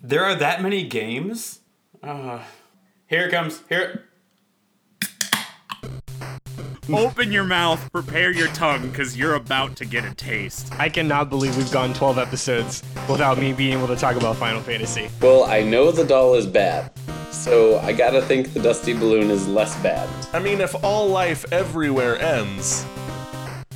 There are that many games? Uh, here it comes. Here. Open your mouth, prepare your tongue, because you're about to get a taste. I cannot believe we've gone 12 episodes without me being able to talk about Final Fantasy. Well, I know the doll is bad, so I gotta think the Dusty Balloon is less bad. I mean, if all life everywhere ends,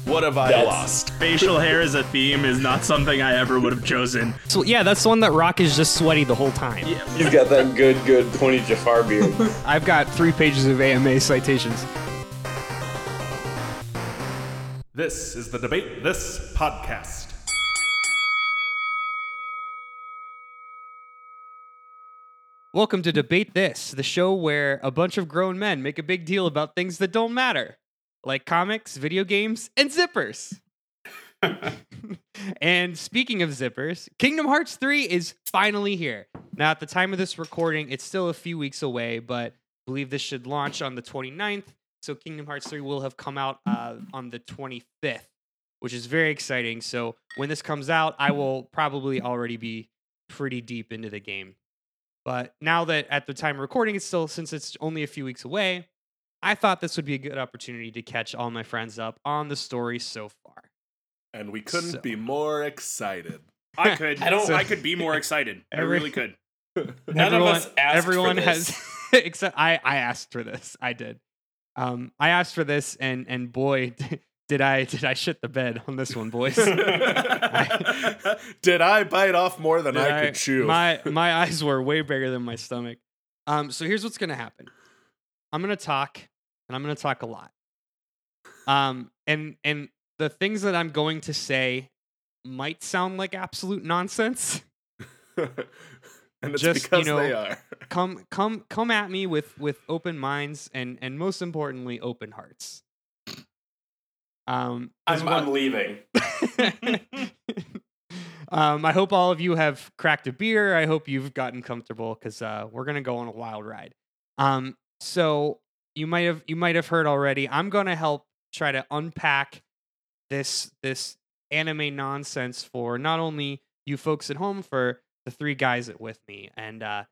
what have I That's- lost? Facial hair as a theme is not something I ever would have chosen. So yeah, that's the one that Rock is just sweaty the whole time. Yeah. He's got that good, good pointy Jafar beard. I've got three pages of AMA citations. This is the Debate This podcast. Welcome to Debate This, the show where a bunch of grown men make a big deal about things that don't matter, like comics, video games, and zippers. and speaking of zippers, Kingdom Hearts 3 is finally here. Now, at the time of this recording, it's still a few weeks away, but I believe this should launch on the 29th. So Kingdom Hearts 3 will have come out uh, on the 25th, which is very exciting. So when this comes out, I will probably already be pretty deep into the game. But now that at the time of recording, it's still since it's only a few weeks away, I thought this would be a good opportunity to catch all my friends up on the story so far. And we couldn't So- be more excited. I could. I don't- I could be more excited. I really could. None of us asked everyone for this. has except I I asked for this. I did. Um I asked for this and and boy did I did I shit the bed on this one, boys. Did I bite off more than Did I could chew? My my eyes were way bigger than my stomach. Um, so here's what's gonna happen. I'm gonna talk, and I'm gonna talk a lot. Um, and and the things that I'm going to say might sound like absolute nonsense. and it's just, you know, they are. Come come come at me with with open minds and and most importantly open hearts. Um, I'm, what- I'm leaving. um, I hope all of you have cracked a beer. I hope you've gotten comfortable because uh, we're gonna go on a wild ride. Um, so you might have you might have heard already. I'm gonna help try to unpack this this anime nonsense for not only you folks at home, for the three guys that with me. And uh,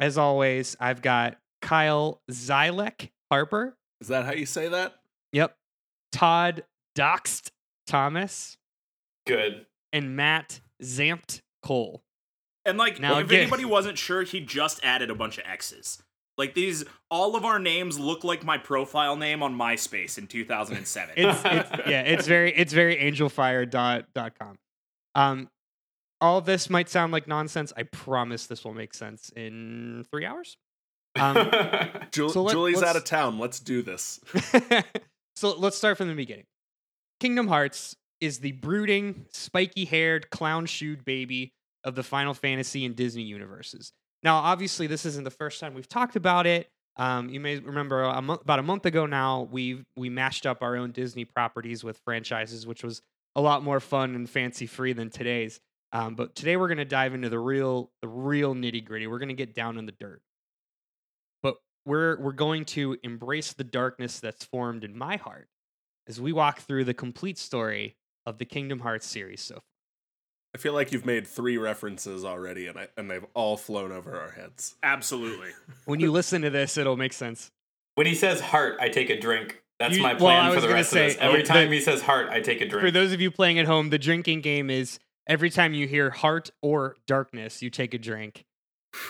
as always, I've got Kyle Zylek Harper. Is that how you say that? Yep. Todd Doxed Thomas Good. and Matt Zamped Cole. And like, Now if again- anybody wasn't sure, he just added a bunch of X's. Like these, all of our names look like my profile name on MySpace in 2007. It's, it's yeah, it's very it's very angelfire.com. Um all this might sound like nonsense. I promise this will make sense in 3 hours. Um Jul- So let- Julie's out of town. Let's do this. so let's start from the beginning. Kingdom Hearts is the brooding, spiky haired, clown shoed baby of the Final Fantasy and Disney universes. Now, obviously, this isn't the first time we've talked about it. Um, you may remember a month, about a month ago now, we we mashed up our own Disney properties with franchises, which was a lot more fun and fancy free than today's. Um, but today we're going to dive into the real the real nitty gritty. We're going to get down in the dirt but we're we're going to embrace the darkness that's formed in my heart as we walk through the complete story of the Kingdom Hearts series so far. I feel like you've made three references already, and I, and they've all flown over our heads. Absolutely. When you listen to this, it'll make sense. when he says heart, I take a drink. That's You- my plan I for the rest say, of this. Every the- time he says heart, I take a drink. For those of you playing at home, the drinking game is every time you hear heart or darkness, you take a drink.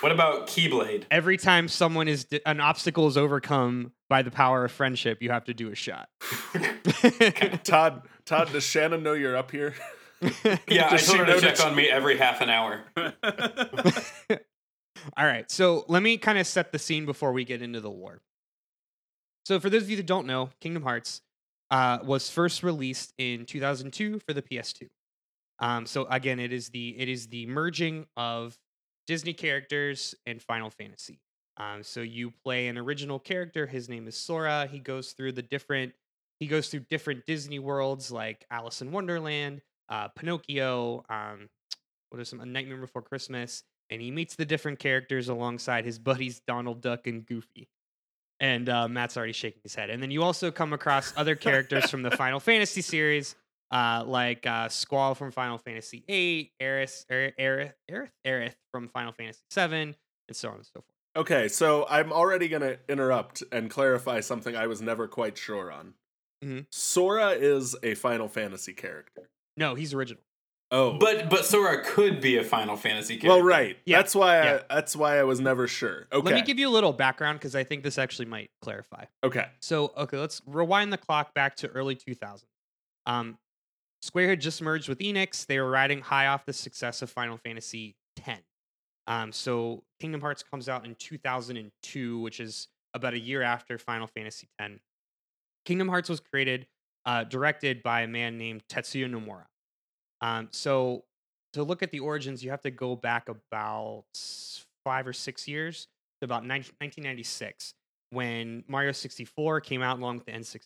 what about Keyblade? Every time someone is an obstacle is overcome by the power of friendship, you have to do a shot. Todd, Todd, does Shannon know you're up here? Yeah, I told her to check on me every half an hour. All right, so let me kind of set the scene before we get into the lore. So, for those of you that don't know, Kingdom Hearts uh, was first released in 2002 for the PS2. Um, so again, it is the it is the merging of Disney characters and Final Fantasy. Um, so you play an original character. His name is Sora. He goes through the different he goes through different Disney worlds like Alice in Wonderland, uh, Pinocchio. Um, what are some A Nightmare Before Christmas? And he meets the different characters alongside his buddies Donald Duck and Goofy. And uh, Matt's already shaking his head. And then you also come across other characters from the Final Fantasy series, uh, like uh, Squall from Final Fantasy VIII, Aerith, Aerith, Aerith, Aerith, from Final Fantasy VII, and so on and so forth. Okay, so I'm already gonna interrupt and clarify something I was never quite sure on. Mhm. Sora is a Final Fantasy character. No, he's original. Oh, But but Sora could be a Final Fantasy character. well, right. Yeah, That's why. yeah. I, that's why I was never sure. Okay. Let me give you a little background because I think this actually might clarify. okay. So, okay, let's rewind the clock back to early 2000. Um, Square had just merged with Enix. They were riding high off the success of Final Fantasy X. Um, so Kingdom Hearts comes out in 2002, which is about a year after Final Fantasy X. Kingdom Hearts was created, uh, directed by a man named Tetsuya Nomura. Um, so to look at the origins, you have to go back about five or six years to about 19- 1996 when Mario 64 came out along with the N64.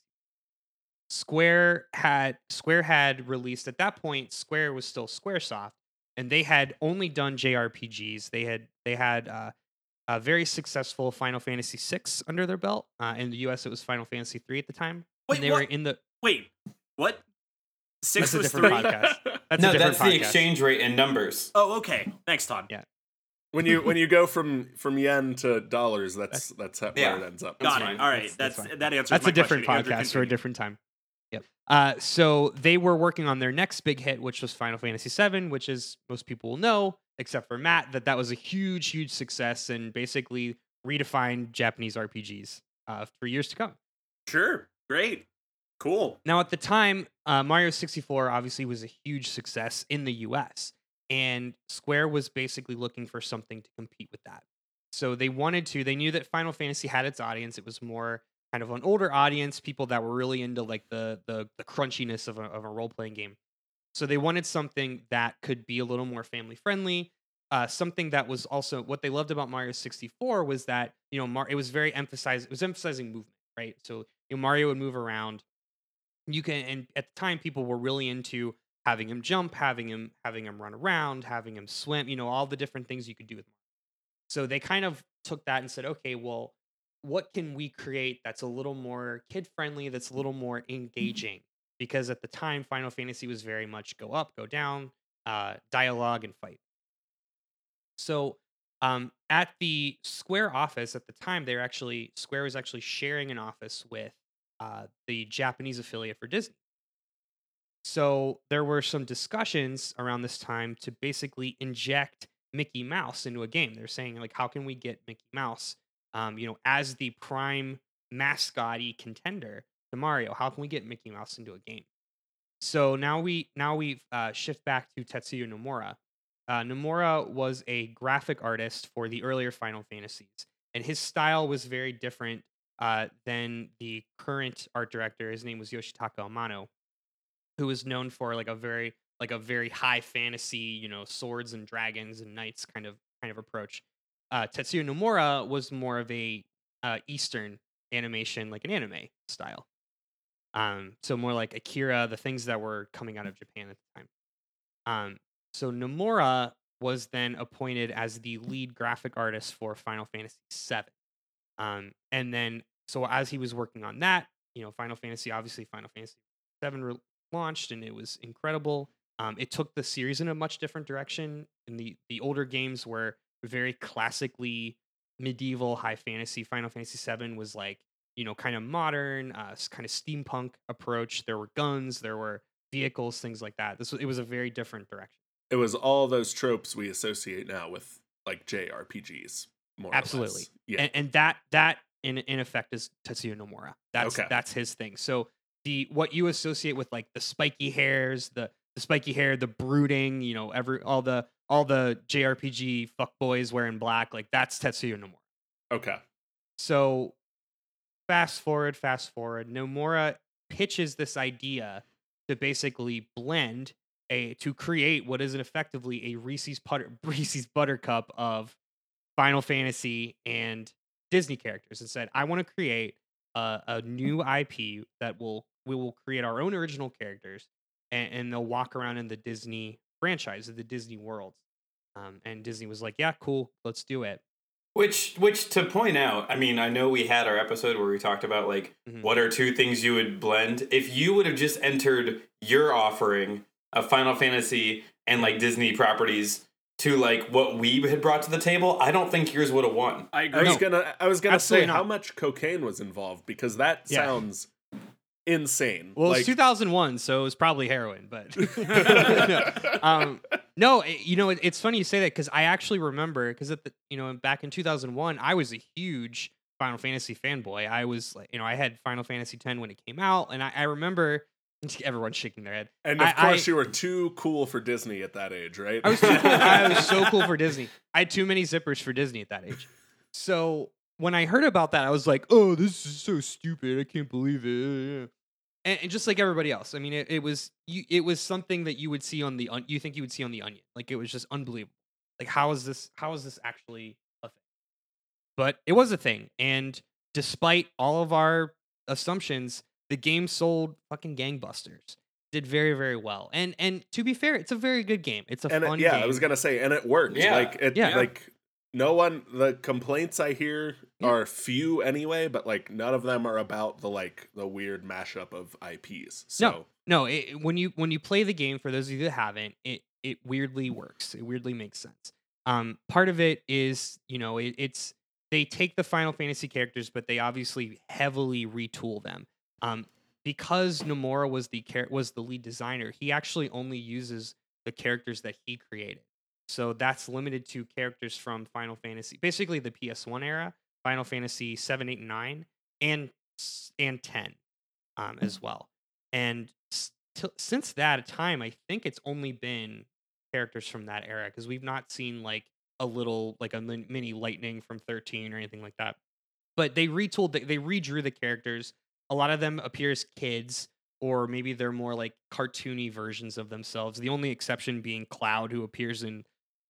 Square had Square had released at that point. Square was still SquareSoft, and they had only done JRPGs. They had they had uh, a very successful Final Fantasy VI under their belt. Uh, in the U.S., it was Final Fantasy III at the time. Wait, and they what? were in the. Wait, what? Six That's was different three. podcast. That's no, a different that's the podcast. exchange rate in numbers. Oh, okay. Thanks, Todd. Yeah. When you when you go from from yen to dollars, that's that's how, Yeah. where it ends up. Got That's it. fine. All right. That's- That's, that's that answers That's my a different question. Andrew, podcast for a different time. Yep. Uh, so they were working on their next big hit, which was Final Fantasy VII, which is most people will know, except for Matt, that that was a huge, huge success and basically redefined Japanese RPGs uh, for years to come. Sure. Great. Cool. Now, at the time, uh, Mario 64 obviously was a huge success in the US, and Square was basically looking for something to compete with that. So they wanted to, they knew that Final Fantasy had its audience. It was more kind of an older audience, people that were really into like the the, the crunchiness of a, of a role playing game. So they wanted something that could be a little more family friendly. Uh, something that was also what they loved about Mario 64 was that you know Mar- it was very emphasized. It was emphasizing movement, right? So you know, Mario would move around. You can, and at the time, people were really into having him jump, having him having him run around, having him swim. You know, all the different things you could do with. Mario. So they kind of took that and said, okay, well, what can we create that's a little more kid friendly, that's a little more engaging? Because at the time, Final Fantasy was very much go up, go down, uh, dialogue, and fight. So um, at the Square office at the time, they were actually Square was actually sharing an office with uh, the Japanese affiliate for Disney. So there were some discussions around this time to basically inject Mickey Mouse into a game. They're saying like, how can we get Mickey Mouse, um, you know, as the prime mascotty contender to Mario? How can we get Mickey Mouse into a game? So now we now we uh, shift back to Tetsuya Nomura. Uh, Nomura was a graphic artist for the earlier Final Fantasies, and his style was very different uh, than the current art director. His name was Yoshitaka Amano, who was known for like a very like a very high fantasy, you know, swords and dragons and knights kind of kind of approach. Uh, Tetsuya Nomura was more of a uh, Eastern animation, like an anime style. Um, so more like Akira, the things that were coming out of Japan at the time. Um, so Nomura was then appointed as the lead graphic artist for Final Fantasy VII. Um, and then, so as he was working on that, you know, Final Fantasy, obviously Final Fantasy VII re- launched and it was incredible. Um, it took the series in a much different direction. And the the older games were very classically medieval high fantasy. Final Fantasy VII was like you know kind of modern, uh, kind of steampunk approach. There were guns, there were vehicles, things like that. This was, it was a very different direction. It was all those tropes we associate now with like JRPGs. More or Absolutely. less. Yeah. and, and that that in in effect is Tetsuya Nomura. That's Okay. that's his thing. So the what you associate with like the spiky hairs, the the spiky hair, the brooding, you know, every all the all the JRPG fuckboys wearing black, like that's Tetsuya Nomura. okay. So fast forward, fast forward, Nomura pitches this idea to basically blend a to create what is effectively a Reese's putter, Reese's Buttercup of Final Fantasy and Disney characters, and said, "I want to create a, a new IP that will we will create our own original characters, and, and they'll walk around in the Disney franchise, of the Disney world. Um, and Disney was like, "Yeah, cool, let's do it." Which, which to point out, I mean, I know we had our episode where we talked about like Mhm. what are two things you would blend. If you would have just entered your offering of Final Fantasy and like Disney properties to like what we had brought to the table, I don't think yours would have won. I I agree. was gonna I was gonna say Absolutely how much cocaine was involved because that Yeah. sounds insane. Well, like, it's 2001, so it was probably heroin. But um, no, it- you know, it, it's funny you say that because I actually remember because at the you know back in 2001, I was a huge Final Fantasy fanboy. I was like, you know, I had Final Fantasy 10 when it came out, and I, I remember everyone shaking their head. and of I- course I- you were too cool for Disney at that age, right? I was too cool. I was so cool for Disney. I had too many zippers for Disney at that age. So when I heard about that, I was like, "Oh, this is so stupid! I can't believe it." And, and just like everybody else, I mean, it, it was you. It was something that you would see on the. You think you would see on the Onion? Like it was just unbelievable. Like how is this? How is this actually a thing? But it was a thing, and despite all of our assumptions, the game sold fucking gangbusters. Did very very well, and and to be fair, it's a very good game. It's a and fun it, yeah, game. I was gonna say, and it worked. Yeah. Like it, Yeah. like no one. The complaints I hear Yeah. are few anyway, but like none of them are about the like the weird mashup of IPs. So No, it, when you when you play the game, for those of you that haven't, it it weirdly works. It weirdly makes sense. Um, part of it is you know it, it's they take the Final Fantasy characters, but they obviously heavily retool them. Um, because Nomura was the char- was the lead designer, he actually only uses the characters that he created. So that's limited to characters from Final Fantasy, basically the PS1 era, Final Fantasy 7, 8, and 9, and and 10 um, as well. And s- since that time, I think it's only been characters from that era because we've not seen like a little like a mini lightning from 13 or anything like that. But they retooled, the, they redrew the characters. A lot of them appear as kids, or maybe they're more like cartoony versions of themselves. The only exception being Cloud, who appears in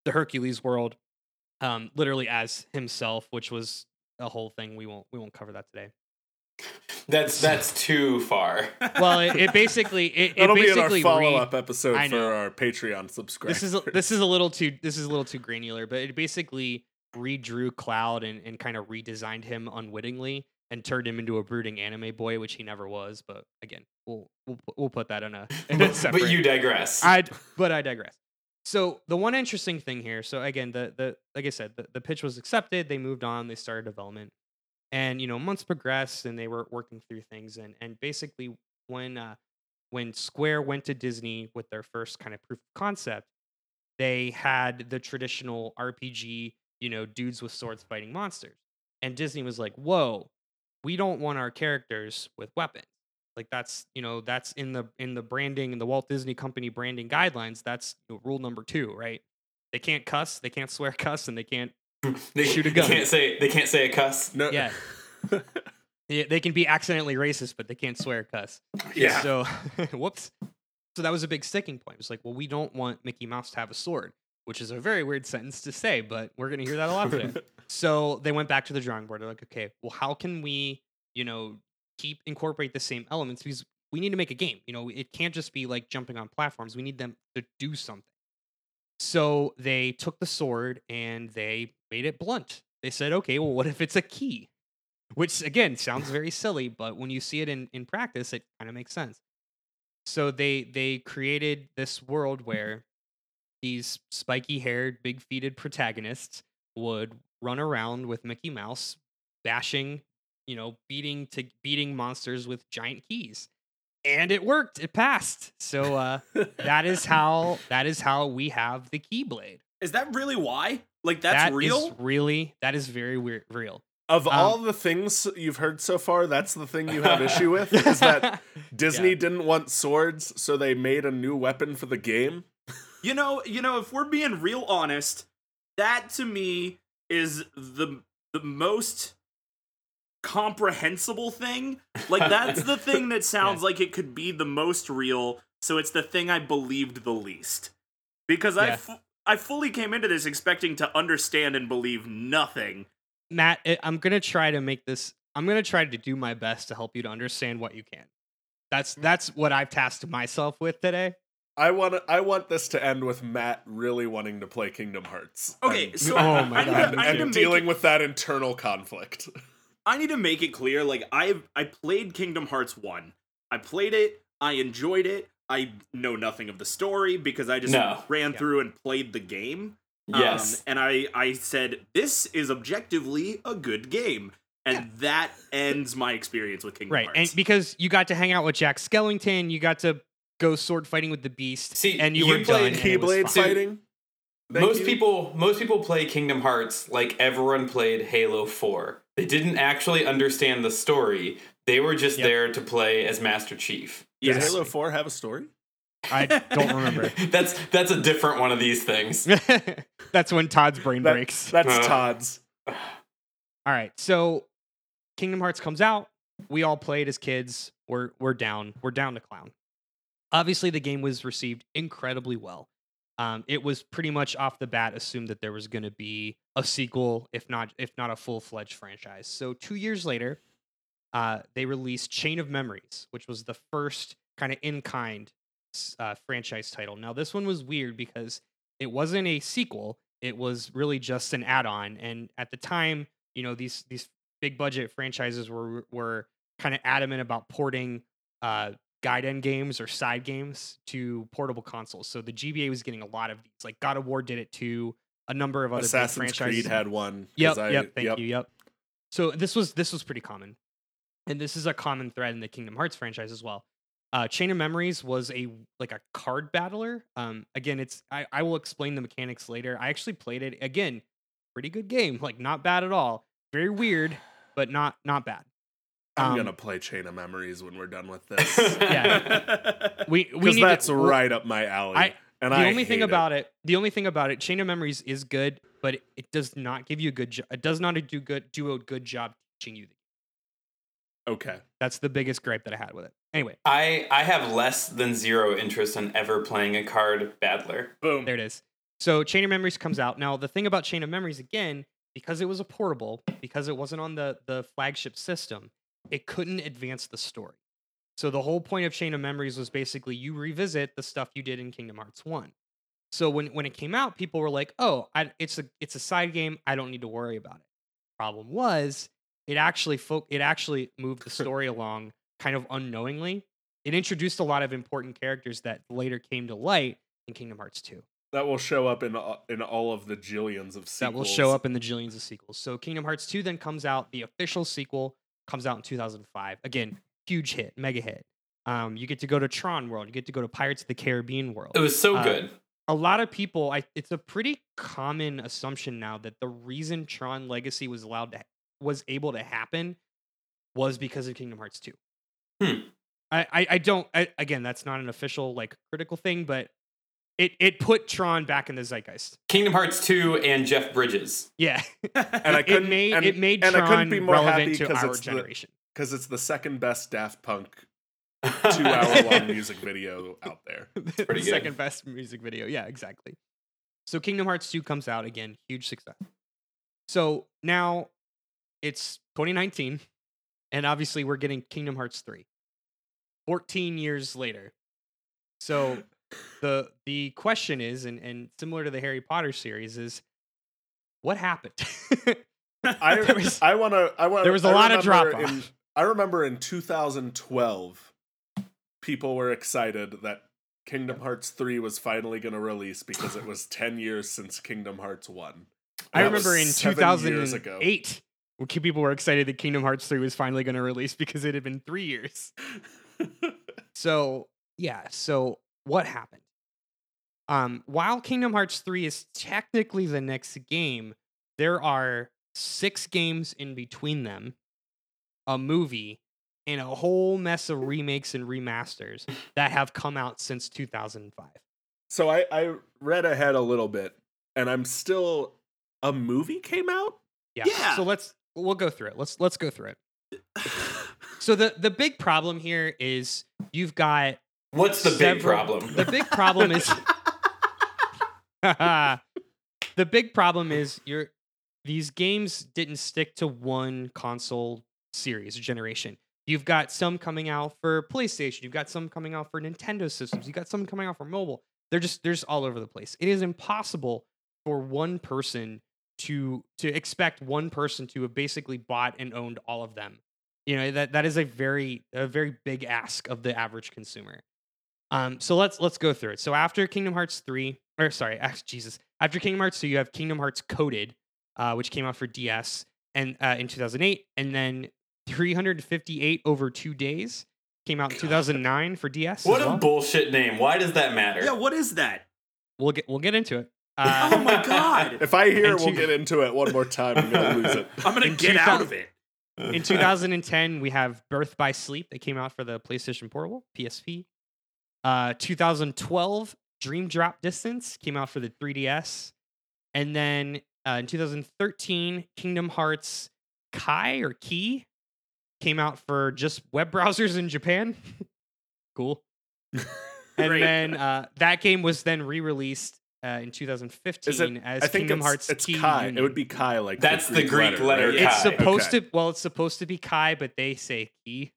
the Hercules world, um, literally as himself, which was a whole thing. We won't we won't cover that today. That's that's too far. Well, it, it basically it, it that'll be in our basically follow re- up episode for our Patreon subscribers. this is a, this is a little too this is a little too granular, but it basically redrew Cloud and, and kind of redesigned him unwittingly and turned him into a brooding anime boy, which he never was. But again, we'll we'll, we'll put that in a, in a but, separate. but you digress. I but I digress. So the one interesting thing here, so again, the the like I said, the, the pitch was accepted. They moved on. They started development, and you know months progressed, and they were working through things. And and basically, when uh, when Square went to Disney with their first kind of proof of concept, they had the traditional RPG, you know, dudes with swords fighting monsters, and Disney was like, "Whoa, we don't want our characters with weapons." like that's you know that's in the in the branding and the Walt Disney Company branding guidelines. That's you know, rule number two, right? They can't cuss, they can't swear cuss, and they can't. they shoot a gun they can't say they can't say a cuss. no, Yeah, yeah they can be accidentally racist, but they can't swear cuss. Yeah. So, whoops. So that was a big sticking point. It was like, well, we don't want Mickey Mouse to have a sword, which is a very weird sentence to say, but we're gonna hear that a lot today. So they went back to the drawing board. They're like, okay, well, how can we, you know, keep incorporate the same elements because we need to make a game. You know, it can't just be like jumping on platforms. We need them to do something. So they took the sword and they made it blunt. They said, okay, well, what if it's a key? Which again sounds very silly, but when you see it in, in practice, it kind of makes sense. So they they created this world where these spiky haired, big feeted protagonists would run around with Mickey Mouse, bashing, you know, beating to beating monsters with giant keys. And it worked. It passed. So uh that is how that is how we have the Keyblade. Is that really why? Like that's That is real? really that is very weird real. Of Um, all the things you've heard so far, that's the thing you have issue with is that Disney Yeah. didn't want swords, so they made a new weapon for the game. You know, you know, if we're being real honest, that to me is the the most comprehensible thing. Like that's the thing that sounds like it could be the most real, so it's the thing I believed the least. Because I Yeah. fu- I fully came into this expecting to understand and believe nothing. Matt, eh, I'm gonna try to make this. I'm gonna try to do my best to help you to understand what you can. That's that's what I've tasked myself with today. I want I want this to end with Matt really wanting to play Kingdom Hearts. Okay, and, so Oh I, my need, God. to- I and dealing it, with that internal conflict. I need to make it clear. Like I I played Kingdom Hearts one. I played it. I enjoyed it. I know nothing of the story because I just No. ran Yeah. through and played the game. Um, Yes. and I I said this is objectively a good game, and that ends my experience with Kingdom right, Hearts. and because you got to hang out with Jack Skellington, you got to go sword fighting with the Beast, See, and you, you were played done. and Keyblade fighting. Thank most you. people most people play Kingdom Hearts like everyone played Halo 4. They didn't actually understand the story. They were just Yep. there to play as Master Chief. Does Yes. Halo Four have a story? I don't remember. that's that's a different one of these things. That's when Todd's brain That- breaks. That's Uh. Todd's. All right, so Kingdom Hearts comes out. We all played as kids. We're we're down. We're down to clown. Obviously, the game was received incredibly well. Um, it was pretty much off the bat assumed that there was going to be a sequel, if not if not a full fledged franchise. So two years later, uh, they released Chain of Memories, which was the first kind of in kind uh, franchise title. Now this one was weird because it wasn't a sequel; it was really just an add on. And at the time, you know these these big budget franchises were were kind of adamant about porting uh, guide end games or side games to portable consoles. So the GBA was getting a lot of these. Like God of War did it too. A number of other Assassin's franchises. Creed had one. Yep, I- yep, thank you, yep. So this was this was pretty common, and this is a common thread in the Kingdom Hearts franchise as well. Uh, Chain of Memories was a like a card battler. Um, again, it's I, I will explain the mechanics later. I actually played it again, pretty good game, like not bad at all. Very weird, but not not bad. I'm Um, gonna play Chain of Memories when we're done with this. Yeah. We we need that's to, right up my alley. I- and the I only thing hate it. about it. the only thing about it, Chain of Memories is good, but it, it does not give you a good. Jo- it does not do good do a good job teaching you. the Okay. That's the biggest gripe that I had with it. Anyway, I I have less than zero interest in ever playing a card battler. Boom. there it is. So Chain of Memories comes out. Now the thing about Chain of Memories again, because it was a portable, because it wasn't on the the flagship system, it couldn't advance the story. So the whole point of Chain of Memories was basically you revisit the stuff you did in Kingdom Hearts 1. So when when it came out, people were like, "Oh, I, it's a it's a side game. I don't need to worry about it." Problem was, it actually fo- it actually moved the story along kind of unknowingly. It introduced a lot of important characters that later came to light in Kingdom Hearts 2 That will show up in all- in all of the jillions of sequels. that will show up in the jillions of sequels. So Kingdom Hearts 2 then comes out, the official sequel comes out in 2005. Again, huge hit, mega hit. Um, you get to go to Tron World, you get to go to Pirates of the Caribbean World. It was so Uh, good. a lot of people, I, it's a pretty common assumption now that the reason Tron Legacy was allowed to was able to happen was because of Kingdom Hearts 2. Hmm. I, I, I don't I, again that's not an official like critical thing, but it it put Tron back in the zeitgeist. Kingdom Hearts 2 and Jeff Bridges. Yeah. And I it couldn't- made and- it made and I couldn't be more happy relevant to 'cause our it's the- generation. because it's the second best Daft Punk two hour long music video out there. the pretty good. second best music video. Yeah, exactly. So Kingdom Hearts 2 comes out again, huge success. So now it's 2019, and obviously we're getting Kingdom Hearts 3. 14 years later. So the the question is, and, and similar to the Harry Potter series, is what happened? I was- I want to I want there was a lot of drop-off. in- I remember in 2012 people were excited that Kingdom Hearts 3 was finally going to release because it was 10 years since Kingdom Hearts 1. I remember in seven ago. 2008, people were excited that Kingdom Hearts 3 was finally going to release because it had been three years. So, yeah. So, what happened? Um, while Kingdom Hearts 3 is technically the next game, there are six games in between them, a movie, and a whole mess of remakes and remasters that have come out since 2005. So I, I read ahead a little bit, and I'm still. A movie came out. Yeah. Yeah. So let's we'll go through it. Let's let's go through it. So the the big problem here is you've got What's the big problem? The big problem is the big problem is you're these games didn't stick to one console series or generation. You've got some coming out for PlayStation. You've got some coming out for Nintendo systems. You've got some coming out for mobile. They're just they're just all over the place. It is impossible for one person to to expect one person to have basically bought and owned all of them. You know that that is a very a very big ask of the average consumer. Um, so let's let's go through it. So after Kingdom Hearts three, or sorry, Jesus, after Kingdom Hearts two, you have Kingdom Hearts Coded, uh, which came out for DS and uh, in 2008, and then 358 over two days came out in 2009 for DS. What as a bullshit name. Why does that matter? Yeah, what is that? we'll get we'll get into it. Oh Uh, my god. If I hear And we'll get into it one more time, I'm gonna lose it. I'm gonna In get out of it. in 2010, we have Birth by Sleep that came out for the PlayStation Portable, PSP. Uh, 2012, Dream Drop Distance came out for the 3DS. And then uh, in 2013, Kingdom Hearts Kai or Key came out for just web browsers in Japan. cool. and Great. then uh, that game was then re-released uh, in 2015 it? as I think Kingdom it's, Hearts it's Key Kai. Union. It would be Kai, like That's the Greek letter right? Kai. It's supposed Okay. to. Well, it's supposed to be Kai, but they say Key.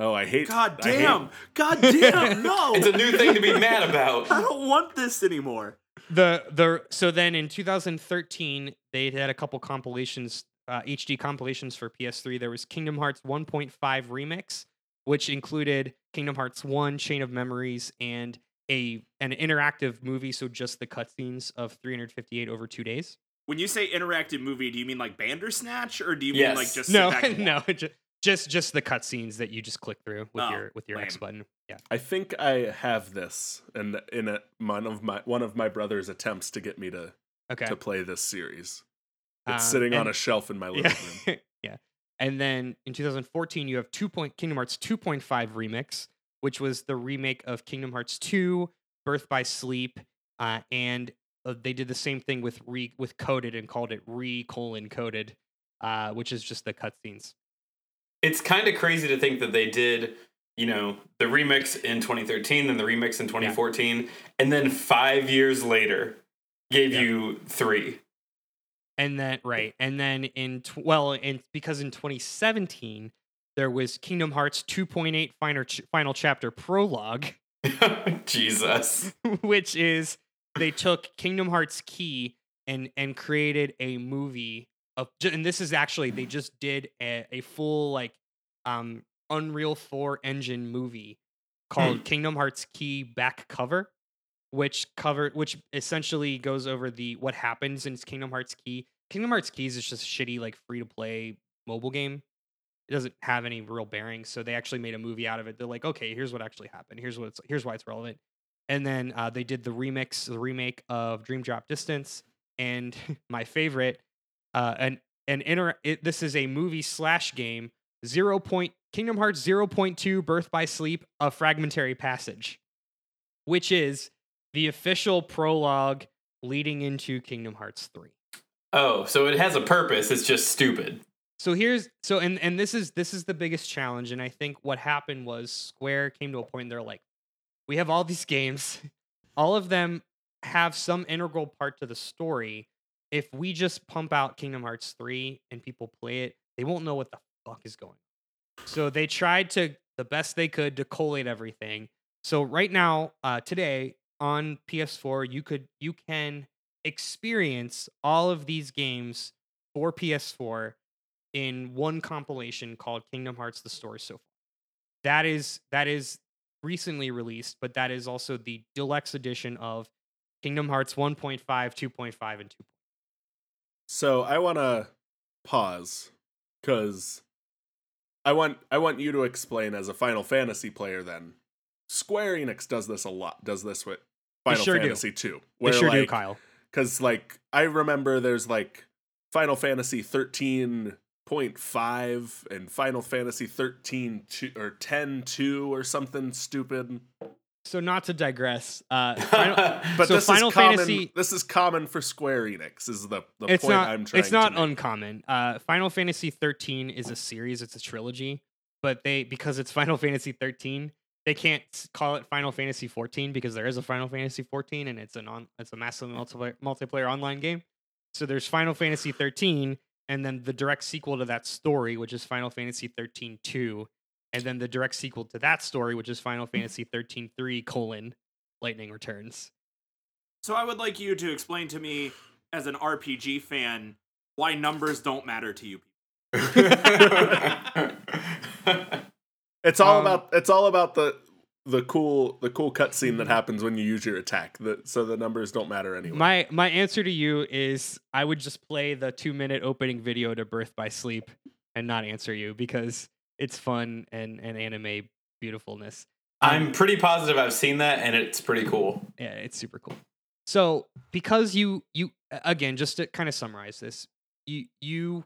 Oh, I hate. God I hate- damn. God damn. No. It's a new thing to be mad about. I don't want this anymore. The the so then in 2013 they had a couple compilations, uh, HD compilations for PS3. There was Kingdom Hearts 1.5 remix, which included Kingdom Hearts 1 Chain of Memories and a an interactive movie, so just the cutscenes of 358 over two days. When you say interactive movie, do you mean like Bandersnatch or do you mean like just No, sit back and no, watch? Ju- just just the cutscenes that you just click through with Oh, your with your X button. Yeah. I think I have this, and in a, one of my one of my brother's attempts to get me to Okay. to play this series. It's Um, sitting on a shelf in my living yeah. room. yeah. And then in 2014, you have two point Kingdom Hearts 2.5 remix, which was the remake of Kingdom Hearts 2, Birth by Sleep, uh, and uh, they did the same thing with re with coded and called it re colon coded, uh, which is just the cutscenes. It's kind of crazy to think that they did, you know, the remix in 2013, then the remix in 2014, and then five years later gave Yeah. you three. And then right, and then in tw- well, and because in 2017 there was Kingdom Hearts 2.8 final ch- final chapter prologue. Jesus. which is they took Kingdom Hearts Key and and created a movie ju- and this is actually they just did a, a full like um Unreal 4 engine movie called Kingdom Hearts Key back cover which cover which essentially goes over the what happens in Kingdom Hearts Key. Kingdom Hearts Keys is just a shitty like free to play mobile game. It doesn't have any real bearing, so they actually made a movie out of it. They're like, okay, here's what actually happened. Here's what it's here's why it's relevant. And then uh, they did the remix, the remake of Dream Drop Distance, and my favorite, uh, an an inter. It, this is a movie slash game. Zero point Kingdom Hearts zero point two Birth by Sleep, a fragmentary passage, which is the official prologue leading into Kingdom Hearts three. Oh, so it has a purpose. It's just stupid. So here's so and and this is this is the biggest challenge and I think what happened was Square came to a point they're like we have all these games all of them have some integral part to the story if we just pump out Kingdom Hearts 3 and people play it they won't know what the fuck is going on. So they tried to the best they could to collate everything. So right now uh today on PS4 you could you can experience all of these games for PS4 in one compilation called Kingdom Hearts: The Story So Far. That is that is recently released, but that is also the deluxe edition of Kingdom Hearts 1.5, 2.5, and 2. So I want to pause because I want I want you to explain as a Final Fantasy player. Then Square Enix does this a lot. Does this with Final sure do. Fantasy two? They Where sure do, Kyle. because like I remember there's like Final Fantasy thirteen point five and Final Fantasy 13 two, or 10 2 or something stupid. So not to digress, uh, Final, But So this Final is common. Fantasy- This is common for Square Enix. Is the the it's point not I'm trying. To. It's not uncommon. Uh, Final Fantasy 13 is a series. It's a trilogy, but they because it's Final Fantasy 13, they can't call it Final Fantasy 14 because there is a Final Fantasy 14 and it's an on it's a massive multiplayer multiplayer online game. So there's Final Fantasy 13 and then the direct sequel to that story, which is Final Fantasy 13 2. And then the direct sequel to that story, which is Final Fantasy 13 3 colon Lightning Returns. So I would like you to explain to me, as an RPG fan, why numbers don't matter to you. It's all Um, about it's all about the the cool the cool cutscene that happens when you use your attack. The, so the numbers don't matter anyway. My my answer to you is I would just play the two minute opening video to Birth by Sleep and not answer you because it's fun and and anime beautifulness. I'm pretty positive I've seen that and it's pretty cool. Yeah, it's super cool. So because you you again, just to kind of summarize this, you you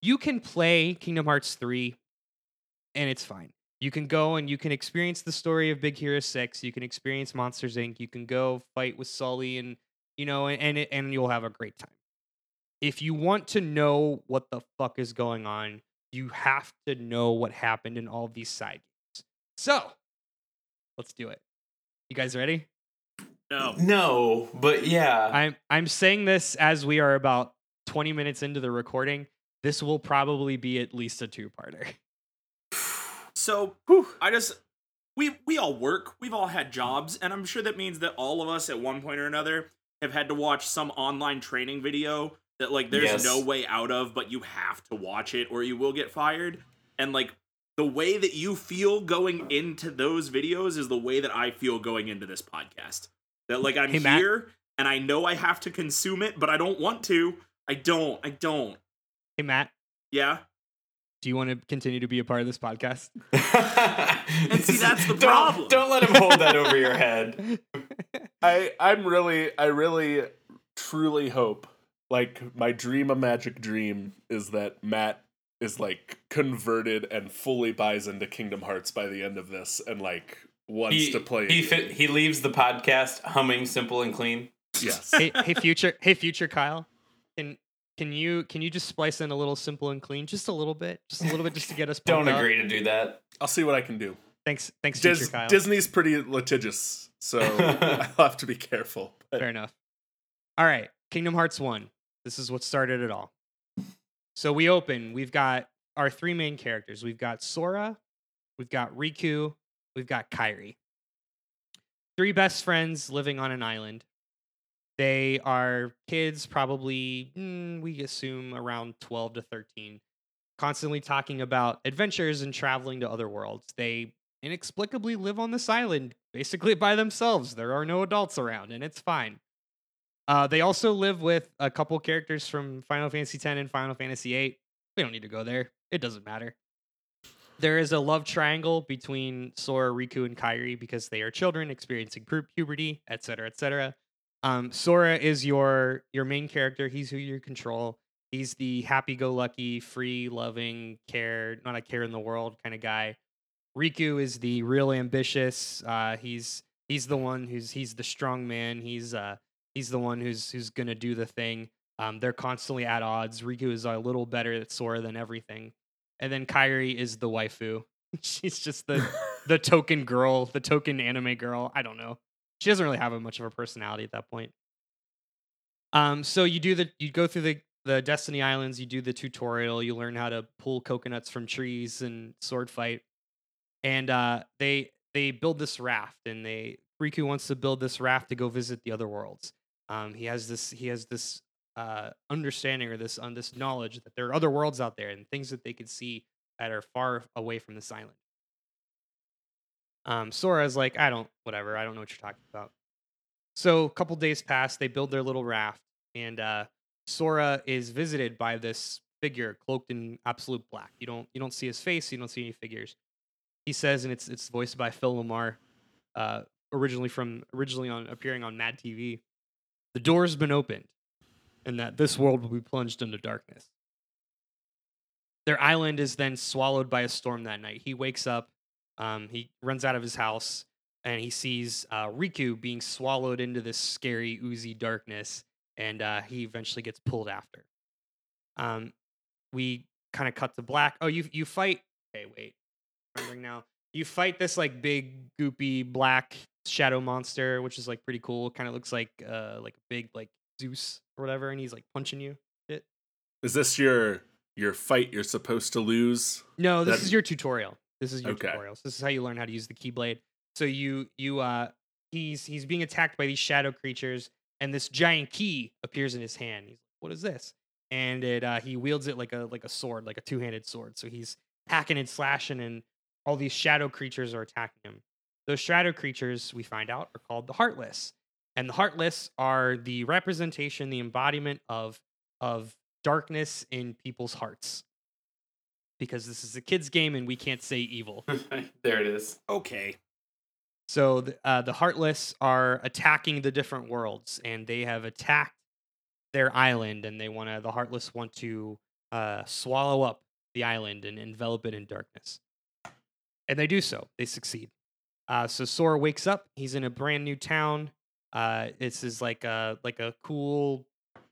you can play Kingdom Hearts 3 and it's fine. You can go and you can experience the story of Big Hero 6, you can experience Monsters Inc, you can go fight with Sully and you know and and, it, and you'll have a great time. If you want to know what the fuck is going on, you have to know what happened in all of these side games. So, let's do it. You guys ready? No. No, but yeah. I'm I'm saying this as we are about 20 minutes into the recording. This will probably be at least a two-parter. So I just we we all work. We've all had jobs, and I'm sure that means that all of us at one point or another have had to watch some online training video that like there's Yes. no way out of, but you have to watch it or you will get fired. And like the way that you feel going into those videos is the way that I feel going into this podcast. That like I'm Hey, Matt. here and I know I have to consume it, but I don't want to. I don't. I don't. Hey Matt, Yeah. do you want to continue to be a part of this podcast? and see, that's the don't, problem. Don't let him hold that over your head. I I'm really I really truly hope like my dream a magic dream is that Matt is like converted and fully buys into Kingdom Hearts by the end of this and like wants He, to play. he, again. fit, he leaves the podcast humming simple and clean. yes. hey, hey future, hey future Kyle. Can can you can you just splice in a little simple and clean just a little bit? Just a little bit just to get us Don't up? agree to do that. I'll see what I can do. Thanks thanks Dis- future Kyle. Disney's pretty litigious, so I'll have to be careful. But Fair enough. All right, Kingdom Hearts 1. This is what started it all. So we open, we've got our three main characters. We've got Sora, we've got Riku, we've got Kairi. Three best friends living on an island. They are kids, probably, mm, we assume around 12 to 13, constantly talking about adventures and traveling to other worlds. They inexplicably live on this island basically by themselves. There are no adults around, and it's fine. Uh, they also live with a couple characters from Final Fantasy X and Final Fantasy VIII. We don't need to go there. It doesn't matter. There is a love triangle between Sora, Riku, and Kairi because they are children experiencing pu- puberty, etc., etc. Um, Sora is your your main character. He's who you control. He's the happy-go-lucky, free-loving, care not a care in the world kind of guy. Riku is the real ambitious. Uh, he's he's the one who's he's the strong man. He's uh he's the one who's who's gonna do the thing. Um, they're constantly at odds. Riku is a little better at Sora than everything, and then Kairi is the waifu. She's just the the token girl, the token anime girl. I don't know. She doesn't really have a much of a personality at that point. Um, so you do the you go through the the Destiny Islands. You do the tutorial. You learn how to pull coconuts from trees and sword fight. And uh, they they build this raft, and they Riku wants to build this raft to go visit the other worlds. Um, he has this he has this uh, understanding or this on this knowledge that there are other worlds out there and things that they could see that are far away from this island. Um, Sora's like, I don't, whatever, I don't know what you're talking about. So a couple days pass, they build their little raft, and uh, Sora is visited by this figure cloaked in absolute black. You don't you don't see his face, you don't see any figures. He says, and it's it's voiced by Phil LaMarr, uh, originally from originally on appearing on Mad TV. The door's been opened, and that this world will be plunged into darkness. Their island is then swallowed by a storm that night. He wakes up, um, he runs out of his house, and he sees uh, Riku being swallowed into this scary, oozy darkness, and uh, he eventually gets pulled after. Um, we kind of cut to black. Oh, you you fight. Okay, wait. Remembering now, you fight this like big, goopy black shadow monster, which is like pretty cool. Kind of looks like uh like a big like Zeus or whatever, and he's like punching you. Is this your your fight you're supposed to lose? No, this That- is your tutorial. This is your Okay. tutorials. This is how you learn how to use the keyblade. So you you uh he's he's being attacked by these shadow creatures, and this giant key appears in his hand. He's like, "What is this?" And it uh, he wields it like a like a sword, like a two handed sword. So he's hacking and slashing, and all these shadow creatures are attacking him. Those shadow creatures, we find out, are called the Heartless, and the Heartless are the representation, the embodiment of of darkness in people's hearts. Because this is a kids' game, and we can't say evil. there it is. Okay. So the, uh, the Heartless are attacking the different worlds, and they have attacked their island, and they want to. The Heartless want to uh, swallow up the island and envelop it in darkness, and they do so. They succeed. Uh, so Sora wakes up. He's in a brand new town. Uh, this is like a like a cool,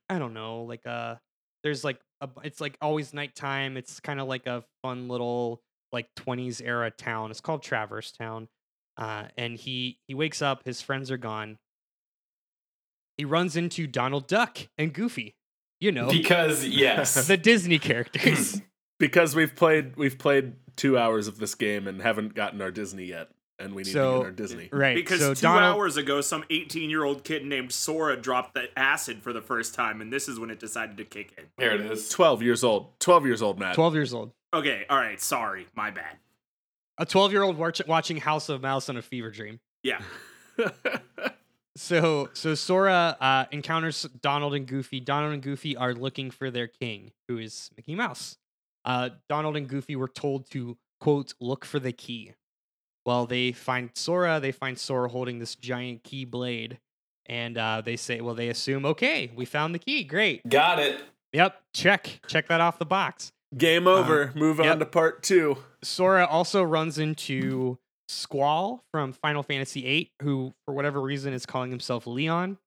I don't know, like a. There's like a. It's like always nighttime. It's kind of like a fun little like 20s era town. It's called Traverse Town uh, and he he wakes up. His friends are gone. He runs into Donald Duck and Goofy. You know Because yes. the Disney characters. because we've played we've played two hours of this game and haven't gotten our Disney yet, and we need to So- get our Disney. right. Because so two Donald, hours ago, some 18 year old kid named Sora dropped the acid for the first time, and this is when it decided to kick in. there it is. Twelve years old. Twelve years old, Matt. 12 years old. Okay, all right, sorry, my bad. A 12 year old watch, watching House of Mouse on a fever dream. Yeah, So so Sora uh, encounters Donald and Goofy. Donald and Goofy are looking for their king, who is Mickey Mouse. Uh, Donald and Goofy were told to quote look for the key. Well, they find Sora. They find Sora holding this giant key blade, and uh, they say, well, they assume, okay, we found the key. Great. Got it. Yep. Check. Check that off the box. Game over. Move on to part two. Sora also runs into Squall from Final Fantasy VIII, who, for whatever reason, is calling himself Leon.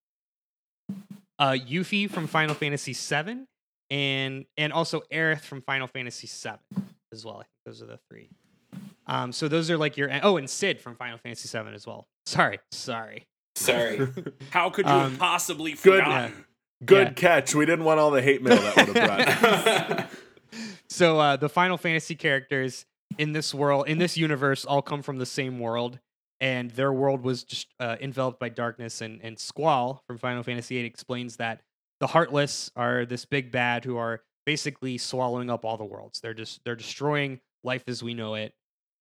Uh, Yuffie from Final Fantasy VII, and and also Aerith from Final Fantasy VII as well. I think those are the three. Um, so those are like your oh, and Cid from Final Fantasy VII as well. Sorry, sorry. Sorry. how could you Um, have possibly good- forgotten? Good Yeah. catch. We didn't want all the hate mail that would have brought. So uh, the Final Fantasy characters in this world, in this universe, all come from the same world, and their world was just uh, enveloped by darkness. And and Squall from Final Fantasy VIII explains that the Heartless are this big bad who are basically swallowing up all the worlds. They're just they're destroying life as we know it.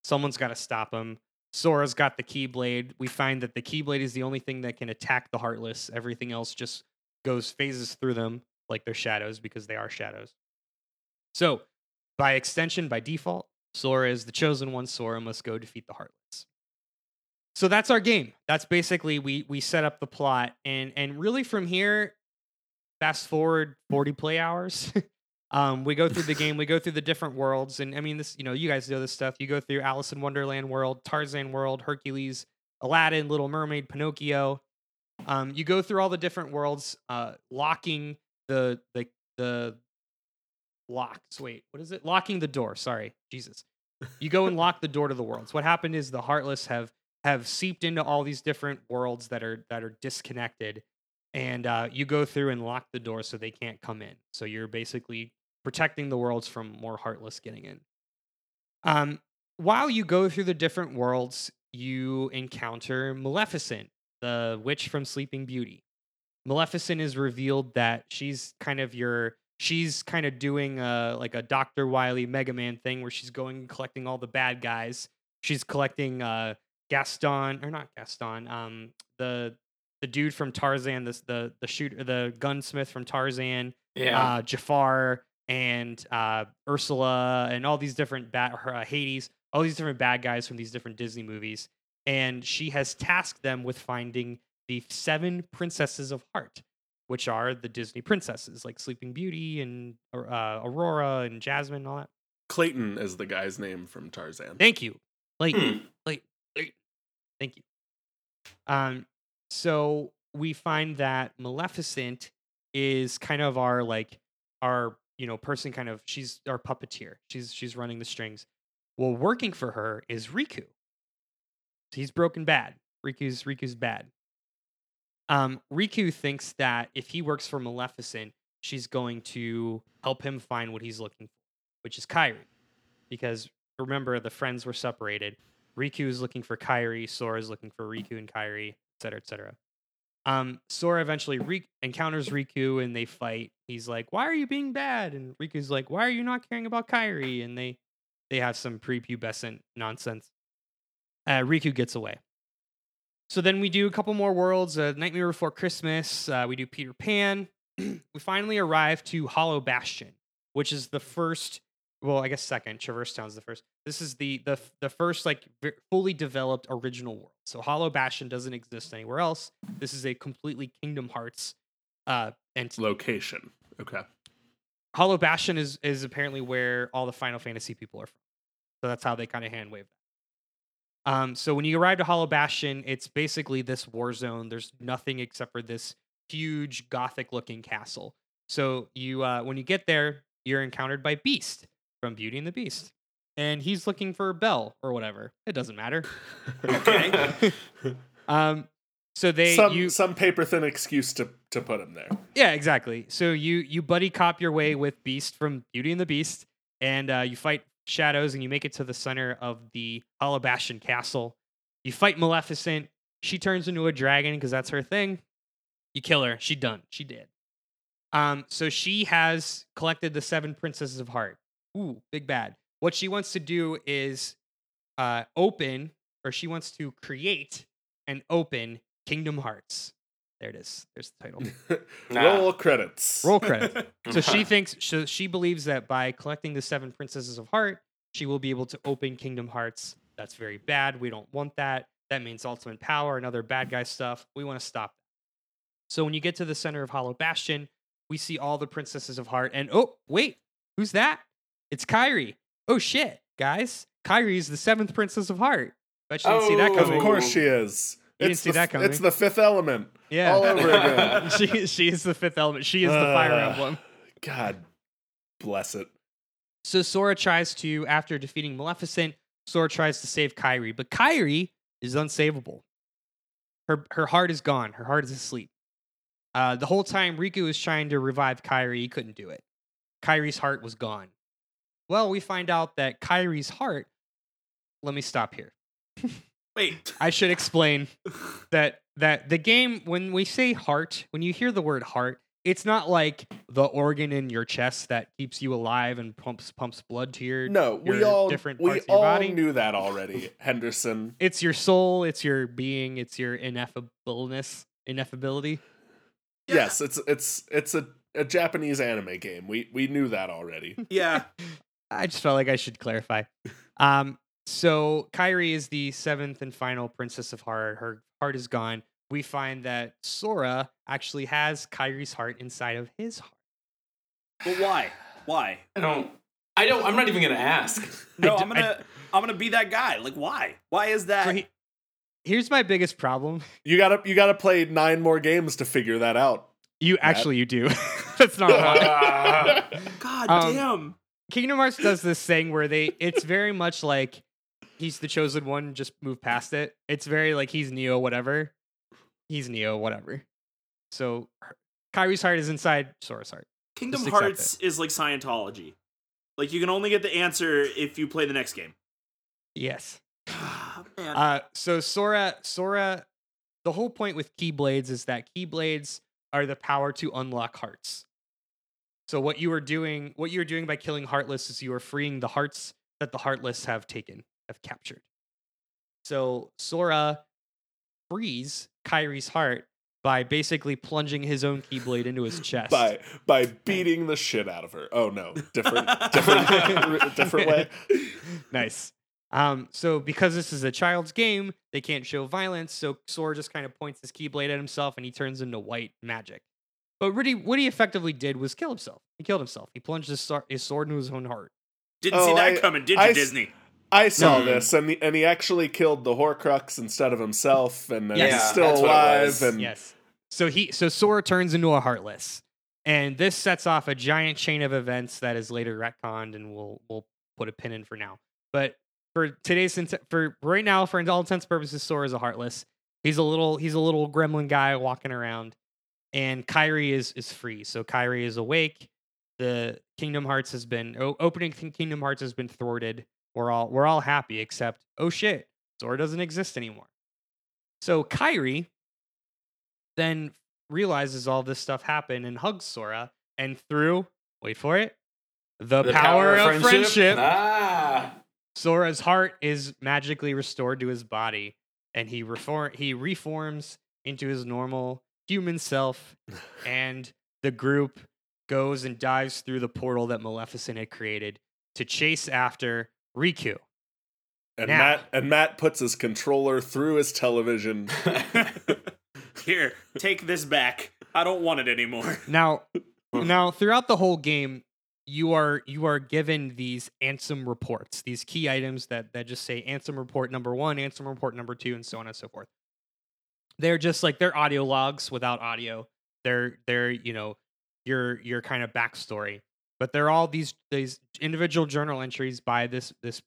Someone's got to stop them. Sora's got the Keyblade. We find that the Keyblade is the only thing that can attack the Heartless. Everything else just goes phases through them like they're shadows because they are shadows. So, by extension, by default, Sora is the chosen one. Sora must go defeat the Heartless. So that's our game. That's basically we we set up the plot, and and really from here, fast forward forty play hours. um, we go through the game. We go through the different worlds, and I mean this. You know, you guys know this stuff. You go through Alice in Wonderland world, Tarzan world, Hercules, Aladdin, Little Mermaid, Pinocchio. Um, you go through all the different worlds, uh, locking the the the locks. Wait, what is it? Locking the door. Sorry, Jesus. You go and lock the door to the worlds. What happened is the heartless have have seeped into all these different worlds that are that are disconnected, and uh, you go through and lock the door so they can't come in. So you're basically protecting the worlds from more heartless getting in. Um, while you go through the different worlds, you encounter Maleficent, the witch from Sleeping Beauty. Maleficent is revealed that she's kind of your she's kind of doing a like a Dr. Wily Mega Man thing where she's going and collecting all the bad guys. She's collecting uh Gaston or not Gaston, um the the dude from Tarzan, this the the shooter the gunsmith from Tarzan, yeah. uh Jafar and uh Ursula and all these different bad uh, Hades, all these different bad guys from these different Disney movies. And she has tasked them with finding the seven princesses of heart, which are the Disney princesses like Sleeping Beauty and uh, Aurora and Jasmine and all that. Clayton is the guy's name from Tarzan. Thank you. Hmm. like, like, thank you. Um, so we find that Maleficent is kind of our like our you know person kind of she's our puppeteer. She's she's running the strings. Well, working for her is Riku. He's broken bad. Riku's Riku's bad. Um, Riku thinks that if he works for Maleficent, she's going to help him find what he's looking for, which is Kairi, because remember the friends were separated. Riku is looking for Kairi, Sora is looking for Riku and Kairi, et cetera, et cetera. Um, Sora eventually re- encounters Riku and they fight. He's like, "Why are you being bad?" And Riku's like, "Why are you not caring about Kairi?" And they they have some prepubescent nonsense. Uh, Riku gets away. So then we do a couple more worlds. Uh, Nightmare Before Christmas. Uh, we do Peter Pan. we finally arrive to Hollow Bastion, which is the first. Well, I guess second. Traverse Town's the first. This is the the the first like fully developed original world. So Hollow Bastion doesn't exist anywhere else. This is a completely Kingdom Hearts uh entity. Location. Okay. Hollow Bastion is is apparently where all the Final Fantasy people are from. So that's how they kind of hand wave that. Um, so when you arrive to Hollow Bastion, it's basically this war zone. There's nothing except for this huge gothic looking castle. So you uh, when you get there, you're encountered by Beast from Beauty and the Beast. And he's looking for Belle or whatever. It doesn't matter. Okay. Um, so they some you some paper thin excuse to to put him there. Yeah, exactly. So you you buddy cop your way with Beast from Beauty and the Beast, and uh, you fight shadows, and you make it to the center of the Hollow Bastion Castle. You fight Maleficent. She turns into a dragon because that's her thing. You kill her. She done. She did. Um, so she has collected the seven princesses of heart. Ooh, big bad. What she wants to do is uh, open, or she wants to create and open Kingdom Hearts. There it is. There's the title. Nah. Roll credits. Roll credits. So she thinks so she believes that by collecting the seven princesses of heart, she will be able to open Kingdom Hearts. That's very bad. We don't want that. That means ultimate power and other bad guy stuff. We want to stop that. So when you get to the center of Hollow Bastion, we see all the princesses of heart. And oh, wait, who's that? It's Kairi. Oh shit, guys. Kairi is the seventh princess of heart. Bet you didn't see that Oh. coming. Of course she is. You didn't it's see the, that coming. It's the fifth element. Yeah. All over again. she, she is the fifth element. She is the fire Uh, emblem. God bless it. So Sora tries to, after defeating Maleficent, Sora tries to save Kairi, but Kairi is unsavable. Her her heart is gone. Her heart is asleep. Uh, the whole time Riku was trying to revive Kairi, he couldn't do it. Kairi's heart was gone. Well, we find out that Kairi's heart. Let me stop here. Wait. I should explain that that the game when we say heart, when you hear the word heart, it's not like the organ in your chest that keeps you alive and pumps pumps blood to your No, we your all different we of your all body. knew that already, Henderson. It's your soul, it's your being, it's your ineffableness, ineffability. Yeah. Yes, it's it's it's a, a Japanese anime game. We we knew that already. Yeah. I just felt like I should clarify. Um, so Kairi is the seventh and final princess of heart. Her heart is gone. We find that Sora actually has Kairi's heart inside of his heart. But why? Why? I don't. I don't. I'm not even gonna ask. No, d- I'm gonna I, am gonna be that guy. Like why? Why is that? So he- here's my biggest problem. You gotta you gotta play nine more games to figure that out. You actually you do. That's not a lie. God Um, damn. Kingdom Hearts does this thing where they it's very much like he's the chosen one, just move past it. It's very like he's Neo, whatever. He's Neo, whatever. So Kairi's heart is inside Sora's heart. Kingdom Hearts is like Scientology. Like you can only get the answer if you play the next game. Yes. Man. Uh so Sora Sora the whole point with keyblades is that keyblades are the power to unlock hearts. So what you are doing what you're doing by killing heartless is you are freeing the hearts that the heartless have taken, have captured. So Sora frees Kairi's heart by basically plunging his own keyblade into his chest. By by beating the shit out of her. Oh no, different different different way. nice. Um, so because this is a child's game, they can't show violence. So Sora just kind of points his keyblade at himself, and he turns into white magic. But really, what he effectively did was kill himself. He killed himself. He plunged his, sword- his sword into his own heart. Didn't Oh, see that I- coming, did I you, s- Disney? I saw Hmm. this, and he, and he actually killed the Horcrux instead of himself, and then Yeah, he's still what alive. And Yes. So he so Sora turns into a heartless, and this sets off a giant chain of events that is later retconned, and we'll we'll put a pin in for now. But for today's int- for right now, for all intents and purposes, Sora is a heartless. He's a little he's a little gremlin guy walking around, and Kairi is is free. So Kairi is awake. The Kingdom Hearts has been opening Kingdom Hearts has been thwarted. We're all we're all happy except oh shit, Sora doesn't exist anymore. So Kairi then realizes all this stuff happened and hugs Sora and through wait for it the, The power, of friendship, Ah. Sora's heart is magically restored to his body and he reform he reforms into his normal human self and the group goes and dives through the portal that Maleficent had created to chase after Riku. And Now- Matt and Matt puts his controller through his television. Here, take this back. I don't want it anymore. Now, now throughout the whole game, you are you are given these Ansem reports, these key items that that just say Ansem report number one, Ansem report number two, and so on and so forth. They're just like they're audio logs without audio. They're they're you know your your kind of backstory, but they're all these these individual journal entries by this this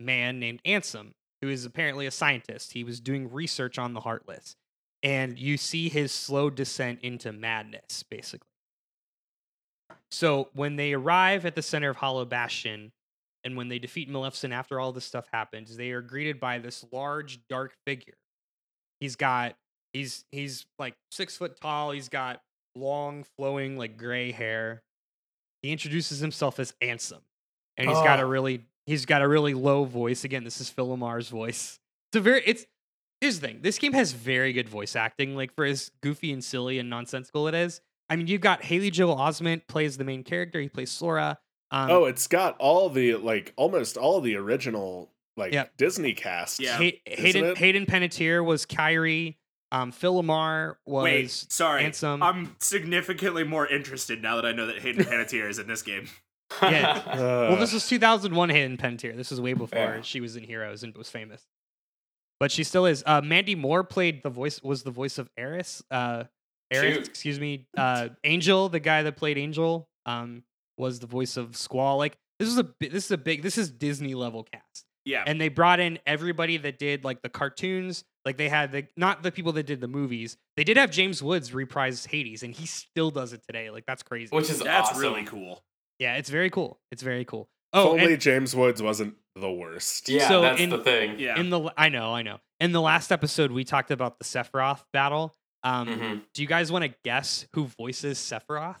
man named Ansem, who is apparently a scientist. He was doing research on the Heartless, and you see his slow descent into madness, basically. So when they arrive at the center of Hollow Bastion, and when they defeat Maleficent after all this stuff happens, they are greeted by this large, dark figure. He's got he's he's like six foot tall. He's got long, flowing, like gray hair. He introduces himself as Ansem, and he's got a Oh. really he's got a really low voice. Again, this is Phil LaMarr's voice. It's a very it's here's the thing. This game has very good voice acting. Like for as goofy and silly and nonsensical it is. I mean, you've got Haley Joel Osment plays the main character. He plays Sora. Um, oh, it's got all the like almost all the original like Yep. Disney cast. Yeah. Hay- Hayden it? Hayden Panettiere was Kairi. Um, Phil LaMarr was Wait, sorry. Ansem. I'm significantly more interested now that I know that Hayden Panettiere is in this game. Yeah. Uh, well, this was 2001 Hayden Panettiere. This was way before Yeah. she was in Heroes and was famous. But she still is. Uh, Mandy Moore played the voice was the voice of Aerith. Uh, Aerith, Shoot. excuse me. Uh, Angel, the guy that played Angel, um, was the voice of Squall. Like this is a this is a big this is Disney level cast. Yeah. and they brought in everybody that did like the cartoons like they had the not the people that did the movies they did have james woods reprise hades and he still does it today like that's crazy Which is That's awesome. really cool. yeah it's very cool it's very cool if oh only and James Woods wasn't the worst. Yeah, So that's in- the thing. Yeah. in the i know i know in the last episode we talked about the sephiroth battle um Mhm. do you guys want to guess who voices sephiroth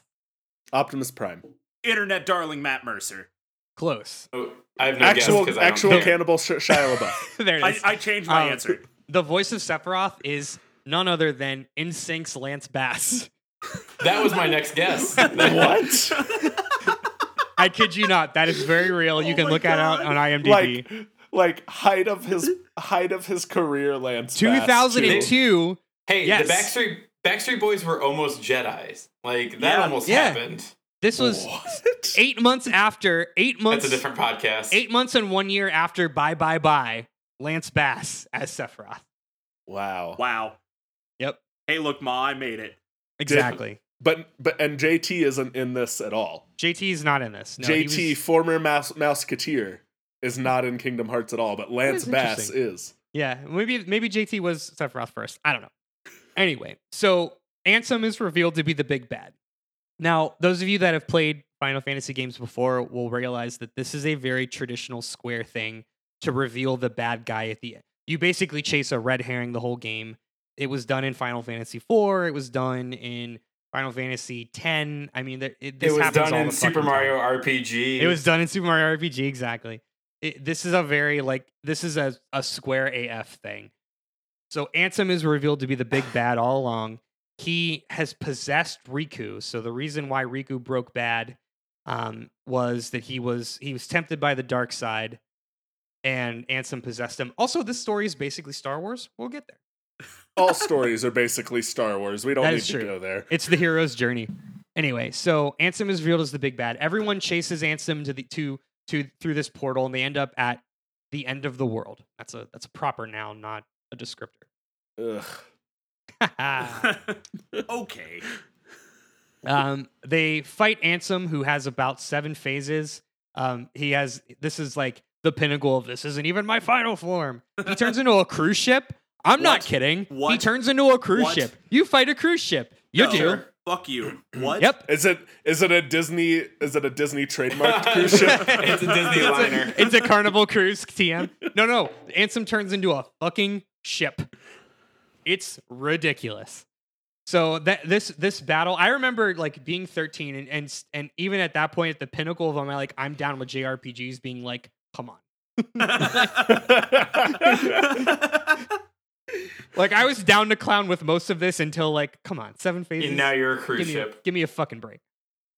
Optimus Prime. Internet darling Matt Mercer. Close Oh, I have no actual guess 'cause actual care. cannibal Sh- Shia LaBeouf. there it I, I changed my Um, answer. the voice of sephiroth is none other than NSYNC's lance bass That was my next guess. what? I kid you not. That is very real. You Oh can my look at it out on IMDb. like like height of his height of his career, Lance. Bass, 2002. Hey, Yes. the Backstreet Backstreet Boys were almost Jedi's. Like that Yeah. almost Yeah. happened. This was What? eight months after. Eight months. That's a different podcast. Eight months and one year after. Bye bye bye. Lance Bass as Sephiroth. Wow. Wow. Yep. Hey, look, Ma, I made it. Exactly. But but and JT isn't in this at all. JT is not in this. No, he JT, was- former mouse Mouseketeer, is not in Kingdom Hearts at all. But Lance That's Bass is. yeah, maybe maybe JT was Sephiroth first. I don't know. Anyway, so Ansem is revealed to be the big bad. Now, those of you that have played Final Fantasy games before will realize that this is a very traditional Square thing to reveal the bad guy at the end. You basically chase a red herring the whole game. It was done in Final Fantasy IV. It was done in Final Fantasy X. I mean, it, this it was done in Super fucking time. Mario RPG. It was done in Super Mario RPG, exactly. It, this is a very like this is a, a Square AF thing. So Ansem is revealed to be the big bad all along. He has possessed Riku. So the reason why Riku broke bad um, was that he was he was tempted by the dark side, and Ansem possessed him. Also, this story is basically Star Wars. We'll get there. All stories are basically Star Wars. We don't That need to true. go there. It's the hero's journey. Anyway, so Ansem is revealed as the big bad. Everyone chases Ansem to the to to through this portal, and they end up at the end of the world. That's a that's a proper noun, not a descriptor. Ugh. okay. um, they fight Ansem, who has about seven phases. Um, he has this is like the pinnacle of this isn't even my final form. He turns into a cruise ship. I'm not kidding. What? kidding. He turns into a cruise What? ship. You fight a cruise ship. You No. do. Sure. Fuck you. What? Yep. Is it is it a Disney is it a Disney trademarked cruise ship? It's a Disney liner. It's a Carnival Cruise TM. No, no. Ansem turns into a fucking ship. It's ridiculous. So that this this battle, I remember like being 13 and and and even at that point at the pinnacle of my like I'm down with JRPGs being like, come on. Like I was down to clown with most of this until like, come on, seven phases. And now you're a cruise give me, a, ship. give me a fucking break.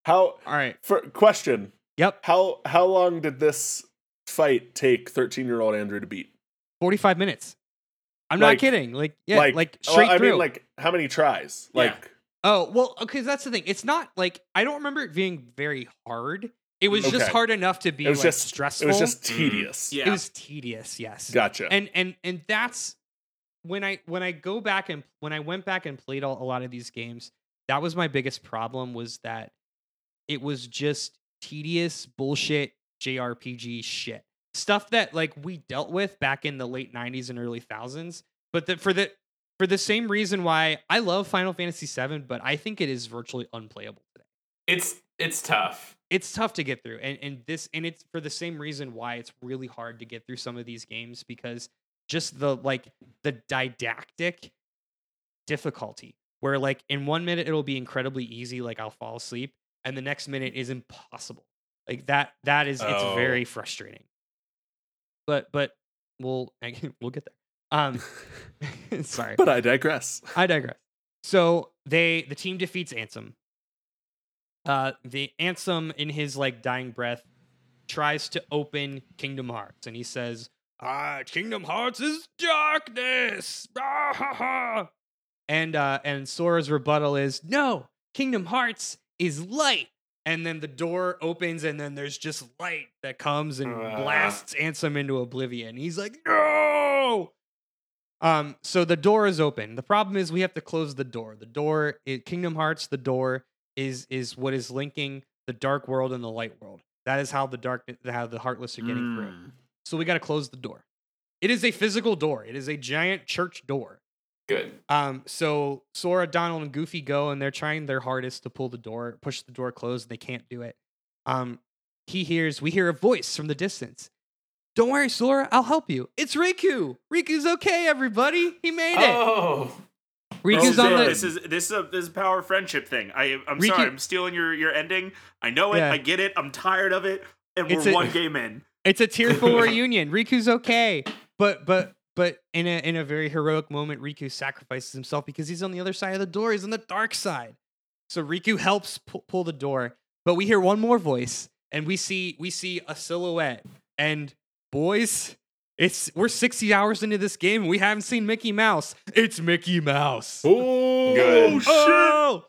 How All right. for question. Yep. How how long did this fight take 13 year old Andrew to beat? 45 minutes. I'm Like- not kidding. Like, yeah, like, well, straight I through. mean, like how many tries? Yeah. Like Oh, well, okay, that's the thing. It's not like I don't remember it being very hard. It was just hard enough to be it was like just stressful. It was just Mm. tedious. Yeah. It was tedious, yes. Gotcha. And and and that's when I when I go back and when I went back and played all, a lot of these games, that was my biggest problem was that it was just tedious bullshit JRPG shit. Stuff that like we dealt with back in the late 90s and early thousands, but that for the for the same reason why I love Final Fantasy VII, but I think it is virtually unplayable today. It's it's tough. It's tough to get through, and and this and it's for the same reason why it's really hard to get through some of these games because just the like the didactic difficulty where like in one minute it'll be incredibly easy like i'll fall asleep and the next minute is impossible like that that is it's Oh. very frustrating but but we'll we'll get there um sorry but I digress. I digress. So they the team defeats Ansem. Uh the Ansem in his like dying breath tries to open Kingdom Hearts and he says, Ah, Kingdom Hearts is darkness. Ah, ha, ha." And uh and Sora's rebuttal is, No, Kingdom Hearts is light. And then the door opens and then there's just light that comes and Ah. blasts Ansem into oblivion. He's like, No. Um, so the door is open. The problem is we have to close the door. The door, i Kingdom Hearts, the door is is what is linking the dark world and the light world. That is how the dark, how the heartless are getting through. Mm. So we got to close the door. It is a physical door. It is a giant church door. Good. Um, so Sora, Donald, and Goofy go, and they're trying their hardest to pull the door, push the door closed, and they can't do it. Um, he hears, we hear a voice from the distance. Don't worry, Sora, I'll help you. It's Riku. Riku's okay, everybody. He made it. Oh, Riku's This is, on it. the. this is this is a this is a power friendship thing. I I'm Riku- sorry, I'm stealing your your ending. I know it. Yeah. I get it. I'm tired of it. And It's we're a- one game in. It's a tearful reunion. Riku's okay, but but but in a in a very heroic moment, Riku sacrifices himself because he's on the other side of the door. He's on the dark side. So Riku helps pu- pull the door, but we hear one more voice, and we see we see a silhouette. And boys, it's we're sixty hours into this game, and we haven't seen Mickey Mouse. It's Mickey Mouse. Oh, Good. shit. Oh!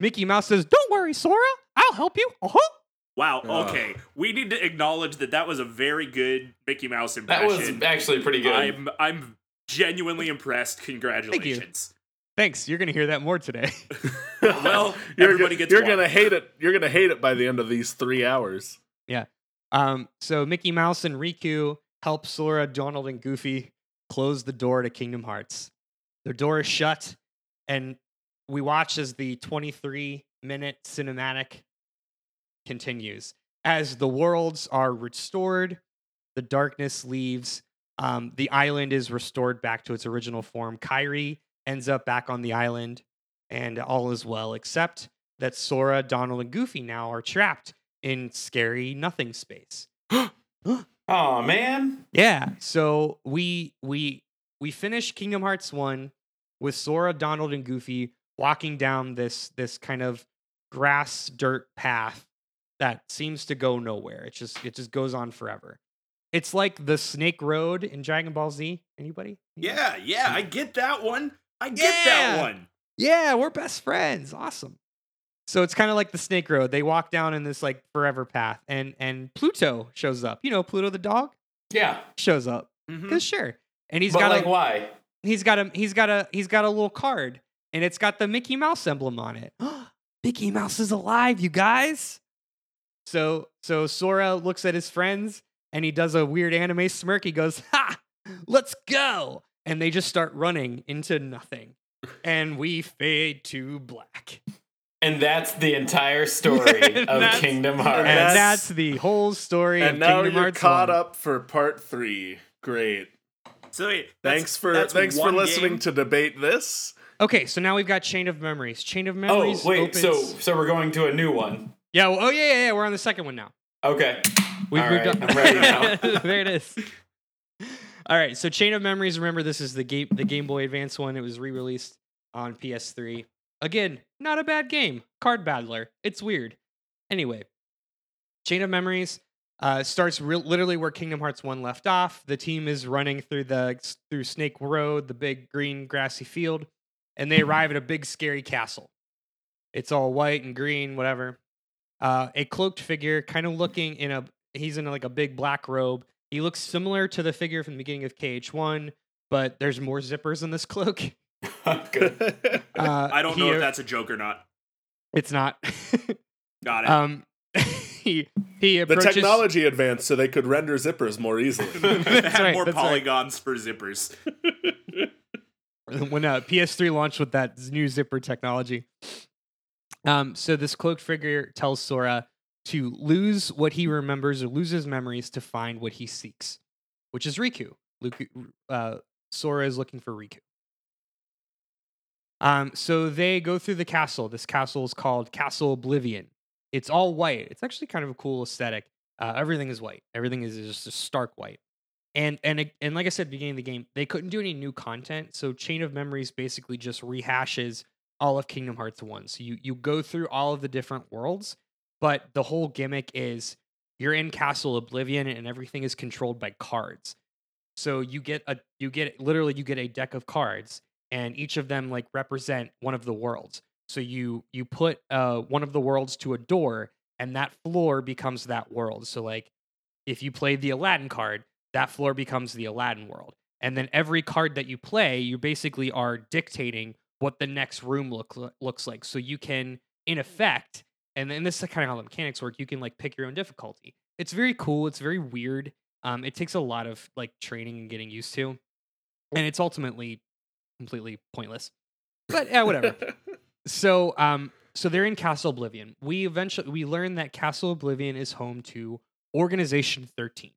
Mickey Mouse says, "Don't worry, Sora. I'll help you." Uh-huh. Wow. Ugh. Okay. We need to acknowledge that that was a very good Mickey Mouse impression. that impression. was actually pretty good. I'm I'm genuinely impressed. Congratulations. Thank you. Thanks. You're gonna hear that more today. Well, you're, everybody go- gets You're one. gonna hate it. You're gonna hate it by the end of these three hours. Yeah. Um, so Mickey Mouse and Riku help Sora, Donald, and Goofy close the door to Kingdom Hearts. The door is shut, and we watch as the 23 minute cinematic continues. As the worlds are restored, the darkness leaves, um, the island is restored back to its original form. Kairi ends up back on the island, and all is well, except that Sora, Donald, and Goofy now are trapped in scary nothing space. oh man. Yeah. So we we we finish Kingdom Hearts 1 with Sora, Donald, and Goofy walking down this this kind of grass dirt path that seems to go nowhere. It just it just goes on forever. It's like the Snake Road in Dragon Ball Z. Anybody? Yeah, yeah, I get that one. I get Yeah. that one. Yeah, we're best friends. Awesome. So it's kind of like the Snake Road. They walk down in this like forever path, and and Pluto shows up. You know, Pluto the dog Yeah. shows up. Mhm. Cause sure, and he's but got like, a why? he's got a he's got a he's got a little card, and it's got the Mickey Mouse emblem on it. Mickey Mouse is alive, you guys. So so Sora looks at his friends, and he does a weird anime smirk. He goes, "Ha, let's go!" And they just start running into nothing, and we fade to black. And that's the entire story of that's- Kingdom And Hearts. that's- that's, the whole story and of now Kingdom you're Hearts caught 1. up for part three. Great. So wait, that's- Thanks for that's thanks for listening game? to debate this. Okay, so now we've got Chain of Memories. Chain of Memories. oh, Memories wait. opens... So so we're going to a new one. Yeah, well, oh yeah, yeah, yeah, we're on the second one now. Okay. We've All moved right, on. I'm ready now. there it is. All right, so Chain of Memories. Remember, this is the game, the Game Boy Advance one. It was re-released on PS3. Again, not a bad game. Card battler. It's weird. Anyway, Chain of Memories uh, starts real literally where Kingdom Hearts One left off. The team is running through the through Snake Road, the big green grassy field, and they arrive at a big scary castle. It's all white and green, whatever. Uh, a cloaked figure, kind of looking in a he's in like a big black robe. He looks similar to the figure from the beginning of KH1, but there's more zippers in this cloak. Good. Uh, I don't know he- if that's a joke or not. It's not. Got it. um, he he the technology advanced so they could render zippers more easily. They had right, more that's right. polygons for zippers. when uh, PS3 launched with that new zipper technology. Um, so this cloaked figure tells Sora to lose what he remembers or lose his memories to find what he seeks, which is Riku. Luku, uh, Sora is looking for Riku. Um, so they go through the castle. This castle is called Castle Oblivion. It's all white. It's actually kind of a cool aesthetic. Uh, everything is white. Everything is just a stark white. And and and like I said, beginning of the game, they couldn't do any new content. So Chain of Memories basically just rehashes all of Kingdom Hearts One. So you you go through all of the different worlds, but the whole gimmick is you're in Castle Oblivion and everything is controlled by cards. So you get a you get literally you get a deck of cards, and each of them like represent one of the worlds. So you you put uh one of the worlds to a door, and that floor becomes that world. So like if you play the Aladdin card, that floor becomes the Aladdin world. And then every card that you play, you basically are dictating what the next room look, looks like. So you can, in effect, and then this is kind of how the mechanics work, you can like pick your own difficulty. It's very cool. It's very weird. Um, it takes a lot of like training and getting used to. And it's ultimately completely pointless. But yeah, whatever so um so they're in castle oblivion we eventually we learn that castle oblivion is home to organization 13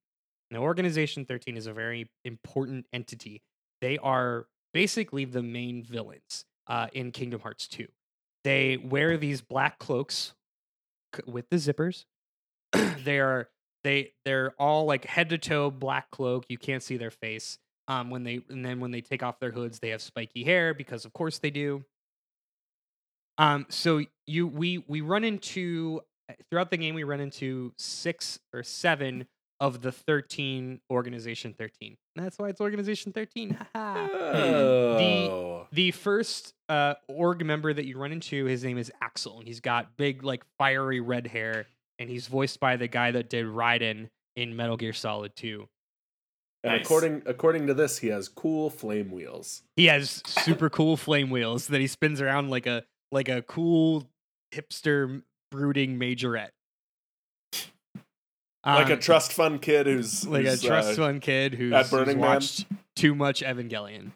now organization 13 is a very important entity they are basically the main villains uh, in kingdom hearts 2 they wear these black cloaks with the zippers they are they they're all like head to toe black cloak you can't see their face um when they and then when they take off their hoods they have spiky hair because of course they do um, so you we we run into uh, throughout the game we run into six or seven of the thirteen organization thirteen. And that's why it's organization thirteen. Oh. the first uh org member that you run into, his name is Axel, and he's got big like fiery red hair, and he's voiced by the guy that did Raiden in Metal Gear Solid 2. And Nice. according according to this, he has cool flame wheels. He has super cool flame wheels that he spins around like a like a cool hipster brooding majorette. like a Um, trust fund kid who's like a trust uh, fund kid who's, at who's Burning Man? watched too much Evangelion.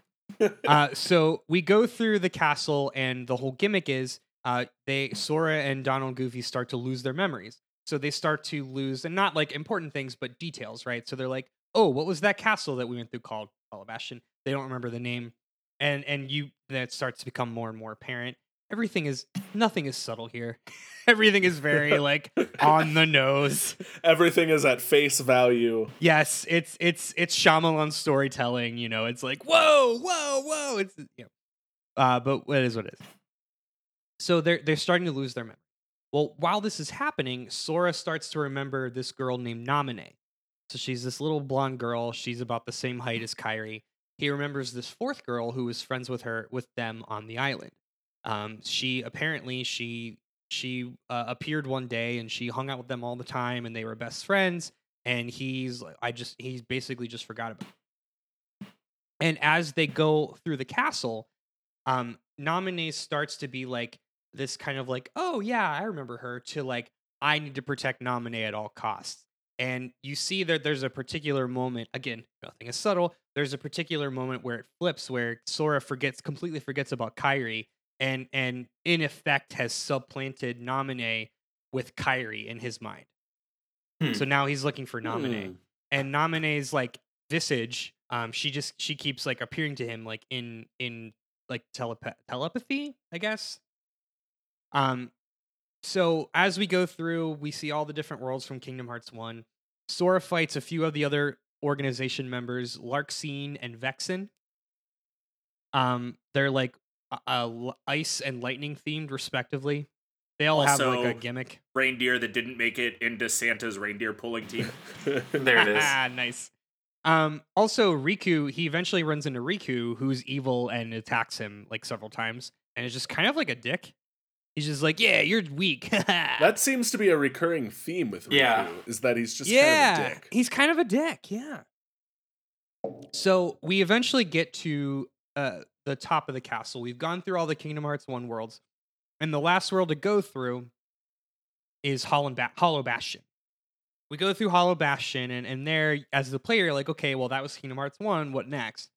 Uh, so we go through the castle, and the whole gimmick is uh, they Sora and Donald Goofy start to lose their memories. So they start to lose, and not like important things, but details, right? So they're like, "Oh, what was that castle that we went through called Calabastian?" They don't remember the name, and and you that starts to become more and more apparent. Everything is nothing is subtle here. Everything is very like on the nose. Everything is at face value. Yes, it's it's it's Shyamalan storytelling. You know, it's like whoa, whoa, whoa. It's you know, uh, but it is what it is. So they're they're starting to lose their memory. Well, while this is happening, Sora starts to remember this girl named Naminé. So she's this little blonde girl. She's about the same height as Kairi. He remembers this fourth girl who was friends with her with them on the island. Um, she apparently she she uh, appeared one day and she hung out with them all the time and they were best friends and he's i just he's basically just forgot about it. and as they go through the castle um starts to be like this kind of like oh yeah i remember her to like i need to protect Naminé at all costs and you see that there's a particular moment again nothing is subtle there's a particular moment where it flips where sora forgets completely forgets about kairi and and in effect has supplanted Naminé with Kairi in his mind. Hmm. So now he's looking for Naminé Hmm. and Naminé's like visage um she just she keeps like appearing to him like in in like telepa- telepathy i guess um so as we go through we see all the different worlds from kingdom hearts 1 sora fights a few of the other organization members larxene and vexen um they're like uh, uh, ice and lightning themed respectively they all have like a gimmick Reindeer that didn't make it into Santa's reindeer pulling team. There it is. Ah, nice. Um, also, Riku, he eventually runs into Riku, who's evil and attacks him like several times, and is just kind of like a dick. He's just like, "Yeah, you're weak." That seems to be a recurring theme with Riku, Yeah. is that he's just yeah, kind of a dick. he's kind of a dick. Yeah. So we eventually get to uh, the top of the castle. We've gone through all the Kingdom Hearts one worlds, and the last world to go through is Hollow, ba- Hollow Bastion. We go through Hollow Bastion, and, and there, as the player, you're like, okay, well, that was Kingdom Hearts one. What next?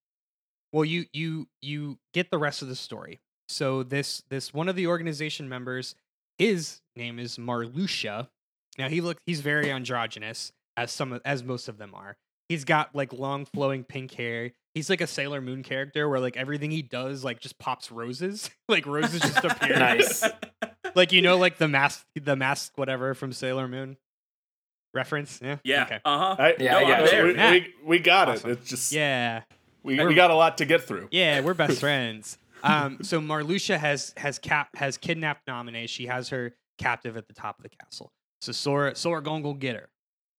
Well, you you you get the rest of the story. So this this one of the organization members, his name is Marluxia. Now he look he's very androgynous, as some as most of them are. He's got like long flowing pink hair. He's like a Sailor Moon character where like everything he does like just pops roses. like roses just appear. Nice. Like you know, like the mask the mask whatever from Sailor Moon. Reference? Yeah. Yeah. Okay. Uh huh. I, Yeah, no, I got we, Matt. we, we got Awesome. it. It's just Yeah. we, We're- we got a lot to get through. Yeah, we're best friends. Um, so Marluxia has has cap has kidnapped Naminé. She has her captive at the top of the castle. So Sora Sora gonna go get her.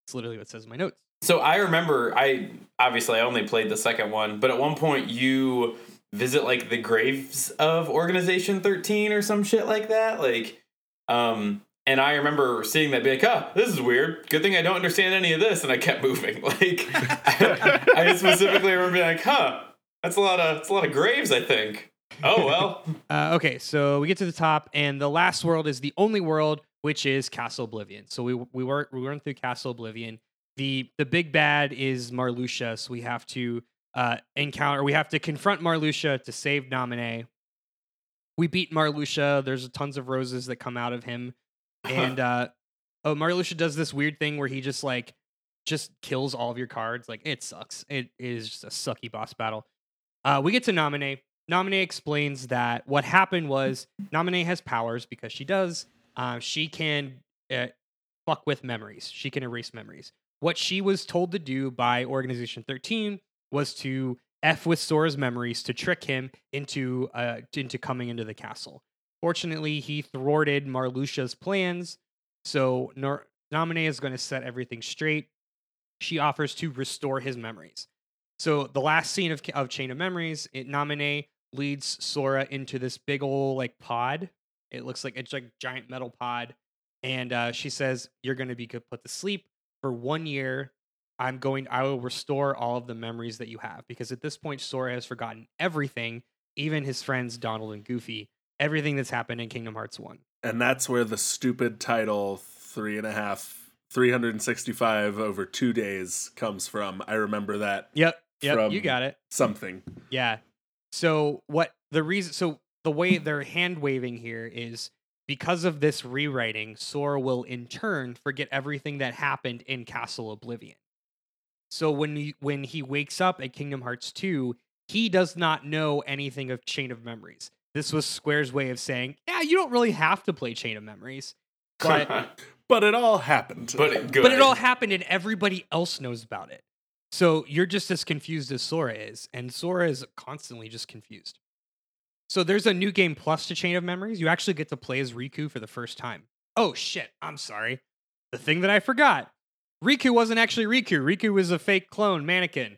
It's literally what says in my notes. So I remember I obviously I only played the second one, but at one point you visit like the graves of Organization 13 or some shit like that. Like um and I remember seeing that be like, oh, this is weird. Good thing I don't understand any of this, and I kept moving. Like I, I specifically remember being like, huh, that's a lot of that's a lot of graves, I think. Oh well. Uh, okay, so we get to the top, and the last world is the only world, which is Castle Oblivion. So we we were we went through Castle Oblivion. The The big bad is Marluxia, so we have to uh, encounter. We have to confront Marluxia to save Naminé. We beat Marluxia. There's tons of roses that come out of him, and uh, oh, Marluxia does this weird thing where he just like just kills all of your cards. Like it sucks. It is just a sucky boss battle. Uh, we get to Naminé. Naminé explains that what happened was Naminé has powers because she does. Uh, she can uh, fuck with memories. She can erase memories. What she was told to do by Organization 13 was to f with Sora's memories to trick him into uh, into coming into the castle. Fortunately, he thwarted Marluxia's plans, so Nor- Naminé is going to set everything straight. She offers to restore his memories. So the last scene of, of Chain of Memories, it Naminé leads Sora into this big old like pod. It looks like it's like giant metal pod, and uh, she says, "You're going to be put to sleep for one year. I'm going. I will restore all of the memories that you have because at this point, Sora has forgotten everything, even his friends Donald and Goofy, everything that's happened in Kingdom Hearts One. And that's where the stupid title three and a half, 365 over two days comes from. I remember that Yep, yep, you got it. something. Yeah. So what the reason? So the way they're hand waving here is because of this rewriting, Sora will in turn forget everything that happened in Castle Oblivion. So when he, when he wakes up at Kingdom Hearts 2, he does not know anything of Chain of Memories. This was Square's way of saying, yeah, you don't really have to play Chain of Memories. But But it all happened. but it- good. but it all happened and everybody else knows about it. So you're just as confused as Sora is, and Sora is constantly just confused. So there's a new game plus to Chain of Memories. You actually get to play as Riku for the first time. Oh shit, I'm sorry. The thing that I forgot. Riku wasn't actually Riku. Riku was a fake clone mannequin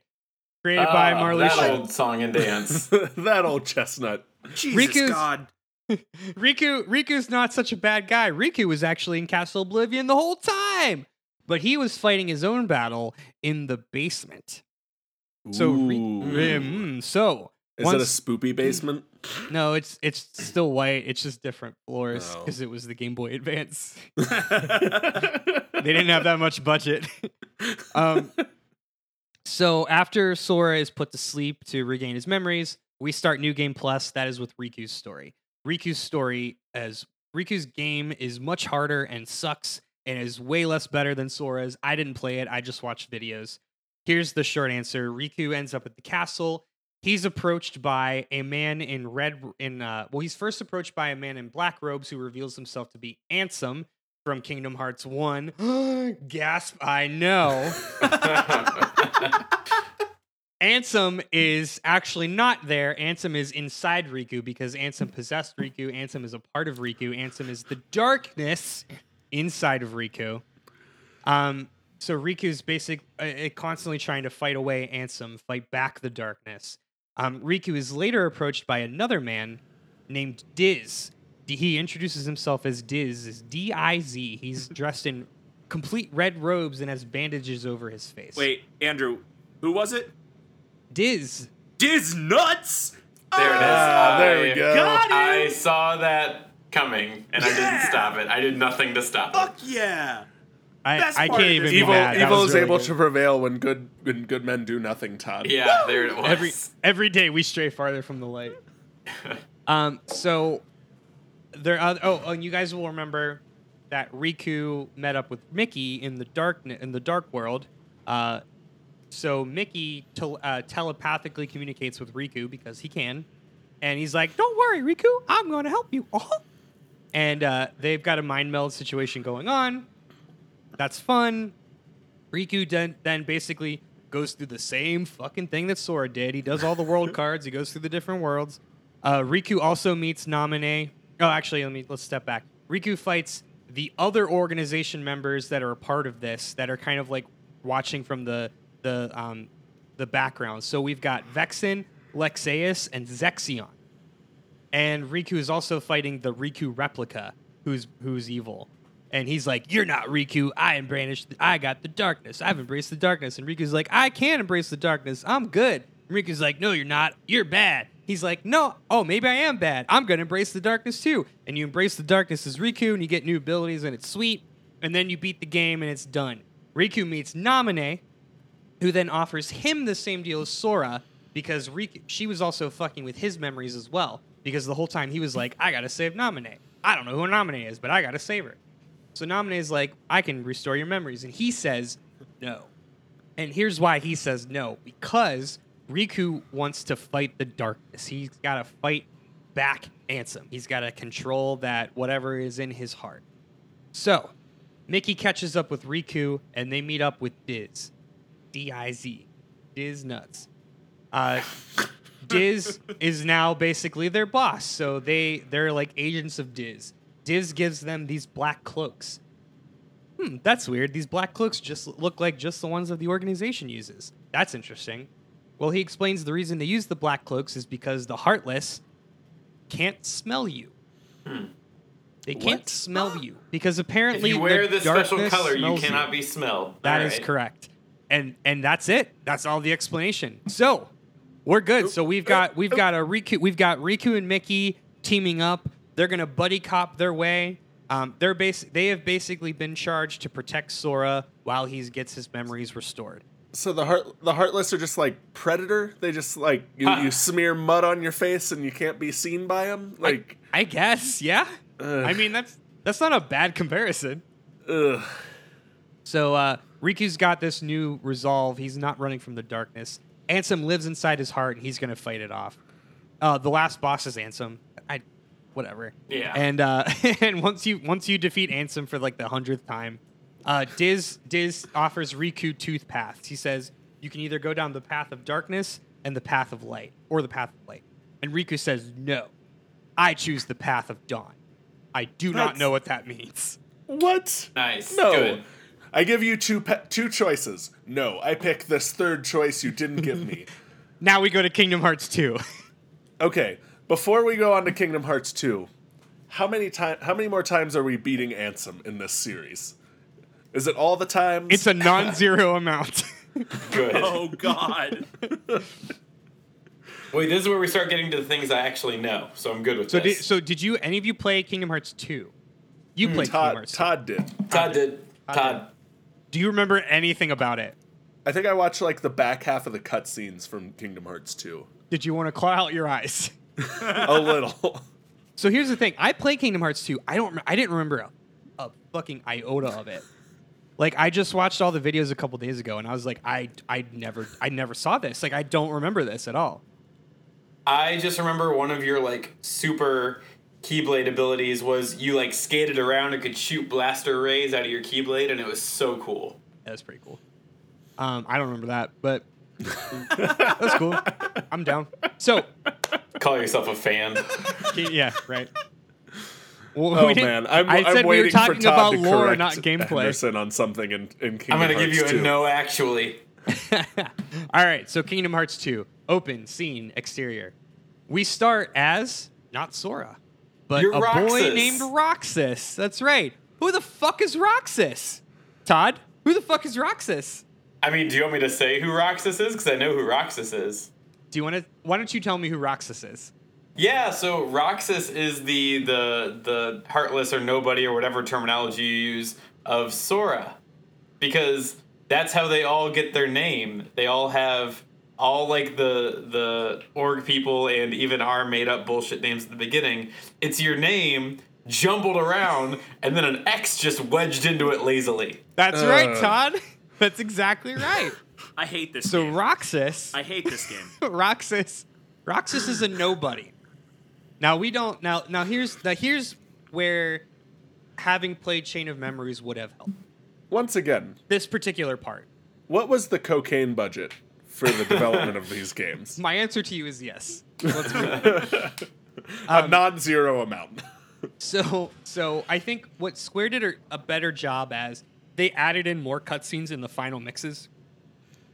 created by Ah, Marluxia. That old song and dance. that old chestnut. Jesus Riku's- God. Riku Riku's not such a bad guy. Riku was actually in Castle Oblivion the whole time. But he was fighting his own battle in the basement. So Ri- Ooh. Mm, so Is once- it a spoopy basement? No, it's it's still white. It's just different floors Oh. because it was the Game Boy Advance. they they didn't have that much budget. um, so after Sora is put to sleep to regain his memories, we start New Game Plus. That is with Riku's story. Riku's story as Riku's game is much harder and sucks and is way less better than Sora's. I didn't play it, I just watched videos. Here's the short answer Riku ends up at the castle. He's approached by a man in red in uh well he's first approached by a man in black robes who reveals himself to be Ansem from Kingdom Hearts 1. Gasp, I know. Ansem is actually not there. Ansem is inside Riku because Ansem possessed Riku. Ansem is a part of Riku. Ansem is the darkness inside of Riku. Um, so Riku's basic uh, uh, constantly trying to fight away Ansem, fight back the darkness. Um, Riku is later approached by another man named Diz. He introduces himself as Diz, D I Z. He's dressed in complete red robes and has bandages over his face. Wait, Andrew, who was it? Diz. Diz Nuts. There it is. Ah, there I- we go. Got. I saw that coming, and I didn't stop it. I did nothing to stop it. Fuck yeah. I, Best I can't even this be Evil, mad. Evil is really able good. to prevail when good when good men do nothing. Todd. Yeah, there it was. every every day we stray farther from the light. um. So there. Are, oh, and you guys will remember that Riku met up with Mickey in the dark in the dark world. Uh, so Mickey tel- uh, telepathically communicates with Riku because he can, and he's like, "Don't worry, Riku, I'm going to help you." and uh, they've got a mind meld situation going on. That's fun. Riku then, then basically goes through the same fucking thing that Sora did. He does all the world cards. He goes through the different worlds. Uh, Riku also meets Naminé. Oh, actually, let me let's step back. Riku fights the other organization members that are a part of this that are kind of like watching from the the um, the background. So we've got Vexen, Lexaeus, and Zexion. And Riku is also fighting the Riku replica, who's who's evil. And he's like, "You're not Riku. I am brandished. I got the darkness. I've embraced the darkness." And Riku's like, "I can't embrace the darkness. I'm good." And Riku's like, "No, you're not. You're bad." He's like, "No. Oh, maybe I am bad. I'm gonna embrace the darkness too." And you embrace the darkness as Riku, and you get new abilities, and it's sweet. And then you beat the game, and it's done. Riku meets Naminé, who then offers him the same deal as Sora because Riku, she was also fucking with his memories as well. Because the whole time he was like, I gotta save Naminé. I don't know who Naminé is, but I gotta save her. So Naminé is like, I can restore your memories. And he says, no. And here's why he says no because Riku wants to fight the darkness. He's gotta fight back Ansem. He's gotta control that whatever is in his heart. So, Mickey catches up with Riku and they meet up with Diz. D I Z. Diz nuts. Uh, Diz is now basically their boss, so they they're like agents of Diz. Diz gives them these black cloaks. Hmm, that's weird. These black cloaks just look like just the ones that the organization uses. That's interesting. Well, he explains the reason they use the black cloaks is because the heartless can't smell you. They can't smell you because apparently If you wear the this special color, you cannot be smelled. That All is right. correct. And and that's it. That's all the explanation. So we're good. So we've got we've got a Riku we've got Riku and Mickey teaming up. They're gonna buddy cop their way. Um, they're bas- they have basically been charged to protect Sora while he gets his memories restored. So the heart the heartless are just like predator. They just like you, Huh. you smear mud on your face and you can't be seen by them. Like I guess, yeah. Ugh. I mean that's that's not a bad comparison. ugh. So uh, Riku's got this new resolve. He's not running from the darkness. Ansem lives inside his heart, and he's gonna fight it off. Uh, the last boss is Ansem. I, whatever. Yeah. And uh, and once you once you defeat Ansem for like the hundredth time, uh, Diz Diz offers Riku tooth paths. He says you can either go down the path of darkness and the path of light, or the path of light. And Riku says no. I choose the path of dawn. I do not know what that means. What? Nice. No. Good. I give you two pe- two choices. No, I pick this third choice you didn't give me. Now we go to Kingdom Hearts 2. Okay, before we go on to Kingdom Hearts 2, how many time how many more times are we beating Ansem in this series? Is it all the times? It's a non-zero amount. Good. Oh God. Wait, this is where we start getting to the things I actually know, so I'm good with so did this. so did you any of you play Kingdom Hearts 2? You hmm, played Kingdom Hearts. 2. Todd did. Todd did. Todd. Do you remember anything about it? I think I watched like the back half of the cutscenes from Kingdom Hearts 2. Did you want to claw out your eyes? A little. So here's the thing: I play Kingdom Hearts 2. I don't. I didn't remember a, a fucking iota of it. Like I just watched all the videos a couple days ago, and I was like, I I never I never saw this. Like I don't remember this at all. I just remember one of your like super keyblade abilities was you like skated around and could shoot blaster rays out of your keyblade, and it was so cool. That's pretty cool. Um, I don't remember that, but that's cool. I'm down. So Call yourself a fan. yeah, right. Well, Oh we man, I'm, I I'm we were waiting for talking Todd about to lore, correct not gameplay. Anderson on something in, in Kingdom I'm gonna give Hearts you a 2. no. Actually, All right, so Kingdom Hearts 2, open scene, exterior. We start as not Sora, but You're a boy Roxas. named Roxas. That's right. Who the fuck is Roxas? Todd, who the fuck is Roxas? I mean, do you want me to say who Roxas is? Because I know who Roxas is. Do you want to? Why don't you tell me who Roxas is? Yeah, so Roxas is the the the heartless or nobody or whatever terminology you use of Sora, because that's how they all get their name. They all have all like the the org people and even our made up bullshit names at the beginning. It's your name jumbled around and then an X just wedged into it lazily. That's right, Uh. Todd. That's exactly right. I hate this So game. Roxas, I hate this game. Roxas, Roxas is a nobody. Now we don't. Now, now here's now here's where having played Chain of Memories would have helped. Once again, This particular part. what was the cocaine budget for the development of these games? My answer to you is yes. Let's move on. A um, non-zero amount. So, so I think what Square did a- a better job as they added in more cutscenes in the final mixes.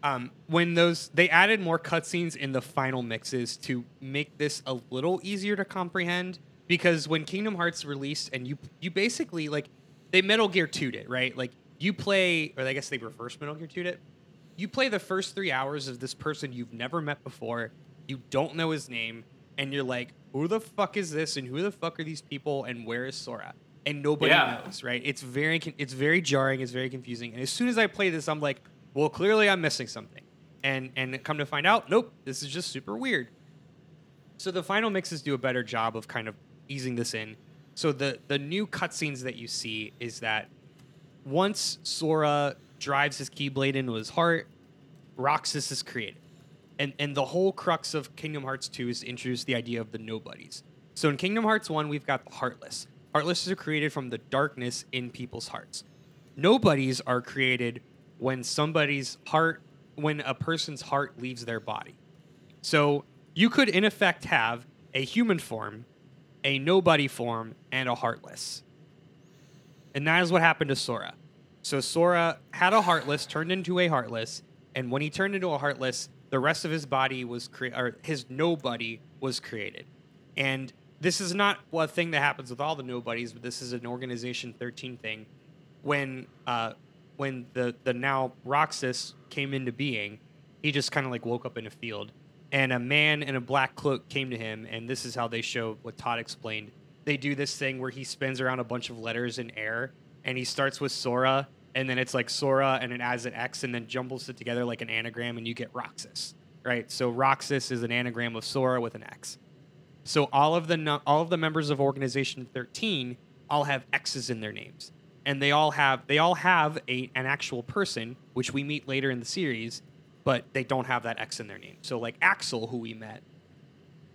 Um, when those they added more cutscenes in the final mixes to make this a little easier to comprehend because when Kingdom Hearts released and you you basically like they Metal Gear 2'd it right like you play or I guess they reverse Metal Gear 2'd it you play the first three hours of this person you've never met before, you don't know his name, and you're like, who the fuck is this, and who the fuck are these people, and where is Sora? And nobody Yeah. knows, right? It's very, it's very jarring, it's very confusing. And as soon as I play this, I'm like, well, clearly I'm missing something, and and come to find out, nope, this is just super weird. So the final mixes do a better job of kind of easing this in. So the the new cutscenes that you see is that once Sora drives his Keyblade into his heart, Roxas is created. And and the whole crux of Kingdom Hearts 2 is to introduce the idea of the nobodies. So in Kingdom Hearts 1, we've got the Heartless. Heartless are created from the darkness in people's hearts. Nobodies are created when somebody's heart when a person's heart leaves their body. So you could in effect have a human form, a nobody form, and a heartless. And that is what happened to Sora. So Sora had a heartless, turned into a heartless, and when he turned into a heartless, the rest of his body was created, or his nobody was created. And this is not a thing that happens with all the nobodies, but this is an Organization 13 thing. When uh, when the the now Roxas came into being, he just kind of like woke up in a field, and a man in a black cloak came to him, and this is how they show what Todd explained. They do this thing where he spins around a bunch of letters in air, and he starts with Sora, and then it's like Sora, and it adds an X, and then jumbles it together like an anagram, and you get Roxas, right? So Roxas is an anagram of Sora with an X. So all of the all of the members of Organization 13 all have X's in their names, and they all have they all have a an actual person, which we meet later in the series, but they don't have that X in their name. So like Axel, who we met,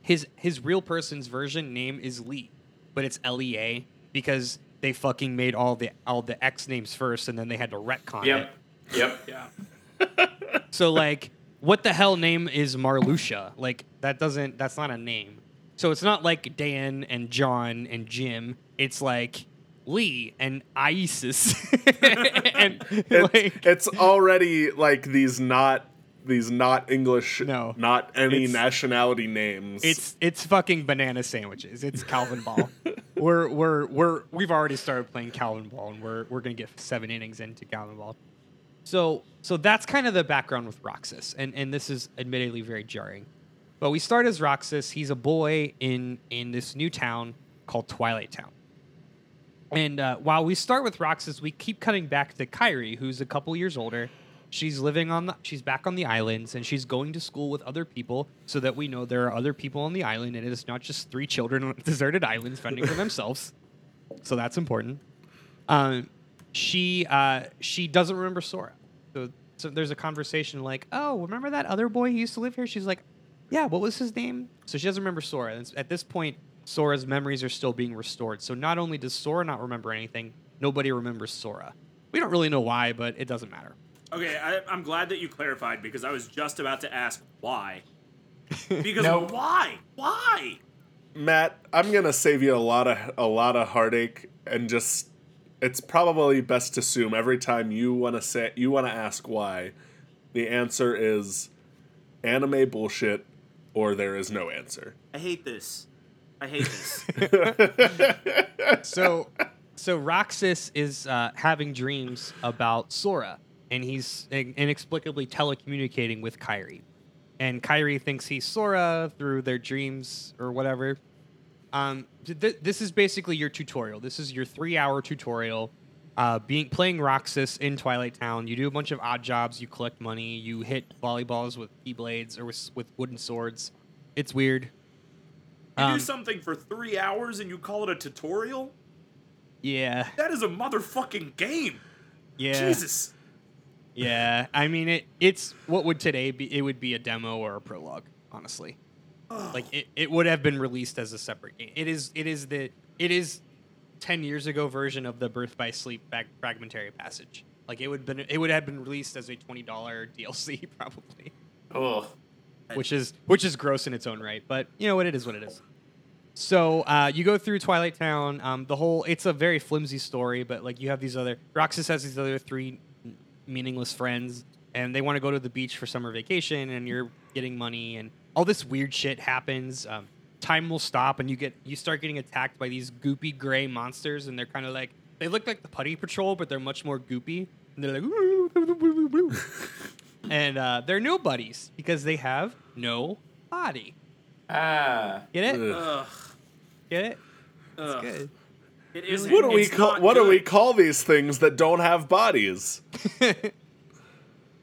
his his real person's version name is Lee, but it's L E A because they fucking made all the all the X names first, and then they had to retcon it. Yep. Yep. Yeah. So like, what the hell name is Marluxia? Like that doesn't that's not a name. So it's not like Dan and John and Jim. It's like Lee and Isis. and It's, like, it's already like these not these not English, No. not any nationality names. it's it's fucking banana sandwiches. It's Calvin Ball. we're we're we're we've already started playing Calvin Ball, and we're we're gonna get seven innings into Calvin Ball. So so that's kind of the background with Roxas, and and this is admittedly very jarring. But we start as Roxas. He's a boy in in this new town called Twilight Town. And uh, while we start with Roxas, we keep cutting back to Kairi, who's a couple years older, she's living on the she's back on the islands and she's going to school with other people so that we know there are other people on the island and it is not just three children on a deserted island fending for themselves. So that's important. Um, she uh, she doesn't remember Sora. So, so there's a conversation like, "Oh, remember that other boy who used to live here?" She's like, "Yeah, what was his name?" So she doesn't remember Sora. And at this point, Sora's memories are still being restored. So not only does Sora not remember anything, nobody remembers Sora. We don't really know why, but it doesn't matter. Okay, I, I'm glad that you clarified because I was just about to ask why. Because Nope. why? Why? Matt, I'm gonna save you a lot of a lot of heartache and just it's probably best to assume every time you wanna say you wanna ask why, the answer is anime bullshit or there is no answer. I hate this. I hate this. so so Roxas is uh, having dreams about Sora, and he's inexplicably telecommunicating with Kairi, and Kairi thinks he's Sora through their dreams or whatever. Um, th- th- this is basically your tutorial. This is your three-hour tutorial. Uh, being playing Roxas in Twilight Town, you do a bunch of odd jobs. You collect money. You hit volleyballs with keyblades or with, with wooden swords. It's weird. You Um, do something for three hours and you call it a tutorial? Yeah, That is a motherfucking game. yeah. Jesus. Yeah, I mean it. It's what would today be? It would be a demo or a prologue, honestly. Like it, it would have been released as a separate game. It is. It is the. It is ten years ago version of the Birth by Sleep back fragmentary passage. Like it would been. It would have been released as a twenty dollar DLC probably, Oh, which is which is gross in its own right. But you know what? It is what it is. So uh, you go through Twilight Town. Um, the whole it's a very flimsy story, but like you have these other Roxas has these other three meaningless friends, and they want to go to the beach for summer vacation, and you're getting money, and all this weird shit happens. Um, time will stop, and you get you start getting attacked by these goopy gray monsters, and they're kind of like they look like the Putty Patrol, but they're much more goopy, and they're like. And uh, they're no nobodies because they have no body. ah. Get it? Ugh. Ugh. Get it? Ugh. Good. It is. What do we call not what do we call these things that don't have bodies?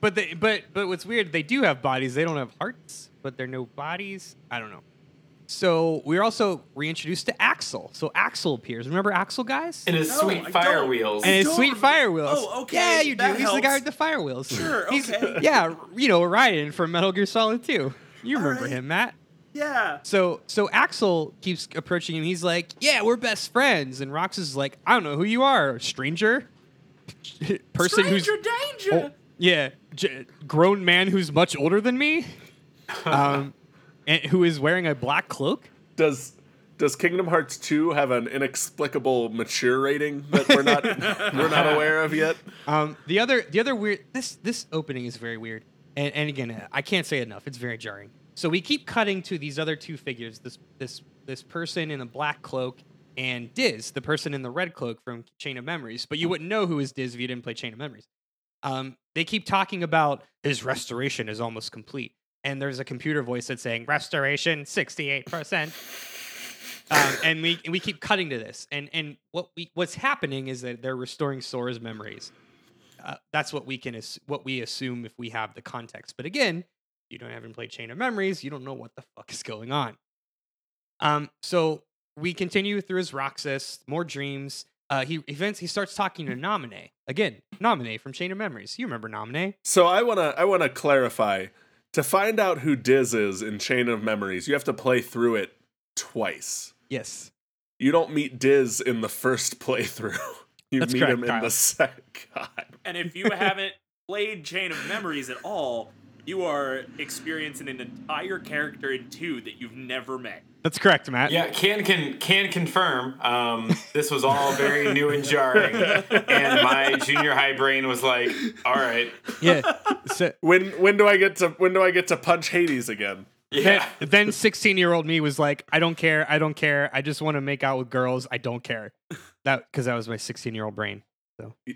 But they, but but what's weird? They do have bodies. They don't have hearts, but they're no bodies. I don't know. So we're also reintroduced to Axel. So Axel appears. Remember Axel, guys? And his No, sweet I fire don't. wheels. and his don't sweet rem- fire wheels. Oh, okay, Yeah, you do. that He's the guy helps. with the fire wheels. Sure, He's- okay. yeah, you know Ryan from Metal Gear Solid 2. You remember right. him, Matt? Yeah. So so Axel keeps approaching him. He's like, "Yeah, we're best friends." And Rox is like, "I don't know who you are, stranger, person who's Stranger danger. Oh, yeah, j- grown man who's much older than me, um, and who is wearing a black cloak." Does does Kingdom Hearts 2 have an inexplicable mature rating that we're not we're not aware of yet? Um, the other the other weird this this opening is very weird, and and again I can't say enough. It's very jarring. So we keep cutting to these other two figures. This this this person in a black cloak and Diz, the person in the red cloak from Chain of Memories. But you wouldn't know who is Diz if you didn't play Chain of Memories. Um, they keep talking about his restoration is almost complete, and there's a computer voice that's saying restoration sixty eight percent. Um, and we we keep cutting to this, and and what we what's happening is that they're restoring Sora's memories. Uh, that's what we can ass- what we assume if we have the context. But again, you don't haven't played Chain of Memories, you don't know what the fuck is going on. Um, so we continue through his Roxas, more dreams. Uh, he events he starts talking to Naminé again. Naminé from Chain of Memories. You remember Naminé? So I wanna I wanna clarify. To find out who Diz is in Chain of Memories, you have to play through it twice. Yes. You don't meet Diz in the first playthrough. You That's meet correct, him in the second. God. And if you haven't played Chain of Memories at all, you are experiencing an entire character in two that you've never met. That's correct, Matt. Yeah, can can can confirm. Um, this was all very new and jarring, and my junior high brain was like, "All right, Yeah. So, When when do I get to when do I get to punch Hades again? yeah." then 16 year old me was like, I don't care. I don't care. I just want to make out with girls. I don't care. That because that was my 16 year old brain.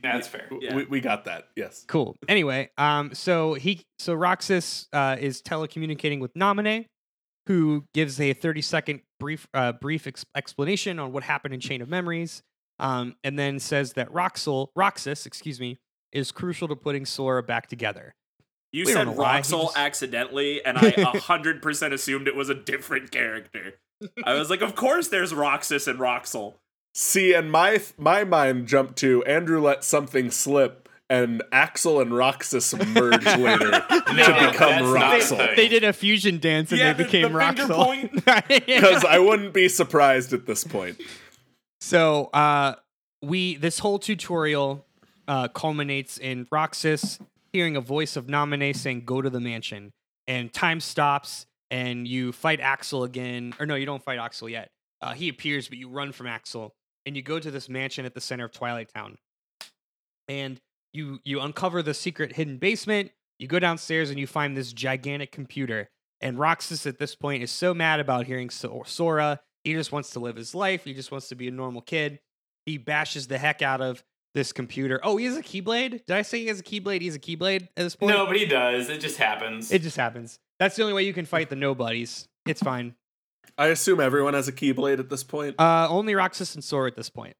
That's fair. Yeah. We, we got that. Yes. Cool. Anyway, um, so he so Roxas uh, is telecommunicating with Naminé, who gives a 30 second brief uh, brief ex- explanation on what happened in Chain of Memories, um, and then says that Roxel Roxas, excuse me, is crucial to putting Sora back together. You We said don't know why, he Roxel just- accidentally, and I a hundred percent assumed it was a different character. I was like, of course there's Roxas and Roxel. See, and my my mind jumped to Andrew let something slip, and Axel and Roxas merge later No, to become that's not a Roxel. thing. They did a fusion dance and Yeah, they became the finger Roxel. point. Because I wouldn't be surprised at this point. So uh we this whole tutorial uh culminates in Roxas hearing a voice of Naminé saying go to the mansion and time stops and you fight Axel again or no you don't fight Axel yet. Uh he appears but you run from Axel and you go to this mansion at the center of Twilight Town. And you you uncover the secret hidden basement, you go downstairs and you find this gigantic computer and Roxas at this point is so mad about hearing so- Sora he just wants to live his life. He just wants to be a normal kid. He bashes the heck out of this computer. Oh, he has a Keyblade? Did I say he has a Keyblade? He's a Keyblade at this point? No, but he does. It just happens. It just happens. That's the only way you can fight the nobodies. It's fine. I assume everyone has a Keyblade at this point. Uh, only Roxas and Sora at this point.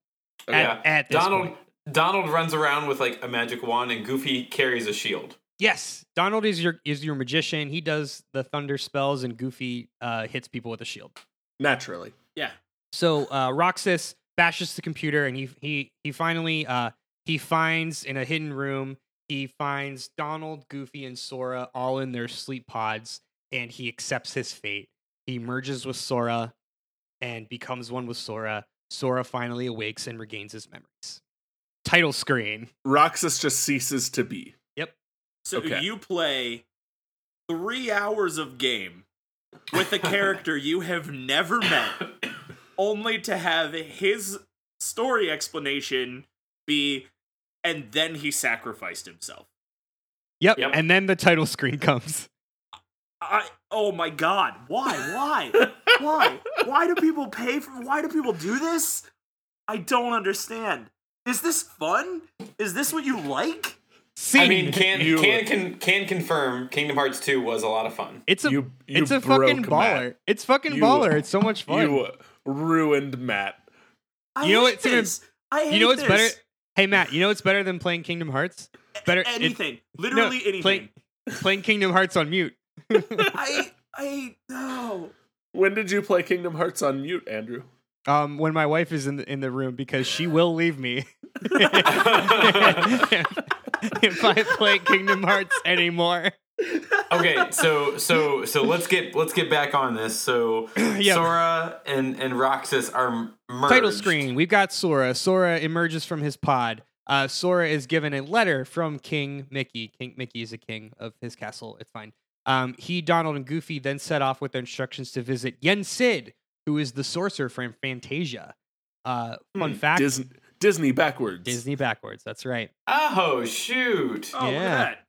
At, yeah. at this Donald point. Donald runs around with like a magic wand, and Goofy carries a shield. Yes, Donald is your is your magician. He does the thunder spells, and Goofy uh, hits people with a shield. Naturally. Yeah. So uh, Roxas bashes the computer, and he he he finally uh, he finds in a hidden room. He finds Donald, Goofy, and Sora all in their sleep pods, and he accepts his fate. He merges with Sora and becomes one with Sora. Sora finally awakes and regains his memories. Title screen. Roxas just ceases to be. Yep. So Okay. you play three hours of game with a character you have never met, only to have his story explanation be, and then he sacrificed himself. Yep. Yep. And then the title screen comes. I oh my god, why, why, why, why do people pay for? Why do people do this? I don't understand. Is this fun? Is this what you like? See, I mean, can You- can can can confirm Kingdom Hearts 2 was a lot of fun. it's a You- you it's a broke fucking baller. Matt. It's fucking You- baller. It's so much fun. You ruined Matt. I You know hate what's even- this. I hate you know what's this. better? Hey Matt, you know what's better than playing Kingdom Hearts? Better it- Anything, literally anything. Playing, playing Kingdom Hearts on mute. I I no. When did you play Kingdom Hearts on mute, Andrew? Um, when my wife is in the in the room because she will leave me if I play Kingdom Hearts anymore. okay, so so so let's get let's get back on this. So Yep. Sora and and Roxas are merged. Title screen. We've got Sora. Sora emerges from his pod. Uh, Sora is given a letter from King Mickey. King Mickey is a king of his castle. It's fine. Um, he, Donald, and Goofy then set off with their instructions to visit Yen Sid, who is the sorcerer from Fantasia. Uh, fun Hmm, fact: Disney, Disney backwards. Disney backwards. That's right. Oh shoot! Oh, Yeah. at.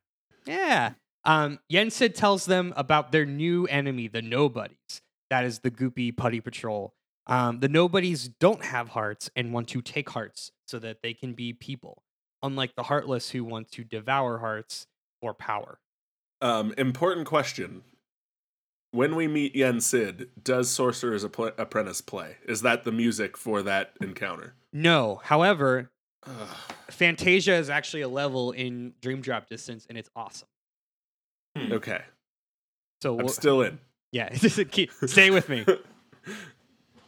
Yeah. Um, Yen Sid tells them about their new enemy, the Nobodies. That is the Goopy Putty Patrol. Um, the Nobodies don't have hearts and want to take hearts so that they can be people, unlike the Heartless who want to devour hearts for power. Um, important question. When we meet Yen Sid, does Sorcerer's Appl- Apprentice play? Is that the music for that encounter? No, however, Ugh. Fantasia is actually a level in Dream Drop Distance, and it's awesome. okay, So I'm we'll- still in. yeah, keep, stay with me.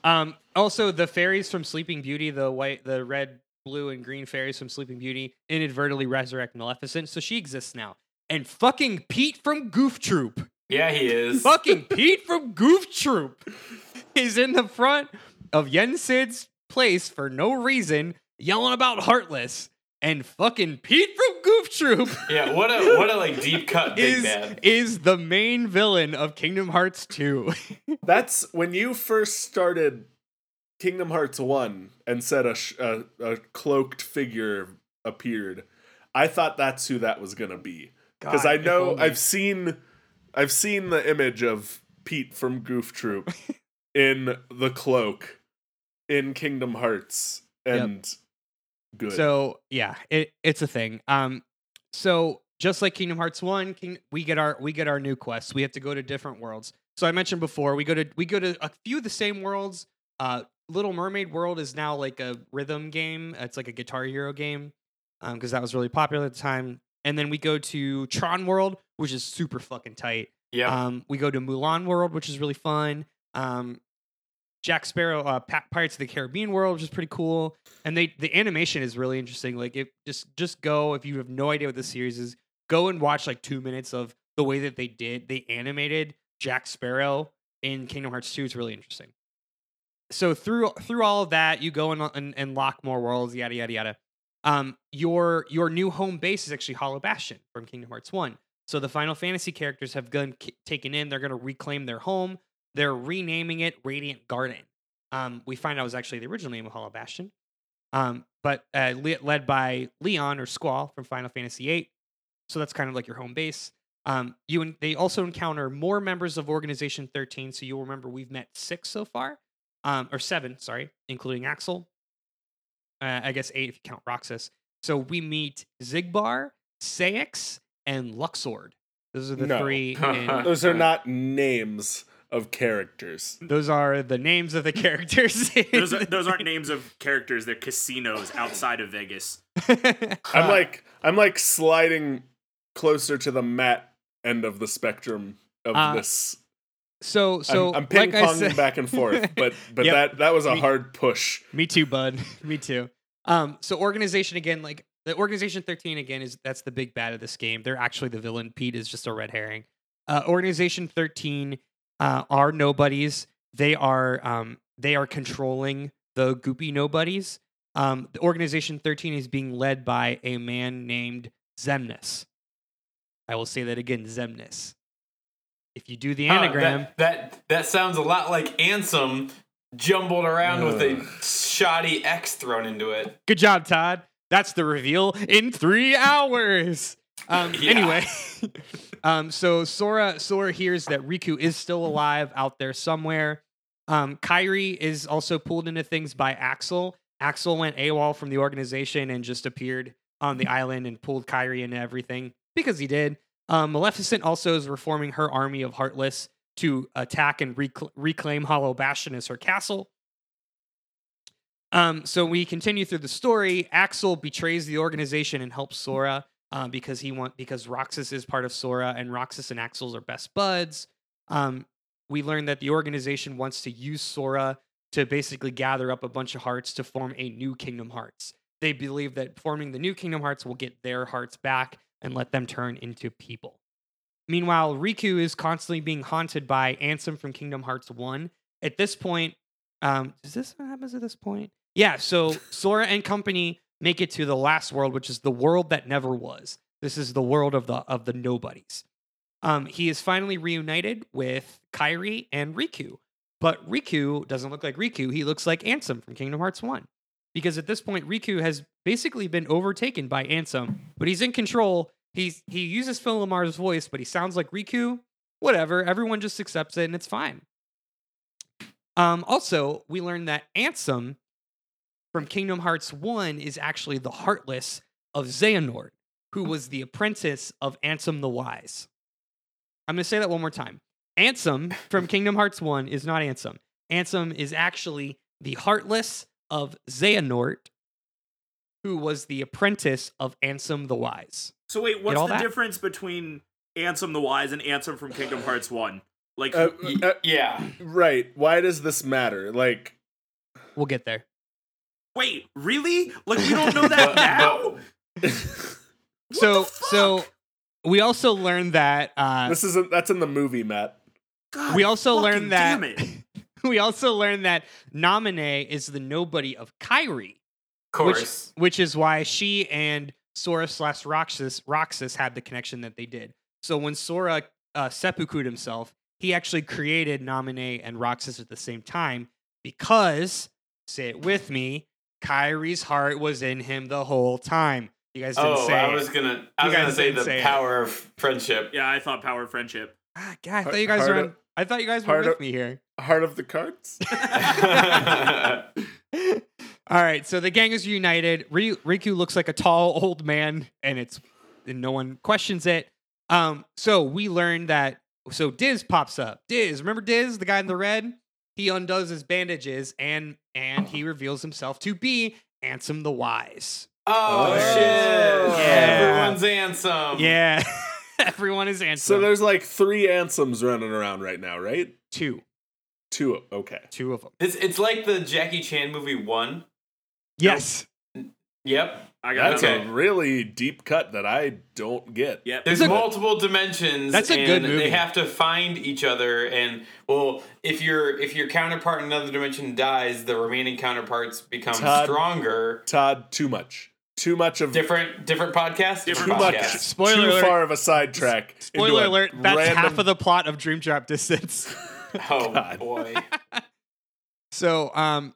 Um, also, the fairies from Sleeping Beauty, the white, the red, blue, and green fairies from Sleeping Beauty, inadvertently resurrect Maleficent, so she exists now. And fucking Pete from Goof Troop, Yeah, he is. fucking Pete from Goof Troop, is in the front of Yen Sid's place for no reason, yelling about Heartless. And fucking Pete from Goof Troop Yeah, what a what a like deep cut big is bad. is the main villain of Kingdom Hearts 2. That's when you first started Kingdom Hearts 1 and said a, sh- a, a cloaked figure appeared. I thought that's who that was going to be. Because I know only. I've seen I've seen the image of Pete from Goof Troop in the cloak in Kingdom Hearts and good. So yeah, it, it's a thing. Um, so just like Kingdom Hearts One, King, we get our we get our new quests. We have to go to different worlds. So I mentioned before, we go to we go to a few of the same worlds. Uh, Little Mermaid World is now like a rhythm game. It's like a Guitar Hero game. because that was really popular at the time. And then we go to Tron World, which is super fucking tight. Yeah. Um, we go to Mulan World, which is really fun. Um, Jack Sparrow, uh, Pirates of the Caribbean World, which is pretty cool. And they the animation is really interesting. Like, if just just go if you have no idea what the series is, go and watch like two minutes of the way that they did they animated Jack Sparrow in Kingdom Hearts 2. It's really interesting. So through through all of that, you go and, and, and lock more worlds, yada yada yada. Um, your your new home base is actually Hollow Bastion from Kingdom Hearts 1. So the Final Fantasy characters have been ki- taken in. They're going to reclaim their home. They're renaming it Radiant Garden. Um, we find out it was actually the original name of Hollow Bastion, um, but uh, le- led by Leon or Squall from Final Fantasy VIII. So that's kind of like your home base. Um, you and they also encounter more members of Organization 13. So you'll remember we've met six so far, um, or seven, sorry, including Axel. Uh, I guess eight if you count Roxas. So we meet Xigbar, Saix, and Luxord. Those are the No. three. In, Those are not names of characters. those are the names of the characters. Those, are, those aren't names of characters. They're casinos outside of Vegas. I'm like I'm like sliding closer to the mat end of the spectrum of Uh, this. So so I'm, I'm ping like ponging said- back and forth, but but Yep. that that was a Me- hard push. Me too, bud. Me too. Um, so organization again, like the organization 13 again is that's the big bad of this game. They're actually the villain. Pete is just a red herring. Uh, organization 13 uh, are nobodies. They are um, they are controlling the goopy nobodies. Um, the organization 13 is being led by a man named Xemnas. I will say that again, Xemnas. If you do the Huh, anagram, that, that that sounds a lot like Ansem jumbled around with a shoddy X thrown into it. Good job, Todd. That's the reveal in three hours. Um, Yeah. Anyway, um, so Sora Sora hears that Riku is still alive out there somewhere. Um, Kairi is also pulled into things by Axel. Axel went AWOL from the organization and just appeared on the island and pulled Kairi into everything because he did. Um, Maleficent also is reforming her army of Heartless to attack and recl- reclaim Hollow Bastion as her castle. Um, so we continue through the story. Axel betrays the organization and helps Sora um, because he want because Roxas is part of Sora and Roxas and Axel are best buds. Um, we learn that the organization wants to use Sora to basically gather up a bunch of hearts to form a new Kingdom Hearts. They believe that forming the new Kingdom Hearts will get their hearts back and let them turn into people. Meanwhile, Riku is constantly being haunted by Ansem from Kingdom Hearts 1. At this point, um, is this what happens at this point? Yeah, so Sora and company make it to the last world, which is the world that never was. This is the world of the of the nobodies. Um, he is finally reunited with Kairi and Riku, but Riku doesn't look like Riku. He looks like Ansem from Kingdom Hearts One, because at this point Riku has basically been overtaken by Ansem, but he's in control. He's he uses Phil LaMarr's voice, but he sounds like Riku. Whatever, everyone just accepts it and it's fine. Um, also, we learned that Ansem from Kingdom Hearts 1 is actually the Heartless of Xehanort, who was the apprentice of Ansem the Wise. I'm going to say that one more time. Ansem from Kingdom Hearts 1 is not Ansem. Ansem is actually the Heartless of Xehanort, who was the apprentice of Ansem the Wise. So wait, what's the that? difference between Ansem the Wise and Ansem from Kingdom Hearts One? Like, Uh, Y- uh, yeah. right. Why does this matter? Like, We'll get there. wait, really? Like we don't know that now? so, so we also learned that uh, this isn't. That's in the movie, Matt. God we also learned that Damn it. we also learned that Naminé is the nobody of Kairi, Of course. which which is why she and Sora slash Roxas Roxas had the connection that they did. So when Sora uh, seppuku'd himself, he actually created Naminé and Roxas at the same time because say it with me, Kairi's heart was in him the whole time. You guys didn't oh, say I it. was gonna. I was gonna guys say the say it. power of friendship. Yeah, I thought Power of Friendship. Ah, God, I thought you guys heart were. of- On, I thought you guys were heart with of- me here. Heart of the cards. All right, so the gang is reunited. Ri- Riku looks like a tall old man, and it's and no one questions it. Um, so we learn that so Diz pops up. Diz, remember Diz, the guy in the red? He undoes his bandages and and he reveals himself to be Ansem the Wise. Oh, Oh. shit! Yeah. Everyone's Ansem. Yeah. Everyone is answering. So there's like three anthems running around right now, right? two. Two. Okay. Two of them. It's it's like the Jackie Chan movie One. Yes. Yep. I got That's Okay. a really deep cut that I don't get. Yep. There's That's a- multiple dimensions. That's a and good movie. They have to find each other, and well, if your if your counterpart in another dimension dies, the remaining counterparts become Todd. stronger. Todd, too much. Too much of Different different podcasts. Different too much. Spoiler too alert. far of a sidetrack. into Spoiler a alert. That's random- half of the plot of Dream Drop Distance. Oh God. boy. So, um,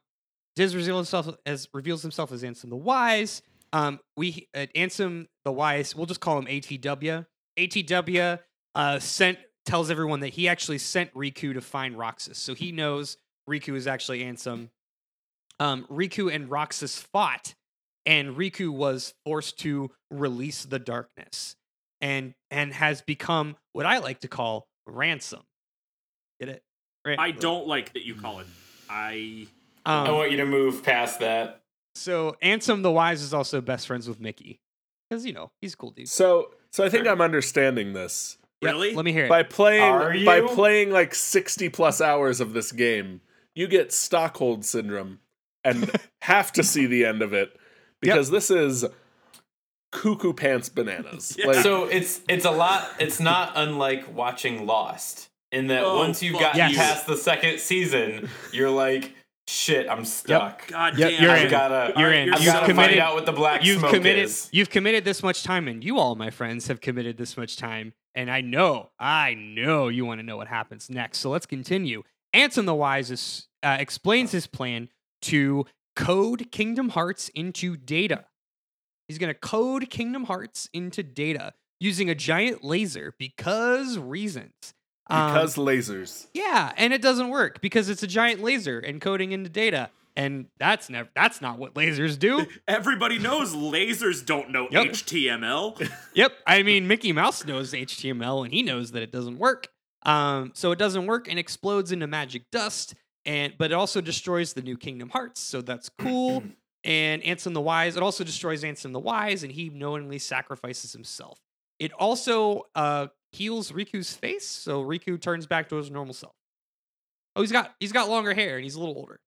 Diz reveals himself as reveals himself as Ansem the Wise. Um, we uh, Ansem the Wise. We'll just call him ATW. ATW uh, sent tells everyone that he actually sent Riku to find Roxas, so he knows Riku is actually Ansem. Um, Riku and Roxas fought, and Riku was forced to release the darkness, and and has become what I like to call ransom. Get it? Right. I don't like that you call it. I Um, I want you to move past that. So Ansem the Wise is also best friends with Mickey. Because, you know, he's a cool dude. So, so I think I'm understanding this Yep, really. let me hear it. by playing Are by playing like 60 plus hours of this game. You get Stockholm syndrome and have to see the end of it because this is cuckoo pants bananas. Yeah. Like, So it's it's a lot. It's not unlike watching Lost in that Oh, once you've fuck gotten Yes. past the second season, you're like, shit, I'm stuck. God Yep, damn. you're I've in. gotta, You're in. I've You've gotta committed- find out what the black You've smoke committed is. you've committed this much time and you all my friends have committed this much time and I know I know you want to know what happens next. So let's continue. Ansem the Wise is, uh, explains his plan to code Kingdom Hearts into data. He's going to code Kingdom Hearts into data using a giant laser because reasons. Um, because lasers. Yeah, and it doesn't work because it's a giant laser encoding into data, and that's never that's not what lasers do. Everybody knows lasers don't know Yep. HTML. yep, I mean Mickey Mouse knows HTML and he knows that it doesn't work. Um, so it doesn't work and explodes into magic dust, and but it also destroys the new Kingdom Hearts, so that's cool. and Ansem the Wise, it also destroys Ansem the Wise, and he knowingly sacrifices himself. It also uh, heals Riku's face, so Riku turns back to his normal self. Oh, he's got he's got longer hair and he's a little older.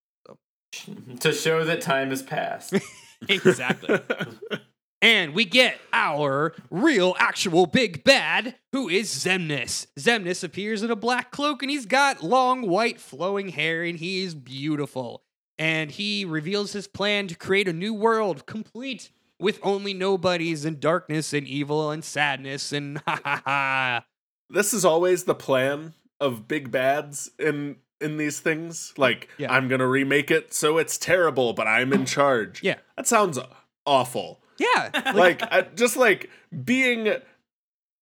to show that time has passed. exactly. And we get our real, actual big bad, who is Xemnas. Xemnas appears in a black cloak and he's got long, white, flowing hair and he is beautiful. And he reveals his plan to create a new world complete with only nobodies and darkness and evil and sadness and ha ha ha. this is always the plan of big bads in in these things. Like Yeah. I'm gonna remake it so it's terrible, but I'm in charge. Yeah. that sounds awful. Yeah. Like I, just like being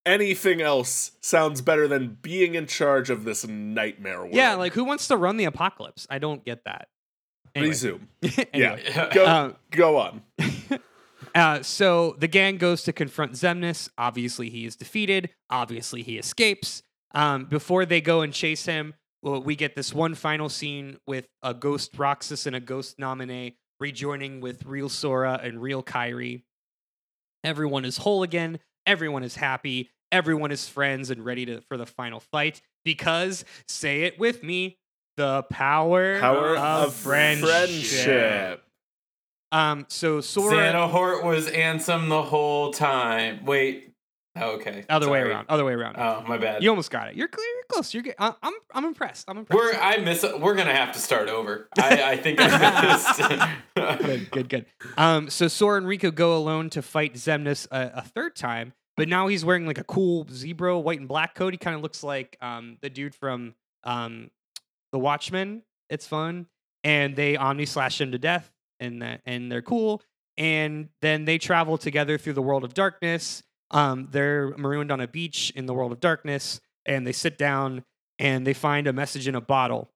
anything else sounds better than being in charge of this nightmare world. yeah, like who wants to run the apocalypse? I don't get that. Anyway. resume. Anyway. Yeah, go Um, go on. Uh, so the gang goes to confront Xemnas. Obviously, he is defeated. Obviously, he escapes. Um, before they go and chase him, well, we get this one final scene with a ghost Roxas and a ghost Naminé rejoining with real Sora and real Kairi. Everyone is whole again. Everyone is happy. Everyone is friends and ready to for the final fight because say it with me, the power, Power of, of friendship. friendship. Um, so Sora. Xehanort was Ansem the whole time. Wait. Oh, okay. Other way around. Other way around. Oh, my bad. You almost got it. You're clear. You're close. You're good. I- I'm. I'm impressed. I'm impressed. We're I miss. We're gonna have to start over. I, I think I missed. good. Good. Good. Um. So Sora and Riku go alone to fight Xemnas a, a third time, but now he's wearing like a cool zebra white and black coat. He kind of looks like um the dude from um the Watchmen. It's fun, and they omni slash him to death, and that and they're cool. And then they travel together through the world of darkness. Um, they're marooned on a beach in the world of darkness, and they sit down and they find a message in a bottle.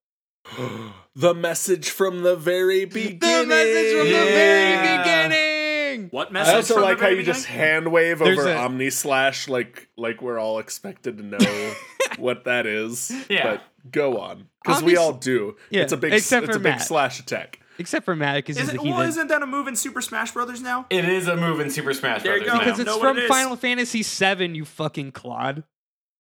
the message from the very beginning. The message from the very beginning. What message? I also from the like how very you just beginning? hand wave There's over a- Omni Slash like like we're all expected to know what that is. Yeah. But go on. Because we all do. Yeah, It's a big except it's for a big slash attack. Except for Matt, because he's Isn't, well, isn't that a move in Super Smash Brothers now? It is a move in Super Smash Brothers. There you Brothers go. because it's know from it is. Final Fantasy VII, you fucking clod.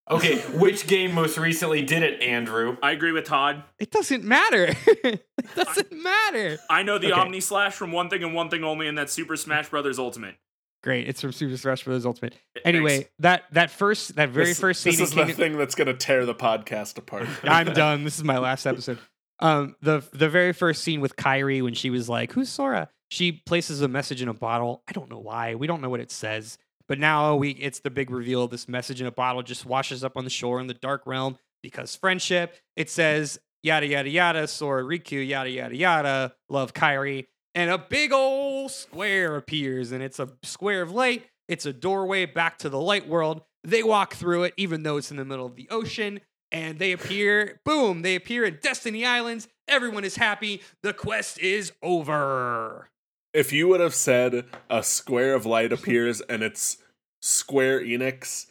Okay, which game most recently did it, Andrew? I agree with Todd. It doesn't matter. it doesn't matter. I know the Okay. Omni Slash from one thing and one thing only, and that's Super Smash Brothers Ultimate. Great. It's from Super Smash Bros. Ultimate. Anyway, that that first that very this, first scene This in is the Kingdom, thing that's gonna tear the podcast apart. I'm done. This is my last episode. Um, the the very first scene with Kairi when she was like, "Who's Sora?" She places a message in a bottle. I don't know why. We don't know what it says. But now we it's the big reveal. This message in a bottle just washes up on the shore in the dark realm because friendship. It says yada yada yada. Sora Riku yada yada yada. Love Kairi. And a big old square appears, and it's a square of light. It's a doorway back to the light world. They walk through it, even though it's in the middle of the ocean and they appear boom they appear in destiny islands everyone is happy the quest is over if you would have said a square of light appears and it's Square Enix,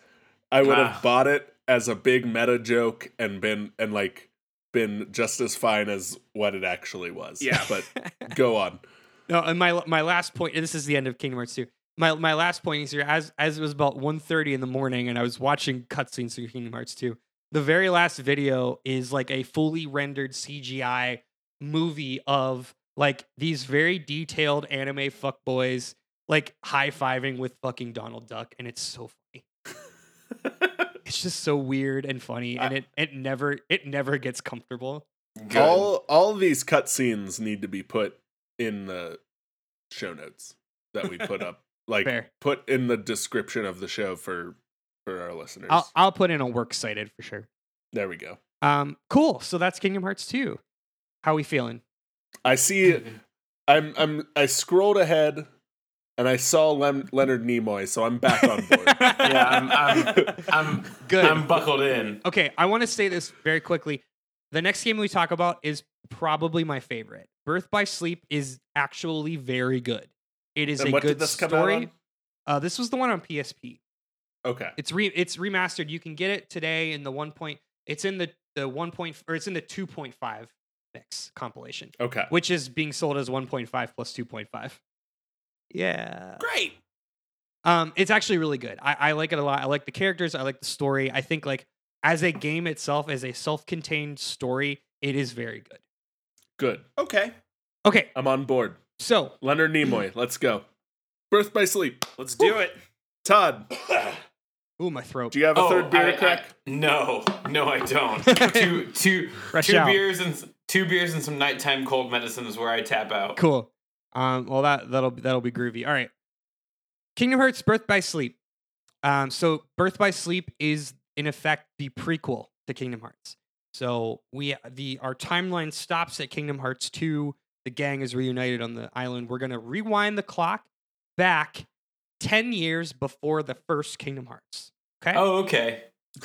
I would have Ah. bought it as a big meta joke and been and like been just as fine as what it actually was. Yeah. But go on. no and my my last point and this is the end of kingdom hearts 2 my my last point is here as as it was about 1.30 in the morning and i was watching cutscenes through kingdom hearts 2 the very last video is like a fully rendered cgi movie of like these very detailed anime fuckboys like high-fiving with fucking donald duck and it's so funny it's just so weird and funny and I- it it never it never gets comfortable Good. All all of these cutscenes need to be put in the show notes that we put up. Like Fair. put in the description of the show for for our listeners. I'll, I'll put in a works cited for sure there we go. um cool so that's kingdom hearts 2 how we feeling I see it. I'm I'm I scrolled ahead and I saw Lem- Leonard Nimoy, so I'm back on board. yeah, I'm, I'm, I'm Good. I'm buckled in. okay i want to say this very quickly the next game we talk about is probably my favorite birth by sleep is actually very good it is And a what good did this come out story on? uh this was the one on psp Okay. It's re it's remastered. You can get it today in the one point. It's in the the one point or it's in the two point five mix compilation, Okay. which is being sold as one point five plus two point five. Yeah. Great. Um, it's actually really good. I, I like it a lot. I like the characters. I like the story. I think like as a game itself, as a self-contained story, it is very good. Good. Okay. Okay, I'm on board. so Leonard Nimoy, let's go. Birth by sleep. Let's do it. Todd, ooh, my throat. do you have a Oh, third beer I- to crack? I- no, no, I don't. two, two, Fresh two out. beers and two beers and some nighttime cold medicine is where I tap out. Cool. Um, well that that'll that'll be groovy. All right. Kingdom Hearts Birth by Sleep. Um, so Birth by Sleep is in effect the prequel to Kingdom Hearts. So we the our timeline stops at Kingdom Hearts 2. The gang is reunited on the island. We're gonna rewind the clock back 10 years before the first Kingdom Hearts. Okay. Oh, okay.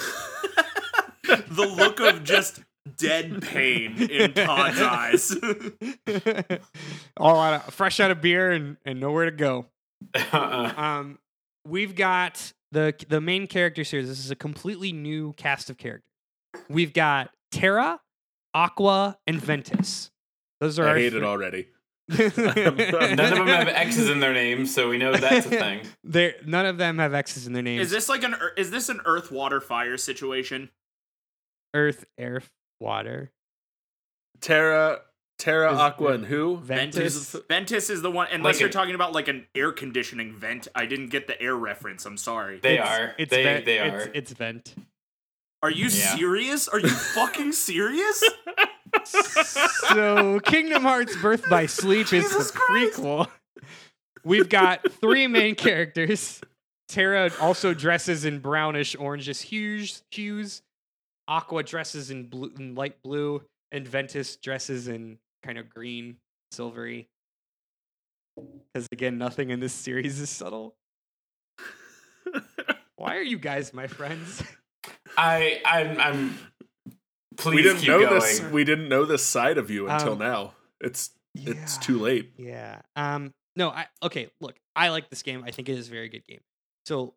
the look of just dead pain in Todd's eyes. All out of, fresh out of beer and, and nowhere to go. Uh-uh. Um, we've got the the main characters here. This is a completely new cast of characters. We've got Terra, Aqua, and Ventus. Those are I our hate it already. Um, none of them have X's in their names, so we know that's a thing. They're, none of them have X's in their names. is this like an is this an earth water fire situation? Earth, air, water? Terra, Terra, Is- Aqua, and who? Ventus. Ventus is the one unless Like you're a- talking about like an air conditioning vent. I didn't get the air reference. I'm sorry. They It's- are. It's they vent, they it's- are. It's, vent. Are you Yeah. serious? Are you fucking serious? so Kingdom Hearts Birth by Sleep is Jesus the Christ. prequel. We've got three main characters. Terra also dresses in brownish orangish hues. hues. Aqua dresses in blue in light blue, and Ventus dresses in kind of green, silvery. Because again, nothing in this series is subtle. Why are you guys my friends? I I'm I'm. Please we didn't keep know going. this. We didn't know this side of you until Um, now. It's it's too late. Yeah. Um. No. I. Okay. Look, I like this game. I think it is a very good game. So,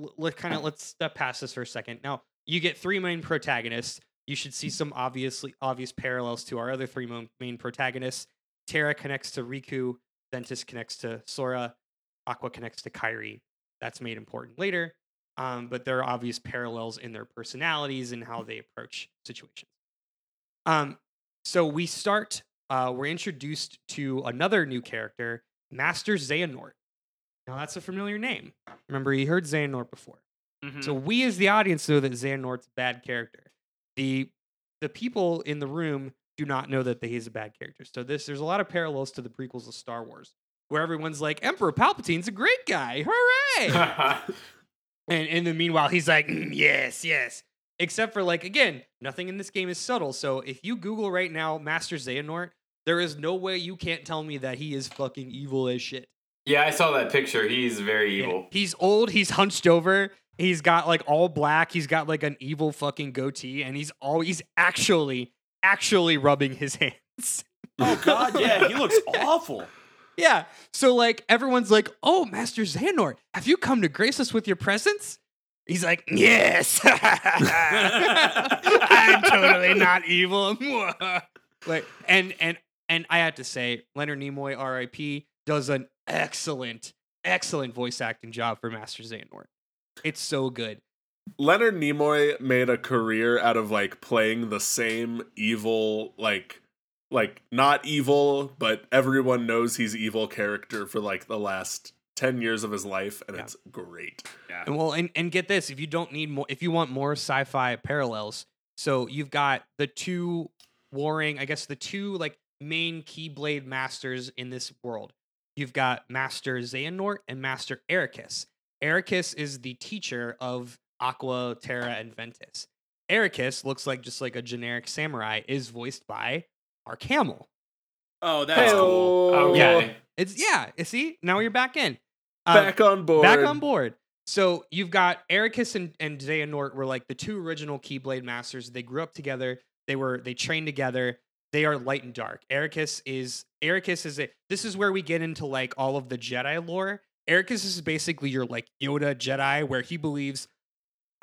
l- let kind of let's step past this for a second. Now, you get three main protagonists. You should see some obviously obvious parallels to our other three main protagonists. Terra connects to Riku, Ventus connects to Sora, Aqua connects to Kairi. That's made important later. Um, but there are obvious parallels in their personalities and how they approach situations. Um, so we start, uh, we're introduced to another new character, Master Xehanort. Now that's a familiar name. Remember, you heard Xehanort before. Mhm. So we as the audience know that Xehanort's a bad character. The the people in the room do not know that he's a bad character. So this there's a lot of parallels to the prequels of Star Wars, where everyone's like, Emperor Palpatine's a great guy. Hooray! and in the meanwhile he's like, "Mm, yes, yes. Except for like again, nothing in this game is subtle. So if you Google right now Master Xehanort, there is no way you can't tell me that he is fucking evil as shit. yeah, I saw that picture. He's very Yeah. evil. He's old. He's hunched over. He's got like all black. He's got like an evil fucking goatee, and he's all he's actually actually rubbing his hands. oh god, yeah, he looks awful. Yeah. So like everyone's like, "Oh, Master Xehanort, have you come to grace us with your presence?" He's like, "Yes, I'm totally not evil." like, and and and I have to say, Leonard Nimoy, R.I.P., does an excellent, excellent voice acting job for Master Xehanort. It's so good. Leonard Nimoy made a career out of like playing the same evil, like like not evil, but everyone knows he's evil character for like the last 10 years of his life, and Yeah. it's great. Yeah. And well, and, and get this: if you don't need more, if you want more sci-fi parallels, so you've got the two warring, I guess the two like main Keyblade masters in this world. You've got Master Xehanort and Master Eraqus. Eraqus is the teacher of Aqua, Terra, and Ventus. Eraqus looks like just like a generic samurai. Is voiced by Mark Hamill. Oh, that's cool. Hey-o. Okay. It's yeah. you See, now you're back in. Um, Back on board. back on board. So you've got Eraqus and, and Xehanort were like the two original Keyblade masters. They grew up together. They were they trained together. They are light and dark. Eraqus is Eraqus is a this is where we get into like all of the Jedi lore. Eraqus is basically your like Yoda Jedi, where he believes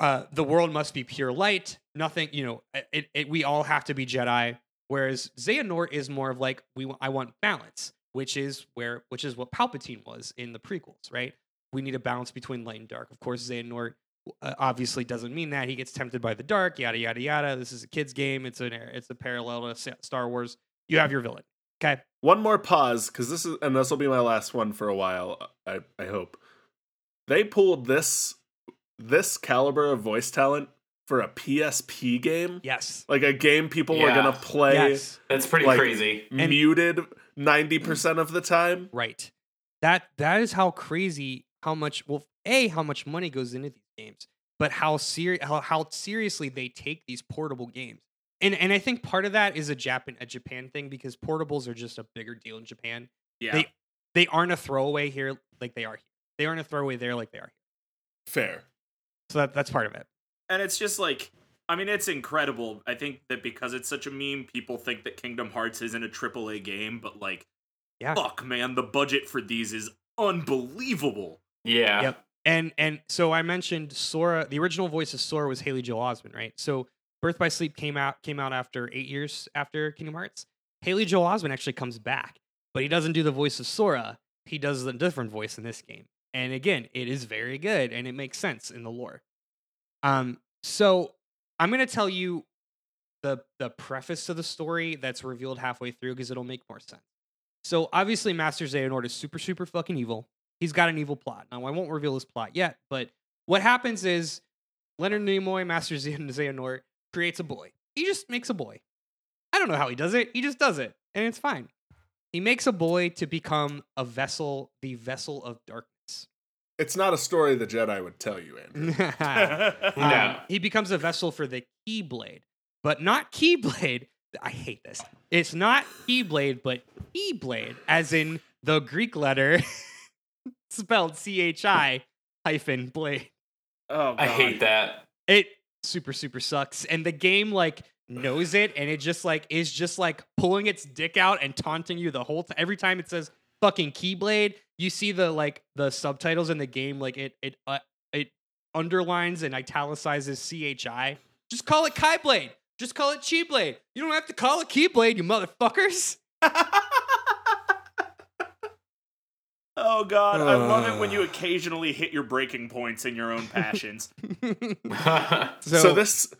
uh, the world must be pure light. Nothing, you know, it, it, we all have to be Jedi. Whereas Xehanort is more of like we I want balance, which is where which is what Palpatine was in the prequels, right? We need a balance between light and dark. Of course, Xehanort uh, obviously doesn't mean that. He gets tempted by the dark, yada yada yada. This is a kids game. It's an it's a parallel to Star Wars. You have your villain. Okay. One more pause, because this is, and this will be my last one for a while. I I hope they pulled this this caliber of voice talent for a PSP game, Yes. like a game people were Yeah. gonna play Yes. That's pretty Like- crazy. And- muted ninety percent of the time. Right. That that is how crazy how much well a how much money goes into these games, but how serious how, how seriously they take these portable games. And and I think part of that is a Japan a Japan thing because portables are just a bigger deal in Japan. Yeah. They they aren't a throwaway here like they are here. They aren't a throwaway there like they are here. Fair. So that, that's part of it. And it's just like I mean, it's incredible. I think that because it's such a meme, people think that Kingdom Hearts isn't a AAA game, but like, Yeah. fuck, man, the budget for these is unbelievable. Yeah. Yep. And and so I mentioned Sora. The original voice of Sora was Haley Joel Osment, right? So Birth by Sleep came out came out after eight years after Kingdom Hearts. Haley Joel Osment actually comes back, but he doesn't do the voice of Sora. He does a different voice in this game. And again, it is very good and it makes sense in the lore. Um, so I'm gonna tell you the the preface to the story that's revealed halfway through because it'll make more sense. So obviously, Master Xehanort is super super fucking evil he's got an evil plot. Now, I won't reveal his plot yet, but what happens is Leonard Nimoy, Master Xehan- Xehanort, creates a boy. He just makes a boy. I don't know how he does it. He just does it, and it's fine. He makes a boy to become a vessel, the vessel of darkness. It's not a story the Jedi would tell you, Andrew. Um, No. he becomes a vessel for the Keyblade, but not Keyblade. I hate this. It's not Keyblade, but Keyblade, as in the Greek letter spelled C H I hyphen blade. Oh, I hate that. It super super sucks, and the game like knows it, and it just like is just like pulling its dick out and taunting you the whole time. Every time it says fucking Keyblade. You see the like the subtitles in the game, like it it uh, it underlines and italicizes chi. Just call it Keyblade. Just call it Keyblade. You don't have to call it Keyblade, you motherfuckers. Oh God, I love it when you uh. occasionally hit your breaking points in your own passions. so, so, this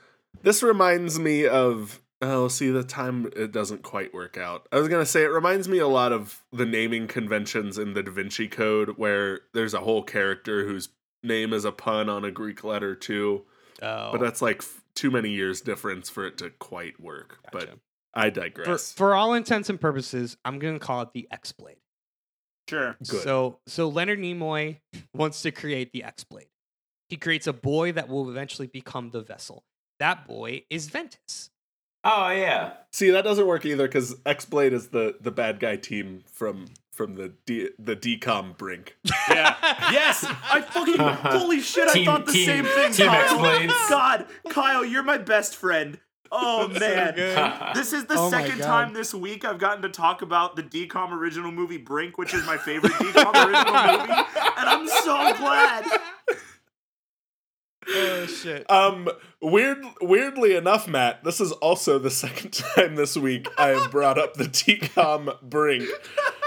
this reminds me of oh see the time it doesn't quite work out i was going to say it reminds me a lot of the naming conventions in the da vinci code where there's a whole character whose name is a pun on a greek letter too oh, but that's like f- too many years difference for it to quite work but Gotcha. i for, digress for all intents and purposes, I'm gonna call it the X Blade. Sure. Good. So so Leonard Nimoy wants to create the X Blade. He creates a boy that will eventually become the vessel. That boy is Ventus. Oh yeah. see that doesn't work either because x-blade is the the bad guy team from from the D, the DCOM brink Yeah. yes. I fucking uh-huh. holy shit. I thought the team- same thing. team Kyle. X-Blades. God, Kyle, you're my best friend. Oh That's so man. This is the Oh second time this week I've gotten to talk about the DCOM original movie Brink, which is my favorite DCOM original movie, and I'm so glad. Oh shit. Um, weird, weirdly enough, Matt, this is also the second time this week I have brought up the DCOM brink.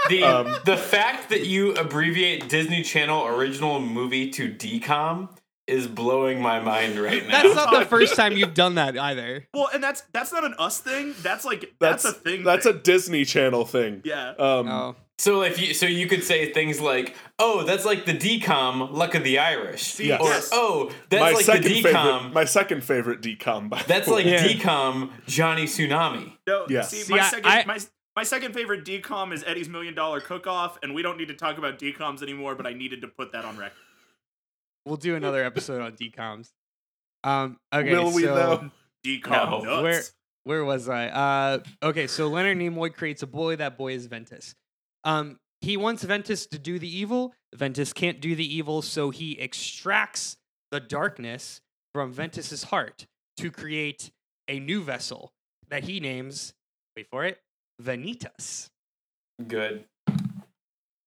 The Um, the fact that you abbreviate Disney Channel original movie to DCOM is blowing my mind right now. That's not the first time you've done that either. Well, and that's that's not an us thing. That's like that's, That's a thing. That's a. Disney Channel thing. yeah. Um, Oh. So if you so you could say things like, "Oh, that's like the DCOM Luck of the Irish," Yes. or "Oh, that's my like second the favorite, my second favorite DCOM. By That's like Yeah. DCOM Johnny Tsunami. No, Yes. see, See, my I- second I- my my second favorite DCOM is Eddie's Million Dollar Cook Off, and we don't need to talk about DCOMs anymore, but I needed to put that on record. We'll do another episode on DCOMs. Um okay. Will we so though? DCOM No. nuts. Where- where was I? Uh okay, so Leonard Nimoy creates a boy, that boy is Ventus. Um he wants Ventus to do the evil. Ventus can't do the evil, so he extracts the darkness from Ventus's heart to create a new vessel that he names, wait for it, Vanitas. Good.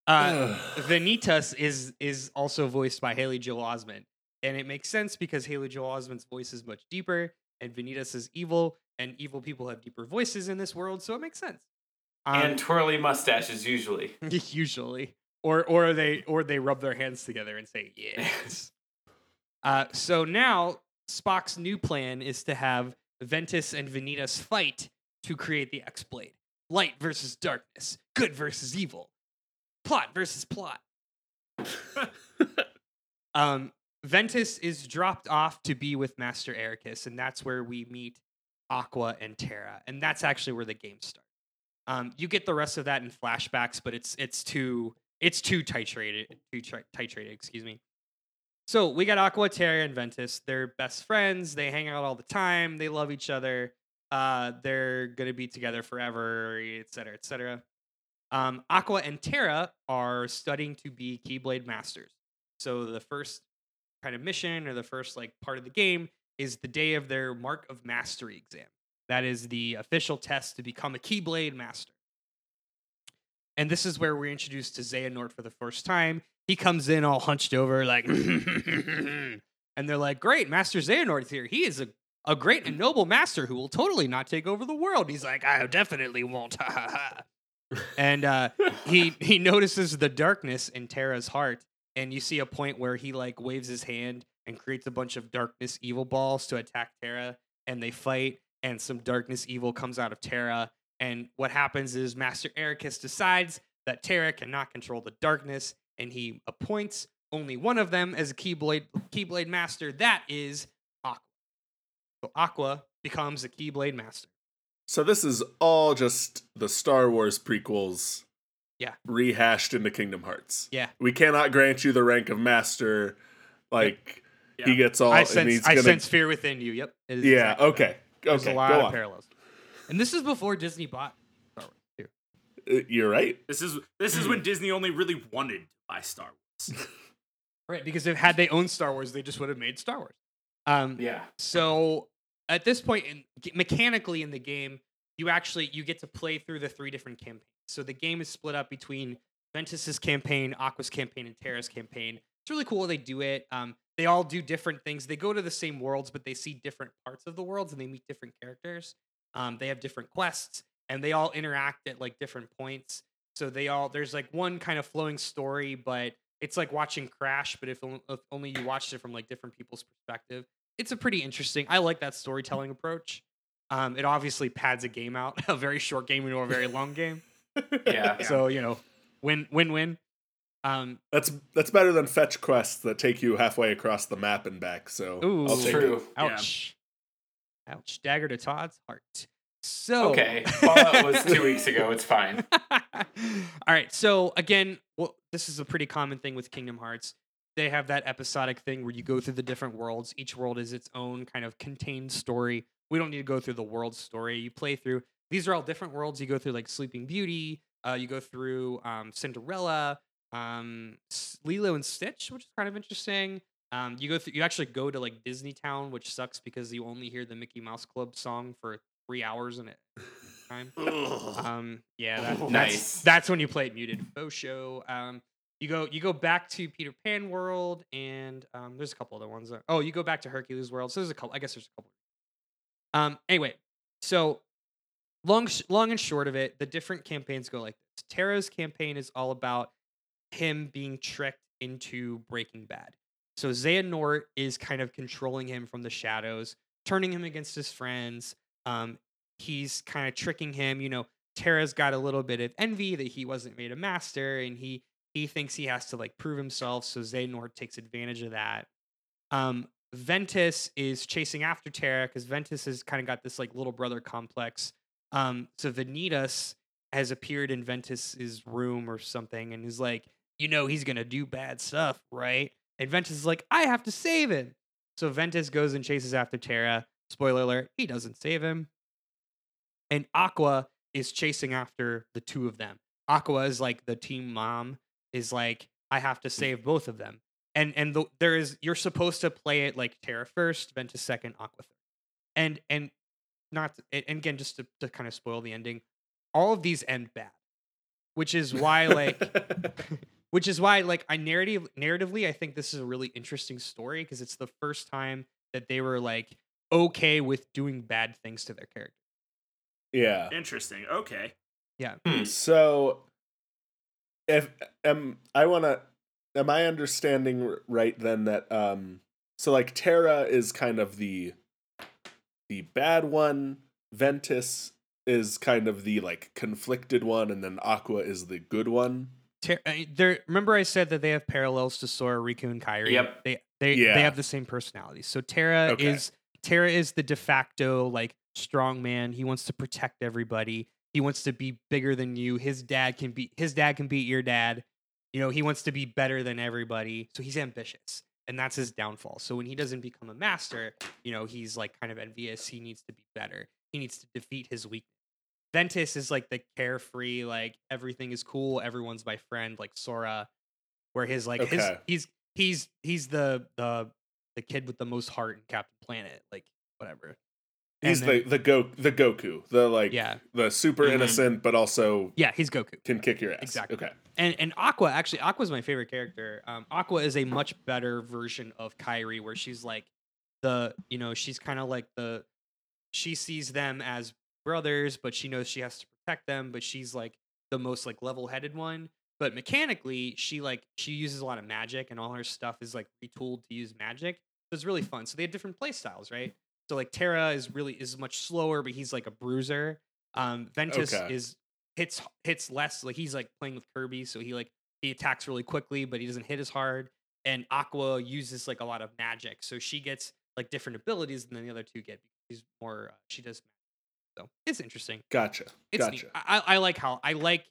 Uh, Vanitas is is also voiced by Haley Joel Osment, and it makes sense because Haley Joel Osment's voice is much deeper, and Vanitas is evil, and evil people have deeper voices in this world, so it makes sense. Um, and twirly mustaches usually. usually, or or they or they rub their hands together and say yes. uh, so now Spock's new plan is to have Ventus and Vanitas fight to create the X Blade. Light versus darkness, good versus evil, plot versus plot. um, Ventus is dropped off to be with Master Eraqus, and that's where we meet Aqua and Terra, and that's actually where the game starts. Um, you get the rest of that in flashbacks, but it's it's too it's too titrated, too tri- titrated. Excuse me. So we got Aqua, Terra, and Ventus. They're best friends. They hang out all the time. They love each other. Uh, they're gonna be together forever, et cetera, et cetera. Um, Aqua and Terra are studying to be Keyblade masters. So the first kind of mission or the first like part of the game is the day of their Mark of Mastery exam. That is the official test to become a Keyblade master. And this is where we're introduced to Xehanort for the first time. He comes in all hunched over, like, and they're like, "Great, Master Xehanort's here. He is a a great and noble master who will totally not take over the world." He's like, "I definitely won't." And uh, he he notices the darkness in Terra's heart, and you see a point where he like waves his hand and creates a bunch of darkness evil balls to attack Terra, and they fight, and some darkness evil comes out of Terra. And what happens is Master Eraqus decides that Terra cannot control the darkness, and he appoints only one of them as a Keyblade Keyblade Master. That is Aqua. So Aqua becomes a Keyblade Master. So this is all just the Star Wars prequels. Yeah. Rehashed into Kingdom Hearts. Yeah. We cannot grant you the rank of master. Like Yeah. he gets all I sense he's I gonna sense fear within you. Yep. Yeah, exactly that. Okay. There's okay, a lot of on. parallels. And this is before Disney bought Star Wars too. Uh, You're right. This is this is when Disney only really wanted to buy Star Wars. Right, because if had they owned Star Wars, they just would have made Star Wars. Um, Yeah. So at this point, in, mechanically in the game, you actually you get to play through the three different campaigns. So the game is split up between Ventus's campaign, Aqua's campaign, and Terra's campaign. It's really cool how they do it. Um, they all do different things. They go to the same worlds, but they see different parts of the worlds and they meet different characters. Um, they have different quests, and they all interact at like different points. So they all there's like one kind of flowing story, but it's like watching Crash, but if, if only you watched it from like different people's perspective. It's a pretty interesting. I like that storytelling approach. Um, it obviously pads a game out, a very short game into a very long game. Yeah. So you know, win win win. Um, That's that's better than fetch quests that take you halfway across the map and back. So Ooh. I'll take True. it. Yeah. ouch, ouch, dagger to Todd's heart. So Okay. Fallout was two weeks ago. It's fine. All right. So again, well, this is a pretty common thing with Kingdom Hearts. They have that episodic thing where you go through the different worlds. Each world is its own kind of contained story. We don't need to go through the world story. You play through. These are all different worlds. You go through like Sleeping Beauty. Uh, you go through um, Cinderella, um, Lilo and Stitch, which is kind of interesting. Um, you go through. You actually go to like Disney Town, which sucks because you only hear the Mickey Mouse Club song for three hours in it time. Um, yeah, that, that's Nice. that's when you play it muted. Faux show. Um, you go you go back to Peter Pan World, and um, there's a couple other ones. That, oh, you go back to Hercules World. So there's a couple. I guess there's a couple. Um. Anyway, so long sh- long and short of it, the different campaigns go like this. Terra's campaign is all about him being tricked into Breaking Bad. So Xehanort is kind of controlling him from the shadows, turning him against his friends. Um, he's kind of tricking him. You know, Terra's got a little bit of envy that he wasn't made a master, and he he thinks he has to like prove himself. So Xehanort takes advantage of that. Um, Ventus is chasing after Terra because Ventus has kind of got this like little brother complex. Um, so Vanitas has appeared in Ventus's room or something, and is like, you know, he's gonna do bad stuff, right? And Ventus is like, I have to save him. So Ventus goes and chases after Terra. Spoiler alert, he doesn't save him. And Aqua is chasing after the two of them. Aqua is like the team mom, is like, I have to save both of them. And and the, there is you're supposed to play it like Terra first, Ventus second, Aqua third. And and not and and again, just to, to kind of spoil the ending, all of these end bad. Which is why like which is why like i narrative narratively i think this is a really interesting story because it's the first time that they were like okay with doing bad things to their character yeah. Interesting. Okay. Yeah. So, if um, I want to, am I understanding right then that um, so like Terra is kind of the the bad one, Ventus is kind of the like conflicted one, and then Aqua is the good one. Ter- uh, there remember i said that they have parallels to sora riku and kairi? Yep. they they, Yeah. they have the same personalities. So terra Okay. is terra is the de facto like strong man. He wants to protect everybody. He wants to be bigger than you. His dad can be his dad can beat your dad. You know he wants to be better than everybody. So he's ambitious and that's his downfall. So when he doesn't become a master you know he's like kind of envious. He needs to be better. He needs to defeat his weakness ventus is like the carefree like everything is cool everyone's my friend like sora where his like his he's he's he's the the the kid with the most heart in captain planet like whatever He's then- the the go the Goku, the like yeah the super Mhm. innocent, but also yeah he's goku can kick your ass. Exactly. Okay. and and Aqua actually Aqua's my favorite character. Um, Aqua is a much better version of Kairi, where she's like the you know she's kind of like the she sees them as brothers, but she knows she has to protect them. But she's like the most like level headed one. But mechanically, she like she uses a lot of magic, and all her stuff is like retooled to use magic. So it's really fun. So they have different play styles, right? So like Terra is really is much slower, but he's like a bruiser. Um, Ventus Okay. is hits hits less. Like he's like playing with Kirby, so he like he attacks really quickly, but he doesn't hit as hard. And Aqua uses like a lot of magic, so she gets like different abilities than the other two get. because She's more uh, she does. So it's interesting. Gotcha. It's gotcha. neat. I, I I like how I like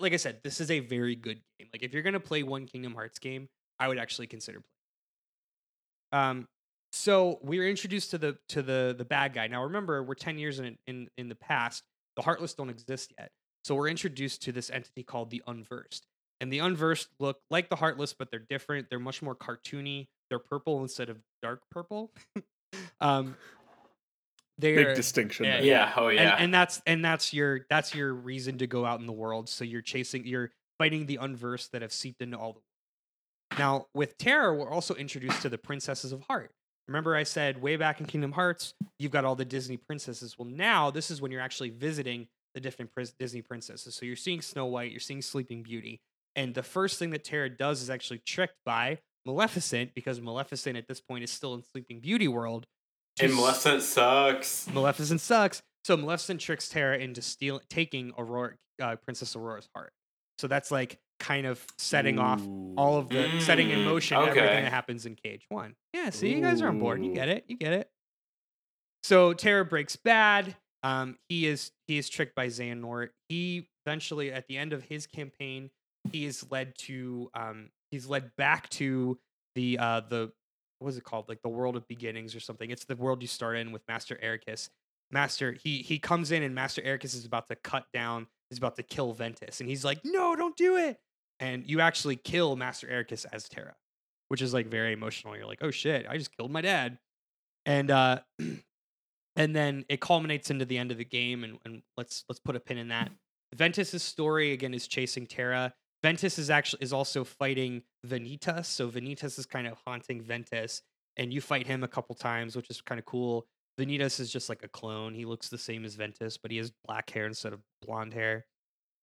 like I said, this is a very good game. Like if you're gonna play one Kingdom Hearts game, I would actually consider playing. Um, so we were introduced to the to the the bad guy. Now remember, we're ten years in in in the past. The Heartless don't exist yet, so we're introduced to this entity called the Unversed. And the Unversed look like the Heartless, but they're different. They're much more cartoony. They're purple instead of dark purple. um, they're Big distinction. yeah, there. Yeah. Oh yeah. and, and that's and that's your that's your reason to go out in the world. So you're chasing, you're fighting the unversed that have seeped into all the. Now with Terra, we're also introduced to the princesses of heart. Remember, I said way back in Kingdom Hearts, you've got all the Disney princesses. Well, now this is when you're actually visiting the the different pris- Disney princesses. So you're seeing Snow White, you're seeing Sleeping Beauty, and the first thing that Terra does is actually tricked by Maleficent because Maleficent at this point is still in Sleeping Beauty world. And Maleficent sucks. Maleficent sucks. So Maleficent tricks Terra into stealing, taking Aurora, uh, Princess Aurora's heart. So that's like kind of setting off all of the setting in Mm, motion everything that happens in Cage One. Yeah, see, you guys are on board. You get it. You get it. So Terra breaks bad. Um, he is he is tricked by Xehanort. He eventually, at the end of his campaign, he is led to um, he's led back to the uh, the what is it called? Like the world of beginnings or something. It's the world you start in with Master Eraqus. Master he he comes in and Master Eraqus is about to cut down. Is about to kill Ventus, and he's like, "No, don't do it!" And you actually kill Master Eraqus as Terra, which is like very emotional. You're like, "Oh shit, I just killed my dad," and uh, and then it culminates into the end of the game. And, and let's let's put a pin in that. Ventus's story again is chasing Terra. Ventus is actually is also fighting Vanitas. So Vanitas is kind of haunting Ventus, and you fight him a couple times, which is kind of cool. Vanitas is just like a clone. He looks the same as Ventus, but he has black hair instead of blonde hair.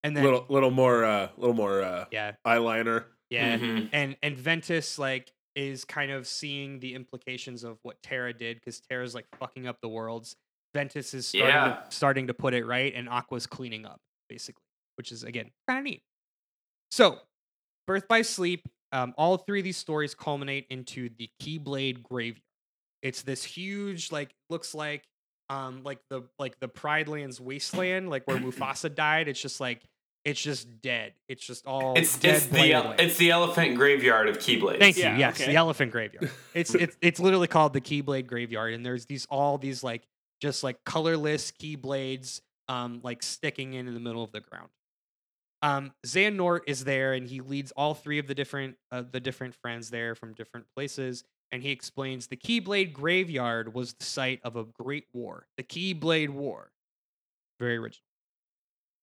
And then little little more uh little more uh yeah, eyeliner. yeah, Mhm. and and Ventus like is kind of seeing the implications of what Terra did because Terra's like fucking up the worlds. Ventus is starting, Yeah. to, starting to put it right, and Aqua's cleaning up basically, which is again kind of neat. So, Birth by Sleep. Um, all three of these stories culminate into the Keyblade Graveyard. It's this huge, like, looks like, um, like the like the Pride Lands wasteland, like where Mufasa died. It's just like it's just dead. It's just all It's dead it's the blank el- land. it's the elephant graveyard of Keyblades. Thank Yeah, you. Yes, okay. the elephant graveyard. It's it's it's literally called the Keyblade Graveyard, and there's these all these like just like colorless keyblades, um, like sticking in in the middle of the ground. Um, Xehanort is there, and he leads all three of the different uh, the different friends there from different places, and he explains the Keyblade Graveyard was the site of a great war, the Keyblade War. Very original.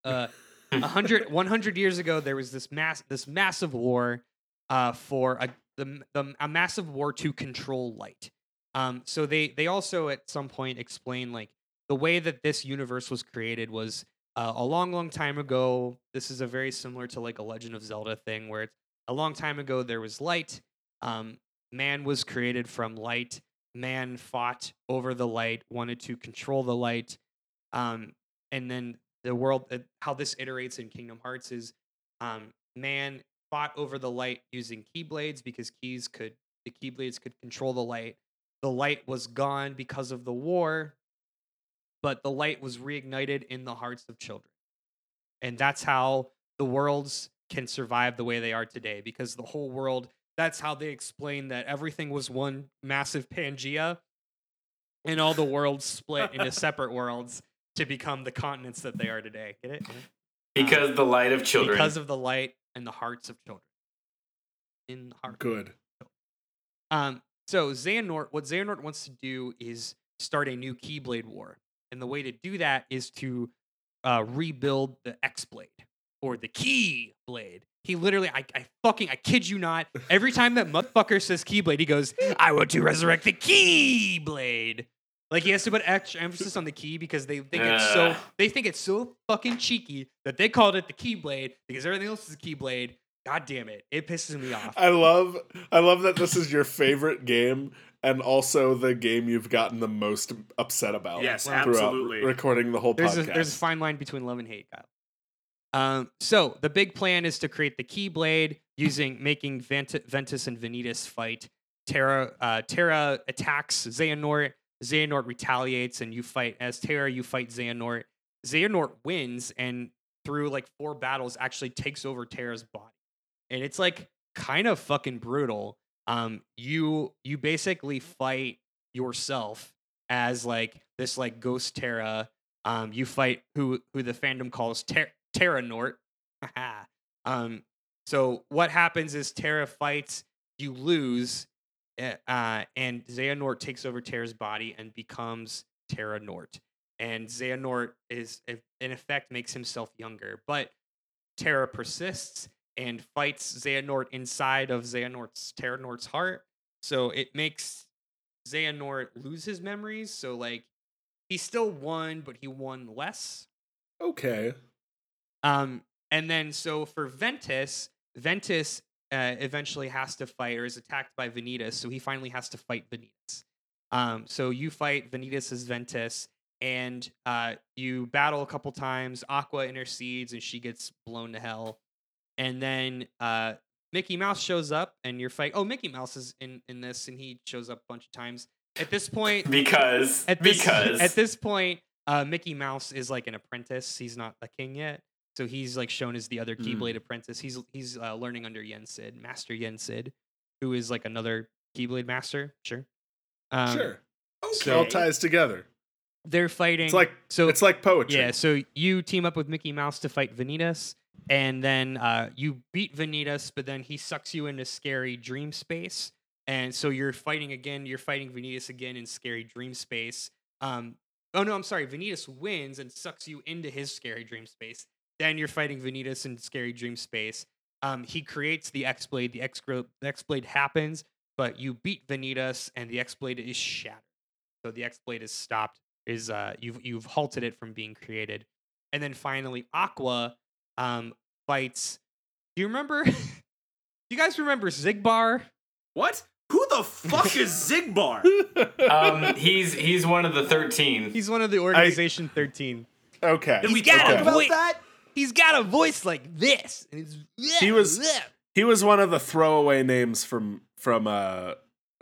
Uh, a hundred, 100 years ago, there was this mass, this massive war, uh, for a the, the a massive war to control light. Um, so they they also at some point explain like the way that this universe was created was uh, a long, long time ago. This is a very similar to like a Legend of Zelda thing, where it's a long time ago there was light. Um, man was created from light. Man fought over the light, wanted to control the light. Um, and then the world, uh, how this iterates in Kingdom Hearts is um, man fought over the light using keyblades because keys could, the keyblades could control the light. The light was gone because of the war, but the light was reignited in the hearts of children. And that's how the worlds can survive the way they are today because the whole world, that's how they explain that everything was one massive Pangea and all the worlds split into separate worlds to become the continents that they are today. Get it? Get it? because the light of children. Because of the light and the hearts of children. In the heart. Good. Um, so Xehanort, what Xehanort wants to do is start a new Keyblade war, and the way to do that is to uh, rebuild the X Blade or the Key Blade. He literally, I, I fucking, I kid you not. Every time that motherfucker says Keyblade, he goes, "I want to resurrect the Keyblade." Like he has to put extra emphasis on the key because they think it's so they think it's so fucking cheeky that they called it the Keyblade because everything else is a Keyblade. God damn it, it pisses me off. I love I love that this is your favorite game and also the game you've gotten the most upset about. Yes, throughout absolutely. recording the whole there's a, there's a fine line between love and hate, Kyle. Um, so the big plan is to create the Keyblade using making Vent- Ventus and Vanitas fight. Terra uh, Terra attacks Xehanort. Xehanort retaliates, and you fight as Terra. You fight Xehanort. Xehanort wins, and through like four battles, actually takes over Terra's body, and it's like kind of fucking brutal. Um, you you basically fight yourself as like this like ghost Terra um, you fight who who the fandom calls Ter- Terra Nort. um, so what happens is Terra fights, you lose, eh, uh, and Xehanort takes over Terra's body and becomes Terra Nort. And Xehanort is in effect makes himself younger, but Terra persists and fights Xehanort inside of Xehanort's Terra Nort's heart. So it makes Xehanort lose his memories. So like he still won, but he won less. Okay. Um, and then so for Ventus, Ventus uh, eventually has to fight or is attacked by Vanitas, so he finally has to fight Vanitas. Um, so you fight Vanitas as Ventus, and uh, you battle a couple times. Aqua intercedes, and she gets blown to hell. And then uh, Mickey Mouse shows up, and you're fight. Oh, Mickey Mouse is in in this, and he shows up a bunch of times. At this point, Because at this because at this point, uh, Mickey Mouse is like an apprentice. He's not a king yet, so he's like shown as the other Keyblade apprentice. He's he's uh, learning under Yen Sid, Master Yen Sid, who is like another Keyblade master. Sure, um, sure. Okay. It all ties together. They're fighting. It's like so. it's like poetry. yeah, so you team up with Mickey Mouse to fight Vanitas, and then uh, you beat Vanitas, but then he sucks you into scary dream space, and so you're fighting again. You're fighting Vanitas again in scary dream space. Um, oh no, I'm sorry. Vanitas wins and sucks you into his scary dream space. Then you're fighting Vanitas in scary dream space. Um, he creates the X Blade. The X Blade happens, but you beat Vanitas, and the X Blade is shattered. So the X Blade is stopped. Is uh, you've you've halted it from being created, and then finally Aqua um, fights. Do you remember? do you guys remember Xigbar? What? Who the fuck is Xigbar? um, he's he's one of the thirteen. He's one of the organization thirteen. okay. Did we got talk a okay. about voice. that? He's got a voice like this. And it's, He was- He was one of the throwaway names from from uh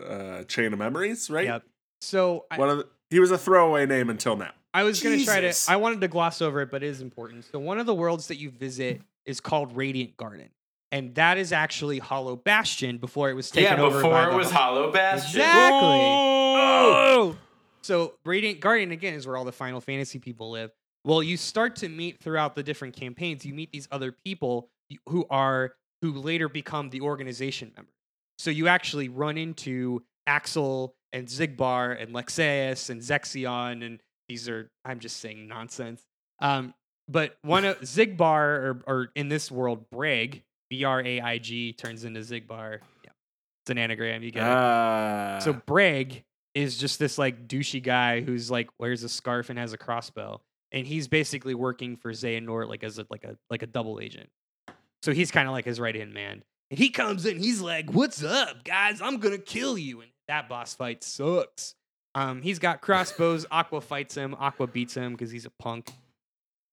uh Chain of Memories, right? Yep. So I, One of the, he was a throwaway name until now. I was gonna try to. I wanted to gloss over it, but it is important. So one of the worlds that you visit is called Radiant Garden, and that is actually Hollow Bastion before it was taken Yeah, over before by it was Hollow Bastion. Exactly. Oh! So Radiant Garden again is where all the Final Fantasy people live. Well, you start to meet throughout the different campaigns. You meet these other people who are who later become the organization members. So you actually run into Axel and Xigbar and Lexaeus and Zexion, and these are I'm just saying nonsense. Um, but one of Xigbar or, or in this world, Braig, B R A I G turns into Xigbar. Yeah, it's an anagram. You get it. Ah. So Braig is just this like douchey guy who's like wears a scarf and has a crossbow, and he's basically working for Xehanort like as a like a like a double agent. So he's kind of like his right hand man. And he comes in, he's like, "What's up, guys? I'm gonna kill you." And that boss fight sucks. Um, he's got crossbows. Aqua fights him. Aqua beats him because he's a punk.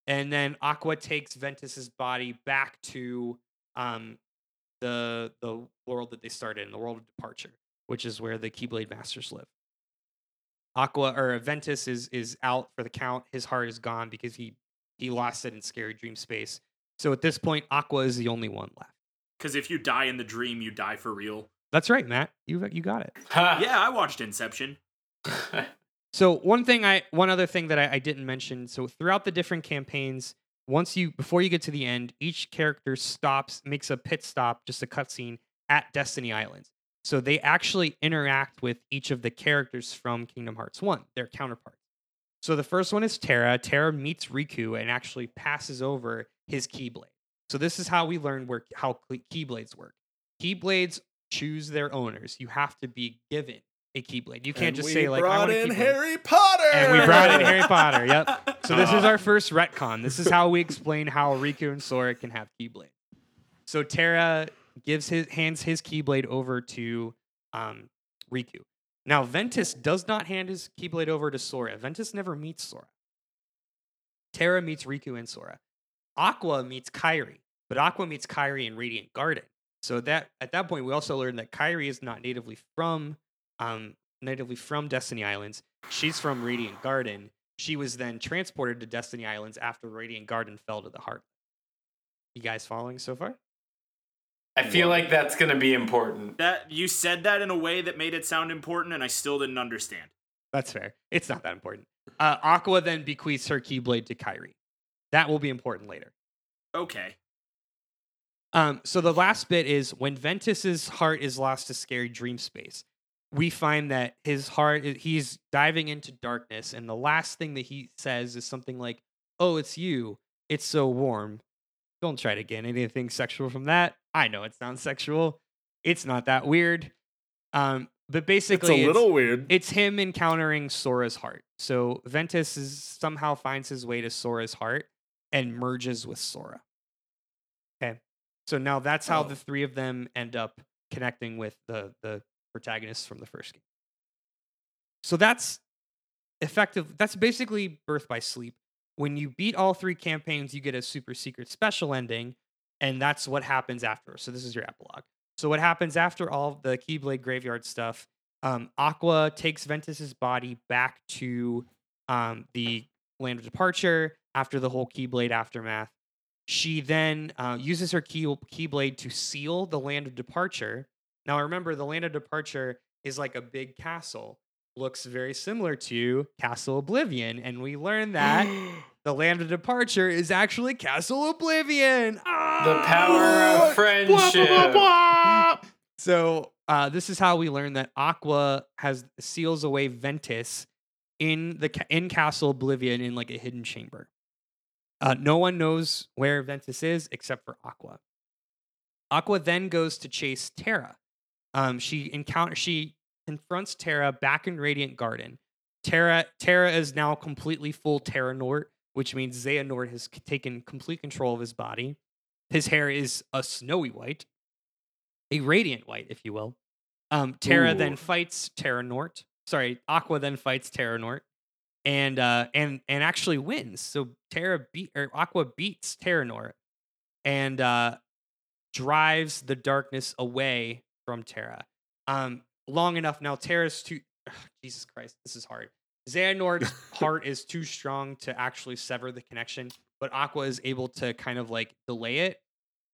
And then Aqua takes Ventus's body back to um, the the world that they started in, the world of departure, which is where the Keyblade Masters live. Aqua or Ventus is is out for the count. His heart is gone because he he lost it in Scary Dream Space. So at this point, Aqua is the only one left. Because if you die in the dream, you die for real. That's right, Matt. You you got it. Yeah, I watched Inception. So one thing I one other thing that I, I didn't mention. So throughout the different campaigns, once you before you get to the end, each character stops, makes a pit stop, just a cutscene at Destiny Islands. So they actually interact with each of the characters from Kingdom Hearts 1, their counterparts. So the first one is Terra. Terra meets Riku and actually passes over his Keyblade. So this is how we learn where how Keyblades work. Keyblades choose their owners. You have to be given a Keyblade. You can't And just say like I brought want a in Keyblade. Harry Potter. And we brought in Harry Potter. Yep. So this is our first retcon. This is how we explain how Riku and Sora can have Keyblade. So Terra gives his hands his Keyblade over to um, Riku. Now Ventus does not hand his Keyblade over to Sora. Ventus never meets Sora. Terra meets Riku and Sora. Aqua meets Kairi, but Aqua meets Kairi in Radiant Garden. So that at that point we also learned that Kairi is not natively from um, natively from Destiny Islands. She's from Radiant Garden. She was then transported to Destiny Islands after Radiant Garden fell to the heart. You guys following so far? I feel like that's gonna be important. That you said that in a way that made it sound important, and I still didn't understand. That's fair. It's not that important. Uh, Aqua then bequeaths her Keyblade to Kairi. That will be important later. Okay. Um, so the last bit is when Ventus's heart is lost to scary dream space. We find that his heart he's diving into darkness, and the last thing that he says is something like, "Oh, it's you. It's so warm." Don't try to get anything sexual from that. I know it sounds sexual. It's not that weird. Um, but basically It's a little weird. it's him encountering Sora's heart. So Ventus is somehow finds his way to Sora's heart, and merges with Sora. Okay. So now that's how Oh. the three of them end up connecting with the the protagonists from the first game. So that's effective. That's basically Birth by Sleep. When you beat all three campaigns, you get a super secret special ending, and that's what happens after. So this is your epilogue. So what happens after all the Keyblade graveyard stuff? Um, Aqua takes Ventus's body back to um, the land of departure after the whole Keyblade aftermath. She then uh, uses her key Keyblade to seal the land of departure. Now I remember, the land of departure is like a big castle. Looks very similar to Castle Oblivion, and we learn that the land of departure is actually Castle Oblivion. The Ah! power of friendship. So uh, this is how we learn that Aqua has seals away Ventus in the in Castle Oblivion in like a hidden chamber. Uh, no one knows where Ventus is except for Aqua. Aqua then goes to chase Terra. Um, she encounter she confronts Terra back in Radiant Garden. Terra Terra is now completely full Terranort, which means Xehanort has taken complete control of his body. His hair is a snowy white, a radiant white, if you will. Um, Terra then fights Terranort. Sorry, Aqua then fights Terranort, and uh, and and actually wins. So Terra beat or Aqua beats Terranort, and uh, drives the darkness away from Terra. Um, long enough now. Terra's too. ugh, Jesus Christ, this is hard. Xehanort's heart is too strong to actually sever the connection, but Aqua is able to kind of like delay it.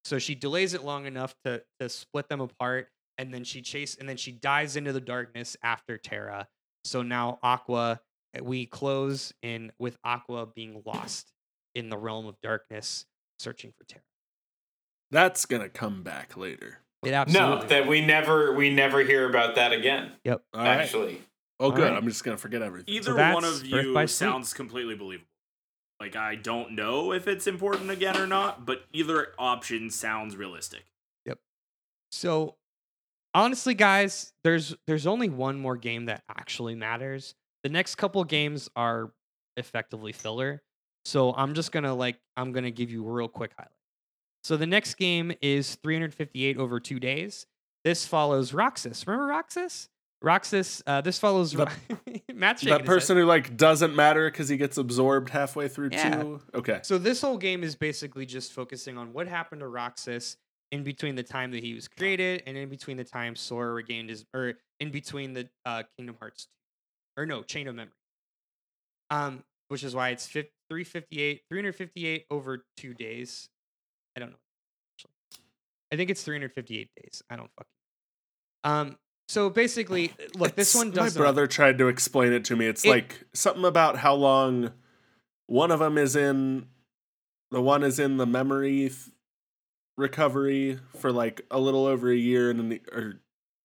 So she delays it long enough to to split them apart, and then she chase and then she dives into the darkness after Terra. So now Aqua, eh, we close in with Aqua being lost in the realm of darkness, searching for Terra. That's gonna come back later. It absolutely No, that we never we never hear about that again. All right. Actually, Oh, good. right. I'm just gonna forget everything. Either that's one of you sounds completely believable. Like I don't know if it's important again or not, but either option sounds realistic. Yep. So honestly, guys, there's there's only one more game that actually matters. The next couple games are effectively filler. So I'm just gonna like I'm gonna give you a real quick highlight. So the next game is 358 over two days. This follows Roxas. Remember Roxas? Roxas. Uh, this follows The- Matt's that person who like doesn't matter because he gets absorbed halfway through Yeah. two. Okay. So this whole game is basically just focusing on what happened to Roxas in between the time that he was created and in between the time Sora regained his or in between the uh, Kingdom Hearts or no Chain of Memory. Um, which is why it's 358 358 over 2 days. I don't know. Actually. I think it's 358 days. I don't fucking. Um so basically look, this one does My brother tried to explain it to me. It's It- like something about how long one of them is in. The one is in the memory th- recovery for like a little over a year, and then the, or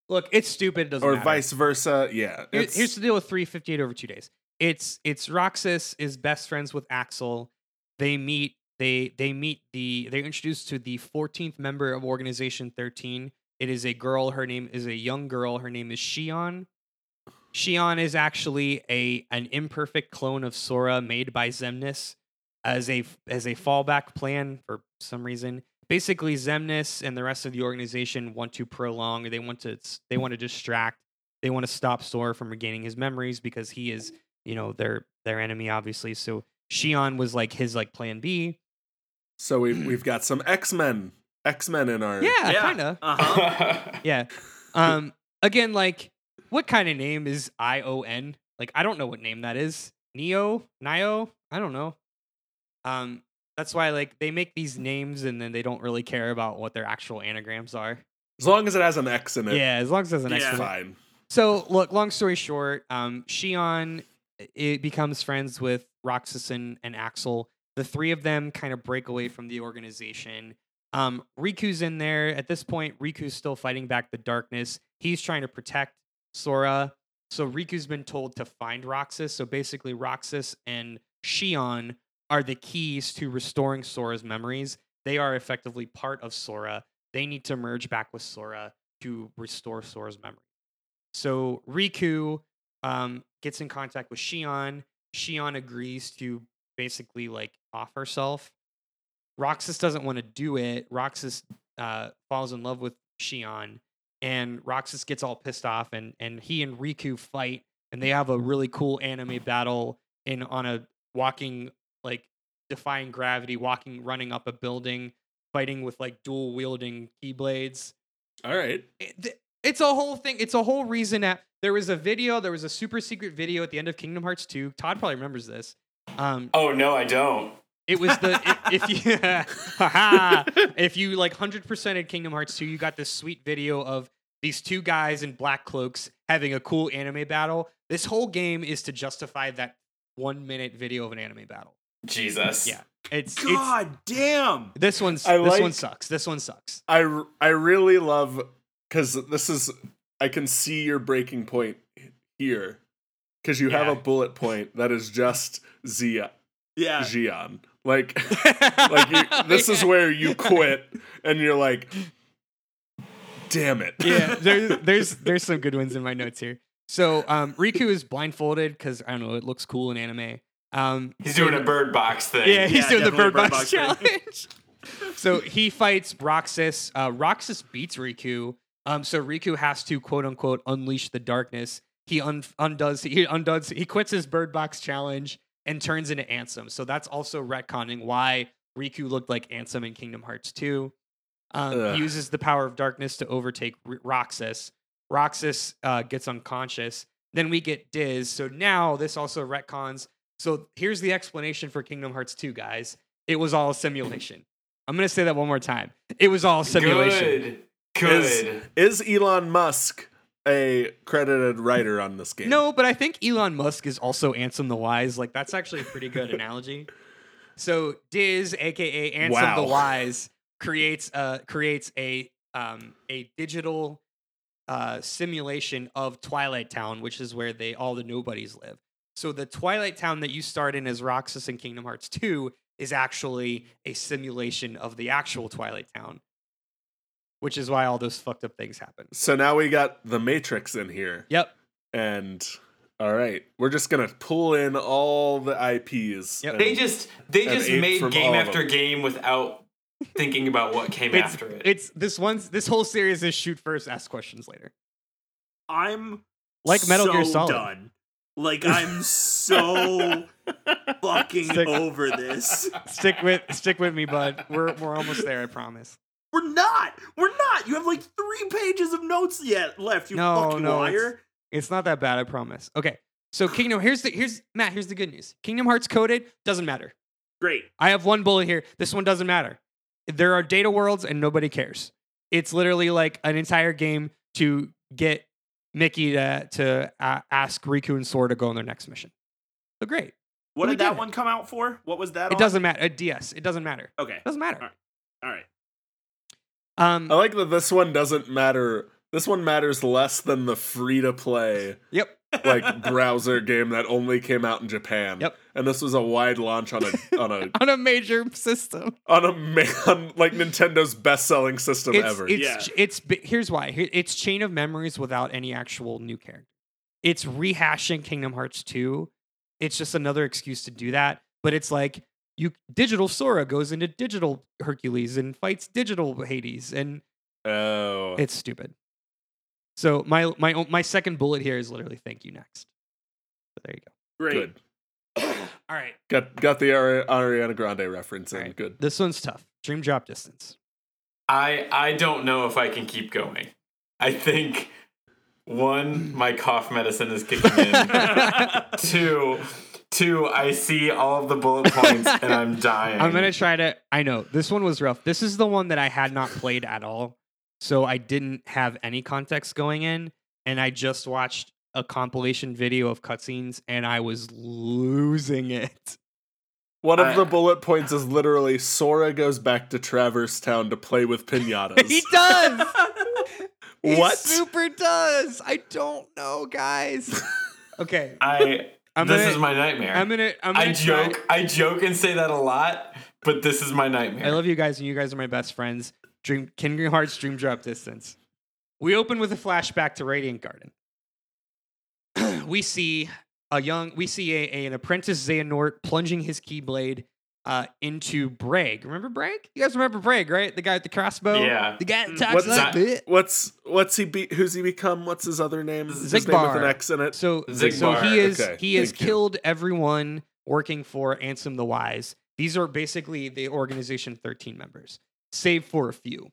Look, it's stupid, it doesn't or matter. vice versa. Yeah. Here- it's- here's the deal with 358 over two days. It's it's Roxas is best friends with Axel. They meet they they meet the they're introduced to the 14th member of Organization 13. It is a girl. Her name is a young girl. Her name is Xion. Xion is actually a an imperfect clone of Sora made by Xemnas as a as a fallback plan for some reason. Basically, Xemnas and the rest of the organization want to prolong. They want to they want to distract they want to stop Sora from regaining his memories because he is, you know, their their enemy, obviously. So Xion was like his like plan B. so we've we've got some X Men X Men in our Yeah, kinda. Uh huh. Yeah. Um again, like what kind of name is I O N? Like I don't know what name that is. Neo? Nio? I don't know. Um that's why like they make these names and then they don't really care about what their actual anagrams are. As long as it has an X in it, Yeah, as long as there's an Yeah. extra fine. So look, long story short, um, Xion it becomes friends with Roxas and, and Axel. The three of them kind of break away from the organization. Um, Riku's in there at this point. Riku's still fighting back the darkness. He's trying to protect Sora. So Riku's been told to find Roxas. So basically, Roxas and Xion are the keys to restoring Sora's memories. They are effectively part of Sora. They need to merge back with Sora to restore Sora's memory. So Riku um, gets in contact with Xion. Xion agrees to basically like off herself Roxas doesn't want to do it. Roxas uh, falls in love with Xion, and Roxas gets all pissed off, and and he and Riku fight, and they have a really cool anime battle in on a walking like defying gravity, walking, running up a building, fighting with like dual wielding keyblades. All right. It- it's a whole thing. It's a whole reason that there was a video. There was a super secret video at the end of Kingdom Hearts 2. Todd probably remembers this. Um, Oh no, I don't. it was the i- if you haha, if you like hundred percented Kingdom Hearts 2, you got this sweet video of these two guys in black cloaks having a cool anime battle. This whole game is to justify that one minute video of an anime battle. Jesus. Yeah. It's it's God damn. this one's I this one sucks. This one sucks. I I really love because this is I can see your breaking point here because you have a bullet point that is just Zia Yeah. Xion. Like like you, this is where you quit and you're like, damn it. yeah, there's there's there's some good ones in my notes here. So um, Riku is blindfolded because I don't know, it looks cool in anime. Um, He's doing a bird box thing. yeah, he's Yeah, doing the definitely bird box box challenge. so he fights Roxas. Uh, Roxas beats Riku. Um, so Riku has to quote unquote unleash the darkness. He un- undoes he undoes he quits his bird box challenge and turns into Ansem. So that's also retconning why Riku looked like Ansem in Kingdom Hearts 2. Um, he uses the power of darkness to overtake R- Roxas. Roxas uh, gets unconscious. Then we get Diz. So now this also retcons. So here's the explanation for Kingdom Hearts 2, guys. It was all a simulation. I'm going to say that one more time. It was all a simulation. Good. Is, Good. is Elon Musk a credited writer on this game? No, but I think Elon Musk is also Ansem the Wise. Like that's actually a pretty good analogy. So Diz, aka Ansem Wow. the Wise, creates a creates a um a digital uh simulation of Twilight Town, which is where they all the nobodies live. So the Twilight Town that you start in as Roxas in Kingdom Hearts 2 is actually a simulation of the actual Twilight Town. Which is why all those fucked up things happen. So now we got the Matrix in here. Yep. And all right, we're just gonna pull in all the IPs. Yep. and- They just they just made game after game without thinking about what came it's, after it. It's this one's this whole series is shoot first, ask questions later. I'm Like Metal so Gear Solid. done. Like I'm so fucking Stick- over this. Stick with stick with me, bud. We're we're almost there, I promise. We're not. We're not. You have like three pages of notes yet left. You No, fucking no, liar. It's not that bad, I promise. Okay. So Kingdom, here's the here's Matt, here's the good news. Kingdom Hearts coded doesn't matter. Great. I have one bullet here. This one doesn't matter. There are data worlds and nobody cares. It's literally like an entire game to get Mickey to to uh, ask Riku and Sora to go on their next mission. So great. What we did that one come out for? What was that? It on? doesn't matter. A DS. It doesn't matter. Okay. It doesn't matter. Alright. All right. Um. I like that this one doesn't matter. This one matters less than the free to play Yep. like browser game that only came out in Japan. Yep. And this was a wide launch on a on a On a major system. on a ma- on like Nintendo's best selling system It's ever. it's Yeah. it's here's why. It's chain of memories without any actual new character. It's rehashing Kingdom Hearts 2. It's just another excuse to do that. But it's like you digital Sora goes into digital Hercules and fights digital Hades, and oh. it's stupid. So my my my second bullet here is literally thank you next. So there you go. Great. Good. All right. Got got the Ari- Ariana Grande reference in. All right. Good. This one's tough. Dream drop distance. I I don't know if I can keep going. I think one, my cough medicine is kicking in. two, two, I see all of the bullet points and I'm dying. I'm gonna try to. I know this one was rough. This is the one that I had not played at all, so I didn't have any context going in, and I just watched a compilation video of cutscenes, and I was losing it. One of I- the bullet points is literally Sora goes back to Traverse Town to play with pinatas. he does. He What? super does. I don't know, guys. Okay, I. I'm this gonna. is my nightmare. I'm gonna. I'm gonna I try- joke. I joke and say that a lot, but this is my nightmare. I love you guys, and you guys are my best friends. Dream Kingdom Hearts Dream Drop Distance. We open with a flashback to Radiant Garden. we see a young, we see a, a- an apprentice Xehanort plunging his keyblade uh, into Braig. Remember Braig? You guys remember Braig, right? The guy with the crossbow. Yeah. The guy that Mm. talks What's like that? that. What's what's he be? Who's he become? What's his other name? His name with an X in it. So, so he is Okay, he has thank you. killed everyone working for Ansem the Wise. These are basically the organization 13 members, save for a few.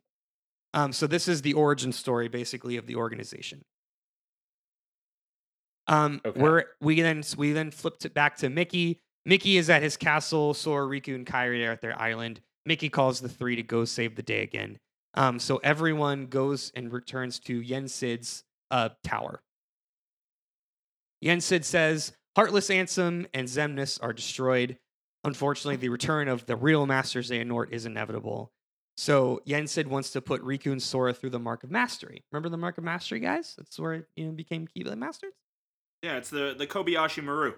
Um, so this is the origin story, basically, of the organization. Um, Okay. we're we then we then flipped it back to Mickey. Mickey is at his castle. Sora, Riku, and Kairi are at their island. Mickey calls the three to go save the day again. Um, so everyone goes and returns to Yen Sid's uh, tower. Yen Sid says Heartless Ansem and Xemnas are destroyed. Unfortunately, the return of the real Master Xehanort is inevitable. So Yen Sid wants to put Riku and Sora through the Mark of Mastery. Remember the Mark of Mastery, guys? That's where it you know, became Keyblade Masters. Yeah, it's the the Kobayashi Maru.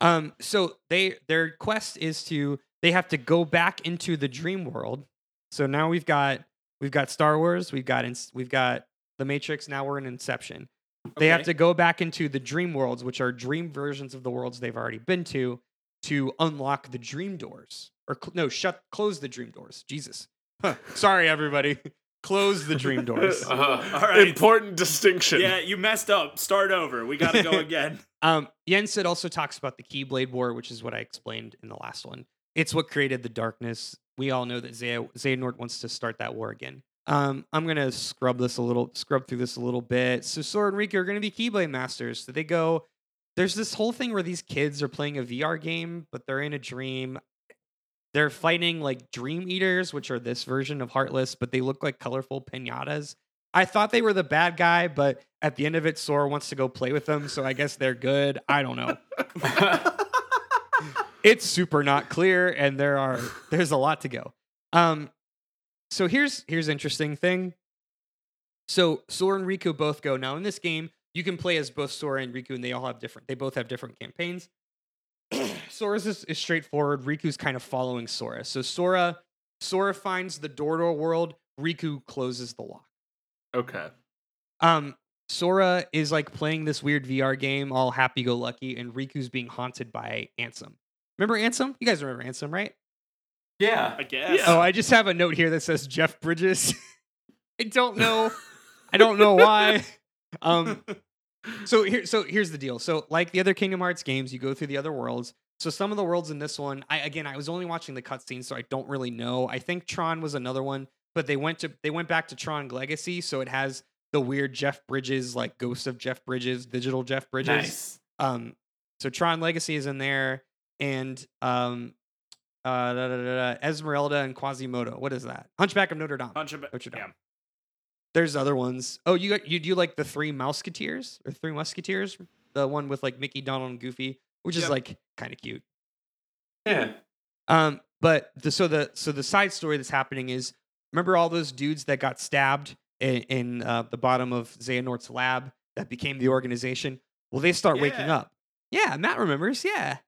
Um, so they their quest is to they have to go back into the dream world. So now we've got we've got Star Wars, we've got Ins- we've got the Matrix. Now we're in Inception. They have to go back into the dream worlds, which are dream versions of the worlds they've already been to, to unlock the dream doors. Or cl- no, shut close the dream doors. Jesus, Huh. sorry everybody, close the dream doors. Uh-huh. All right. Important distinction. Yeah, you messed up. Start over. We got to go again. Um, Yen Sid also talks about the Keyblade War, which is what I explained in the last one. It's what created the darkness. We all know that Zay- Xehanort wants to start that war again. Um, I'm gonna scrub this a little, scrub through this a little bit. So Sora and Riku are gonna be Keyblade masters. So they go. There's this whole thing where these kids are playing a VR game, but they're in a dream. They're fighting like Dream Eaters, which are this version of Heartless, but they look like colorful pinatas. I thought they were the bad guy, but at the end of it, Sora wants to go play with them, so I guess they're good. I don't know. it's super not clear, and there are there's a lot to go. Um, so here's here's interesting thing. So Sora and Riku both go now in this game. You can play as both Sora and Riku, and they all have different. They both have different campaigns. Sora's is, is straightforward. Riku's kind of following Sora. So Sora Sora finds the door to a world. Riku closes the lock. Okay. Um, Sora is like playing this weird VR game, all happy go lucky, and Riku's being haunted by Ansem. Remember Ansem? You guys remember Ansem, right? yeah. I guess. Oh, I just have a note here that says Jeff Bridges. I don't know. I don't know why. Um, so here, so here's the deal. So like the other Kingdom Hearts games, you go through the other worlds. So some of the worlds in this one, I again, I was only watching the cutscenes, so I don't really know. I think Tron was another one, but they went to they went back to Tron Legacy, so it has the weird Jeff Bridges, like Ghost of Jeff Bridges, digital Jeff Bridges. Nice. Um, so Tron Legacy is in there, and um, uh, da, da, da, da, Esmeralda and Quasimodo. What is that? Hunchback of Notre Dame. Of Notre Dame. yeah. There's other ones. Oh, you got- you do like the Three Musketeers or Three Musketeers, the one with like Mickey, Donald, and Goofy, which is like kind of cute. Yeah. Um, but the, so the so the side story that's happening is remember all those dudes that got stabbed in, in uh, the bottom of Xehanort's lab that became the organization. Well, they start waking up. Yeah, Matt remembers. Yeah,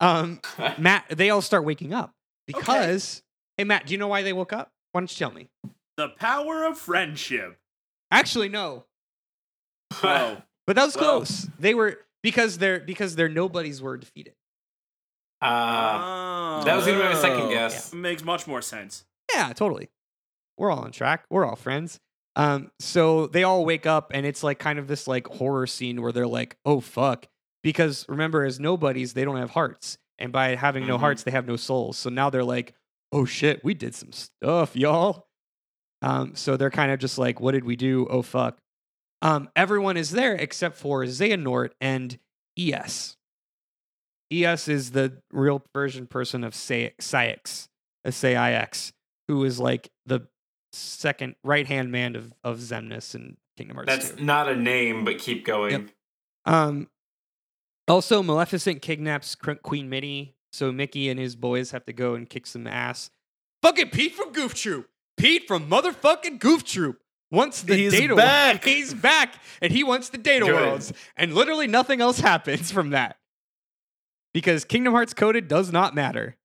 um, Matt. They all start waking up because hey, Matt, do you know why they woke up? Why don't you tell me? The power of friendship. Actually, no, Whoa. but that was Well- close. They were because their because their nobodies were defeated. Uh, Oh. that was gonna be my second Oh. guess. makes much more sense. Yeah, totally. We're all on track. We're all friends. Um, so they all wake up and it's like kind of this like horror scene where they're like, oh fuck. Because remember, as nobodies, they don't have hearts. And by having no Mhm. hearts, they have no souls. So now they're like, oh shit, we did some stuff, y'all. Um, so they're kind of just like, what did we do? Oh fuck. Um, everyone is there except for Xehanort and ES. ES is the real version person of Say- Saix, S-A-I-X, who is like the second right hand man of, of Xemnas and Kingdom Hearts. That's 2. not a name, but keep going. Yep. Um, also, Maleficent kidnaps Queen Minnie, so Mickey and his boys have to go and kick some ass. Fucking Pete from Goof Troop. Pete from motherfucking Goof Troop wants the He's data back. He's back, and he wants the data Good. worlds, and literally nothing else happens from that because Kingdom Hearts coded does not matter.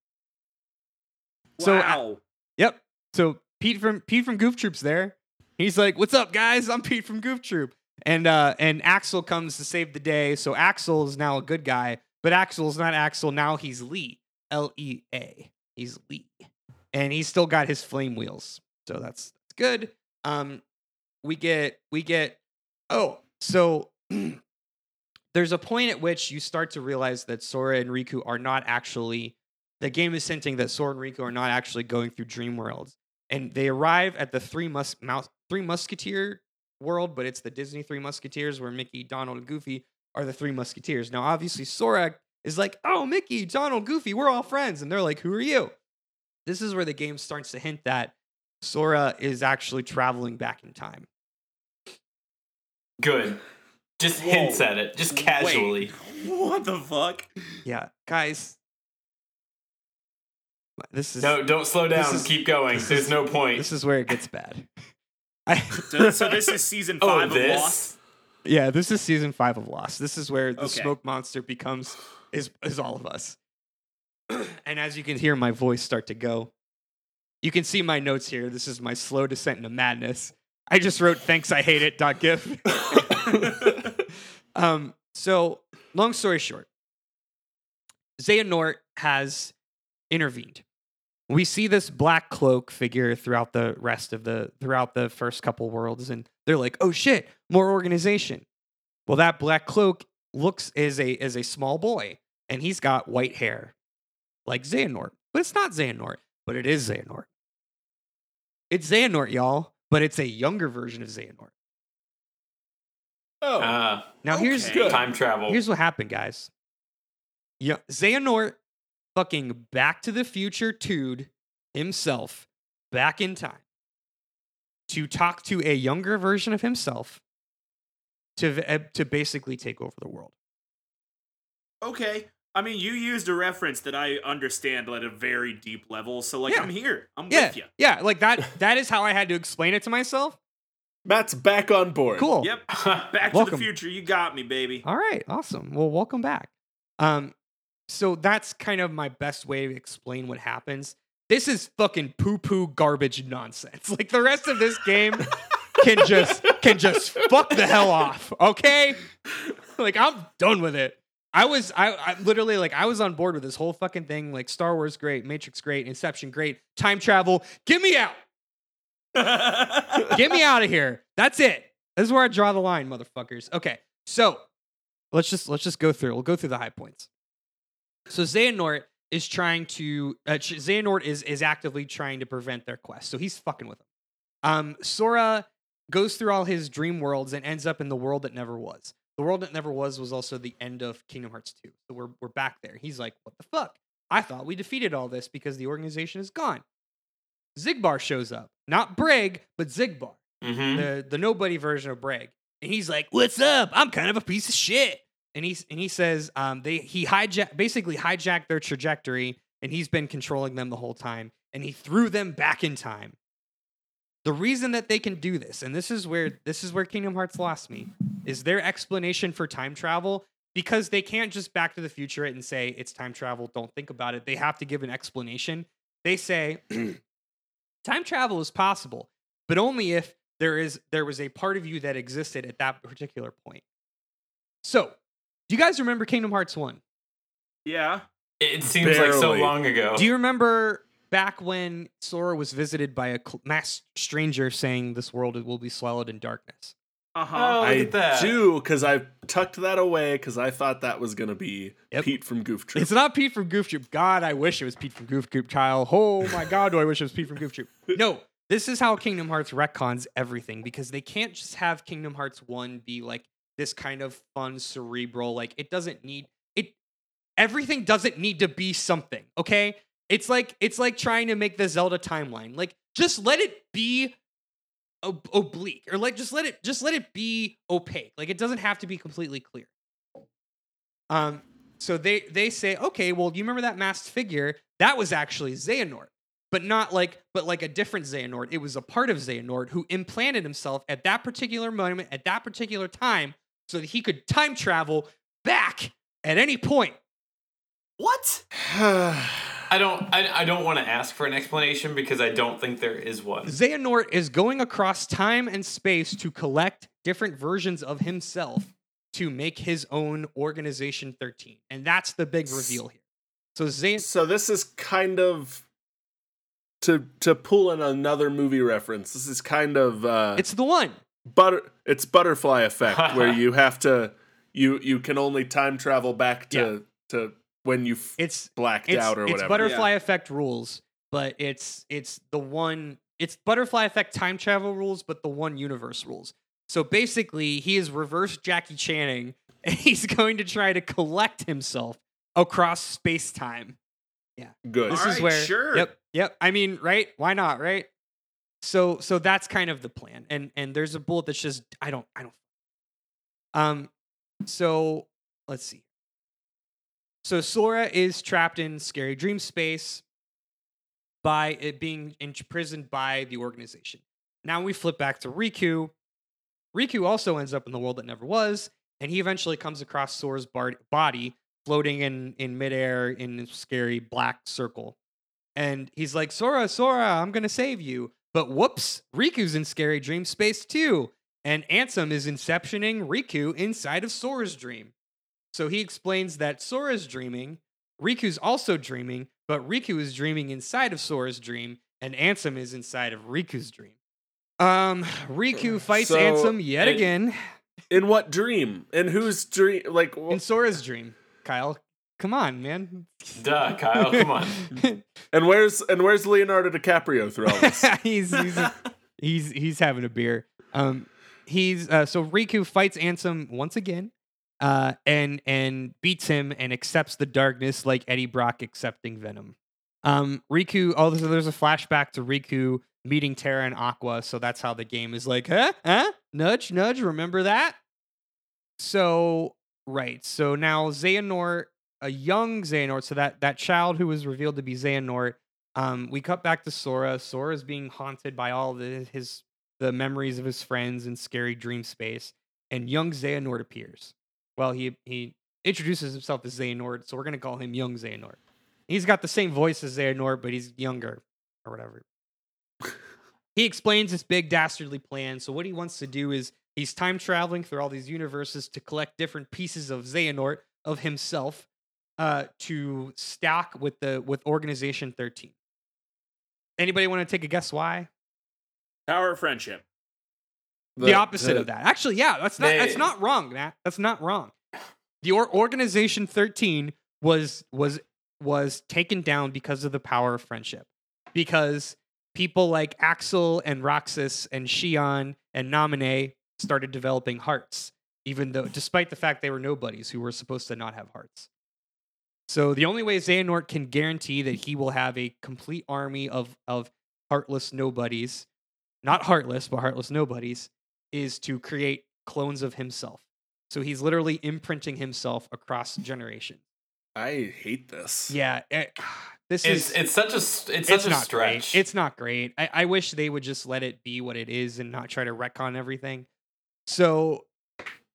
So, uh, wow. Yep. So Pete from Pete from Goof Troop's there. He's like, "What's up, guys? I'm Pete from Goof Troop." And uh, and Axel comes to save the day. So Axel is now a good guy, but Axel's not Axel. Now he's Lea. L E A. He's Lea, and he's still got his flame wheels, so that's that's good. Um, we get we get. Oh, so there's a point at which you start to realize that Sora and Riku are not actually. The game is hinting that Sora and Riku are not actually going through dream worlds, and they arrive at the three mus- mouse, three musketeer world, but it's the Disney Three Musketeers where Mickey, Donald, and Goofy are the Three Musketeers. Now, obviously, Sora is like, "Oh, Mickey, Donald, Goofy, we're all friends," and they're like, "Who are you?" This is where the game starts to hint that Sora is actually traveling back in time. Good. Just Whoa. hints at it, just casually. Wait, what the fuck? Yeah, guys. This is No, don't slow down. is- Keep going. this There's is- no point. this is where it gets bad. I, So, so this is season oh, five of this? Lost. yeah, this is season five of Lost. This is where the Okay. smoke monster becomes is is all of us. and as you can hear my voice start to go, you can see my notes here. This is my slow descent into madness. I just wrote thanks I hate it dot gif. um, so long story short, Xehanort has intervened. We see this black cloak figure throughout the rest of the throughout the first couple worlds, and they're like, "Oh shit, more organization." Well, that black cloak looks is a is a small boy, and he's got white hair, like Xehanort, but it's not Xehanort, but it is Xehanort. It's Xehanort, y'all, but it's a younger version of Xehanort. Oh, Uh, Now here's Okay. time travel. Here's what happened, guys. Yeah, Xehanort fucking Back to the Future 2'd himself back in time to talk to a younger version of himself to uh, to basically take over the world. Okay. I mean, you used a reference that I understand at a very deep level, so like Yeah. I'm here. I'm Yeah, with you. yeah, like that. That is how I had to explain it to myself. Matt's back on board. Cool. Yep. Back to Welcome. the future. You got me, baby. All right, awesome. Well, welcome back. Um, so that's kind of my best way to explain what happens. This is fucking poo poo garbage nonsense. Like the rest of this game can just can just fuck the hell off. Okay, like I'm done with it. I was I, I literally like I was on board with this whole fucking thing. Like Star Wars great, Matrix great, Inception great, time travel. Get me out. Get me out of here. That's it. This is where I draw the line, motherfuckers. Okay, so let's just let's just go through. We'll go through the high points. So Xehanort is trying to uh, Xehanort is is actively trying to prevent their quest. So he's fucking with them. Um, Sora goes through all his dream worlds and ends up in the world that never was. The world that never was was also the end of Kingdom Hearts 2. So we're we're back there. He's like, "What the fuck? I thought we defeated all this because the organization is gone." Xigbar shows up. Not Brig, but Xigbar hmm the the nobody version of Braig. And he's like, "What's up? I'm kind of a piece of shit." And he's and he says, um, they he hijack basically hijacked their trajectory, and he's been controlling them the whole time, and he threw them back in time. The reason that they can do this, and this is where this is where Kingdom Hearts lost me, is their explanation for time travel because they can't just Back to the Future it and say it's time travel. Don't think about it. They have to give an explanation. They say time travel is possible, but only if there is there was a part of you that existed at that particular point. So, do you guys remember Kingdom Hearts 1? yeah. It seems like so long ago. Do you remember back when Sora was visited by a mass stranger saying this world will be swallowed in darkness? Uh huh. Oh, look I at that. do because I tucked that away because I thought that was gonna be Yep. Pete from Goof Troop. It's not Pete from Goof Troop. God, I wish it was Pete from Goof Troop, child. Oh my God, do I wish it was Pete from Goof Troop. No, this is how Kingdom Hearts retcons everything because they can't just have Kingdom Hearts 1 be like this kind of fun, cerebral, like it doesn't need it. Everything doesn't need to be something, okay? It's like it's like trying to make the Zelda timeline. Like just let it be ob- oblique or like just let it just let it be opaque. Like it doesn't have to be completely clear. Um so they they say, okay, well, you remember that masked figure? That was actually Xehanort, but not like, but like a different Xehanort. It was a part of Xehanort who implanted himself at that particular moment, at that particular time, so that he could time travel back at any point. What? I don't. I, I don't want to ask for an explanation because I don't think there is one. Xehanort is going across time and space to collect different versions of himself to make his own Organization 13. And that's the big reveal here. So Xehanort. So this is kind of to to pull in another movie reference. This is kind of uh, It's the one. butter. It's butterfly effect where you have to you you can only time travel back to to when you f- It's blacked it's, out or it's whatever. butterfly effect rules, but it's it's the one it's butterfly effect time travel rules, but the one universe rules. So basically, he is reverse Jackie Channing, and he's going to try to collect himself across space time. Yeah, good. This All is right, where sure. Yep, yep. I mean, right? Why not, right? So so that's kind of the plan. And and there's a bullet that's just I don't I don't um so let's see. So Sora is trapped in scary dream space by it being imprisoned by the organization. Now we flip back to Riku. Riku also ends up in the world that never was, and he eventually comes across Sora's bar- body floating in in midair in a scary black circle. And he's like, Sora, Sora, I'm gonna save you. But whoops, Riku's in scary dream space too. And Ansem is inceptioning Riku inside of Sora's dream. So he explains that Sora's dreaming, Riku's also dreaming, but Riku is dreaming inside of Sora's dream, and Ansem is inside of Riku's dream. Um, Riku fights So, Ansem yet again In what dream? In whose dream? Like wh- in Sora's dream. Kyle, come on, man. Duh, Kyle, come on. and where's and where's Leonardo DiCaprio through all this? he's he's he's he's having a beer. Um, he's uh, so Riku fights Ansem once again, uh, and and beats him and accepts the darkness like Eddie Brock accepting Venom. Um, Riku. Oh, there's a flashback to Riku meeting Terra and Aqua. So that's how the game is like, huh, huh, nudge, nudge. Remember that? So right. So now Xehanort, a young Xehanort, so that that child who was revealed to be Xehanort. Um, we cut back to Sora. Sora is being haunted by all the his the memories of his friends in scary dream space, and young Xehanort appears. Well, he he introduces himself as Xehanort, so we're gonna call him young Xehanort. He's got the same voice as Xehanort, but he's younger or whatever. he explains his big dastardly plan. So what he wants to do is he's time traveling through all these universes to collect different pieces of Xehanort of himself uh, to stack with the with Organization 13. Anybody want to take a guess why? Power of friendship. The, opposite of that. Actually, yeah, that's not that's not wrong, Matt. That's not wrong. The or- Organization 13 was was was taken down because of the power of friendship. Because people like Axel and Roxas and Xion and Naminé started developing hearts, even though despite the fact they were nobodies who were supposed to not have hearts. So the only way Xehanort can guarantee that he will have a complete army of of heartless nobodies, not heartless, but heartless nobodies, is to create clones of himself. So he's literally imprinting himself across generations. I hate this. Yeah, eh, this It's is it's such a s- it's, it's such a not stretch. great. It's not great. I, I wish they would just let it be what it is and not try to retcon everything. So,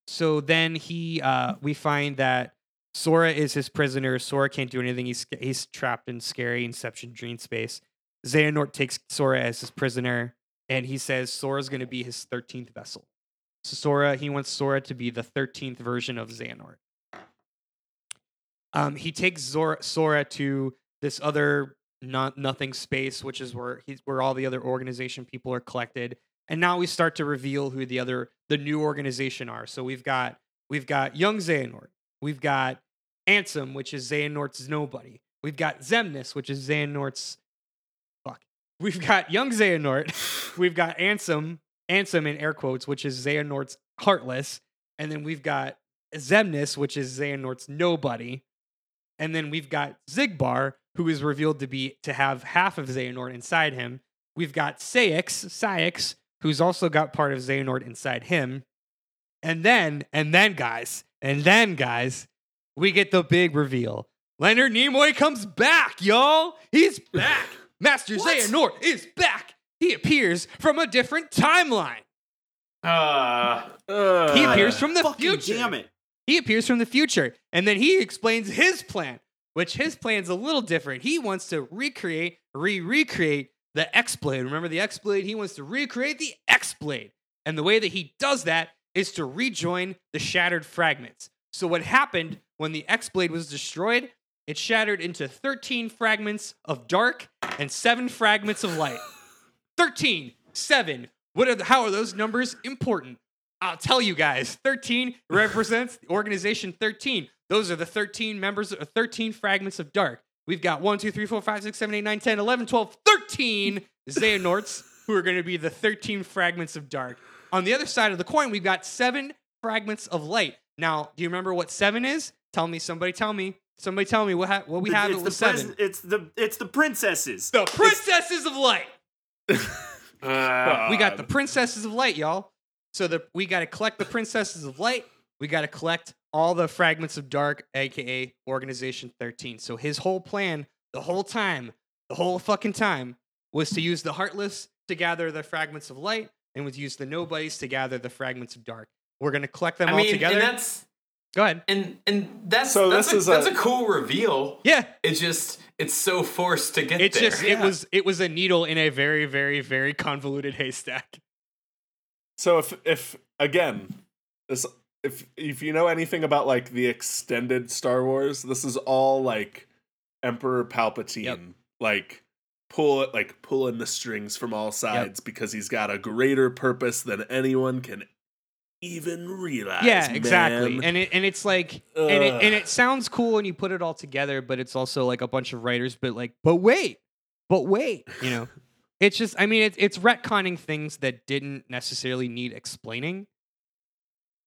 so then he, uh, we find that Sora is his prisoner. Sora can't do anything. He's he's trapped in scary Inception dream space. Xehanort takes Sora as his prisoner, and he says Sora's going to be his thirteenth vessel. So Sora, he wants Sora to be the thirteenth version of Xehanort. Um, he takes Zora, Sora to this other not nothing space, which is where where all the other organization people are collected. And now we start to reveal who the other the new organization are. So we've got we've got young Xehanort, we've got Ansem, which is Xehanort's nobody. We've got Xemnas, which is Xehanort's. We've got young Xehanort, we've got Ansem, Ansem in air quotes, which is Xehanort's heartless, and then we've got Xemnas, which is Xehanort's nobody. And then we've got Xigbar, who is revealed to be to have half of Xehanort inside him. We've got Saix, Saix, who's also got part of Xehanort inside him. And then, and then, guys, and then, guys, we get the big reveal. Leonard Nimoy comes back, y'all. He's back. Master What? Xehanort is back. He appears from a different timeline. uh, Uh, He appears from the future. damn it. He appears from the future, and then he explains his plan, which his plan's a little different. He wants to recreate, re recreate the X Blade. Remember the X Blade? He wants to recreate the X Blade. And the way that he does that is to rejoin the shattered fragments. So, what happened when the X Blade was destroyed It's shattered into 13 fragments of dark and 7 fragments of light. 13, 7. What are the, how are those numbers important? I'll tell you guys. 13 represents the organization 13. Those are the 13 members of 13 fragments of dark. We've got 1, 2, 3, 4, 5, 6, 7, 8, 9, 10, 11, 12, 13 Xehanorts who are going to be the 13 fragments of dark. On the other side of the coin, we've got 7 fragments of light. Now, do you remember what 7 is? Tell me, somebody tell me. Somebody tell me what, ha- what we have it's with the 7. pres- It's the it's the princesses. the princesses of light. Uh, We got the princesses of light, y'all. So the we got to collect the princesses of light. We got to collect all the fragments of dark, aka Organization 13. So his whole plan, the whole time, the whole fucking time, was to use the heartless to gather the fragments of light, and was use the nobodies to gather the fragments of dark. We're gonna collect them I all mean, together. and that's Go ahead. and and that's So that's, this a, is that's a- a cool reveal. Yeah, It's just it's so forced to get it's there. just it was it was a needle in a very very very convoluted haystack. So if if again, this if if you know anything about like the extended Star Wars, this is all like Emperor Palpatine, Yep. like pull it like pulling the strings from all sides because he's got a greater purpose than anyone can even realize. yeah exactly man. and it and it's like and it, and it sounds cool when you put it all together but it's also like a bunch of writers but like but wait but wait you know it's just i mean it's it's retconning things that didn't necessarily need explaining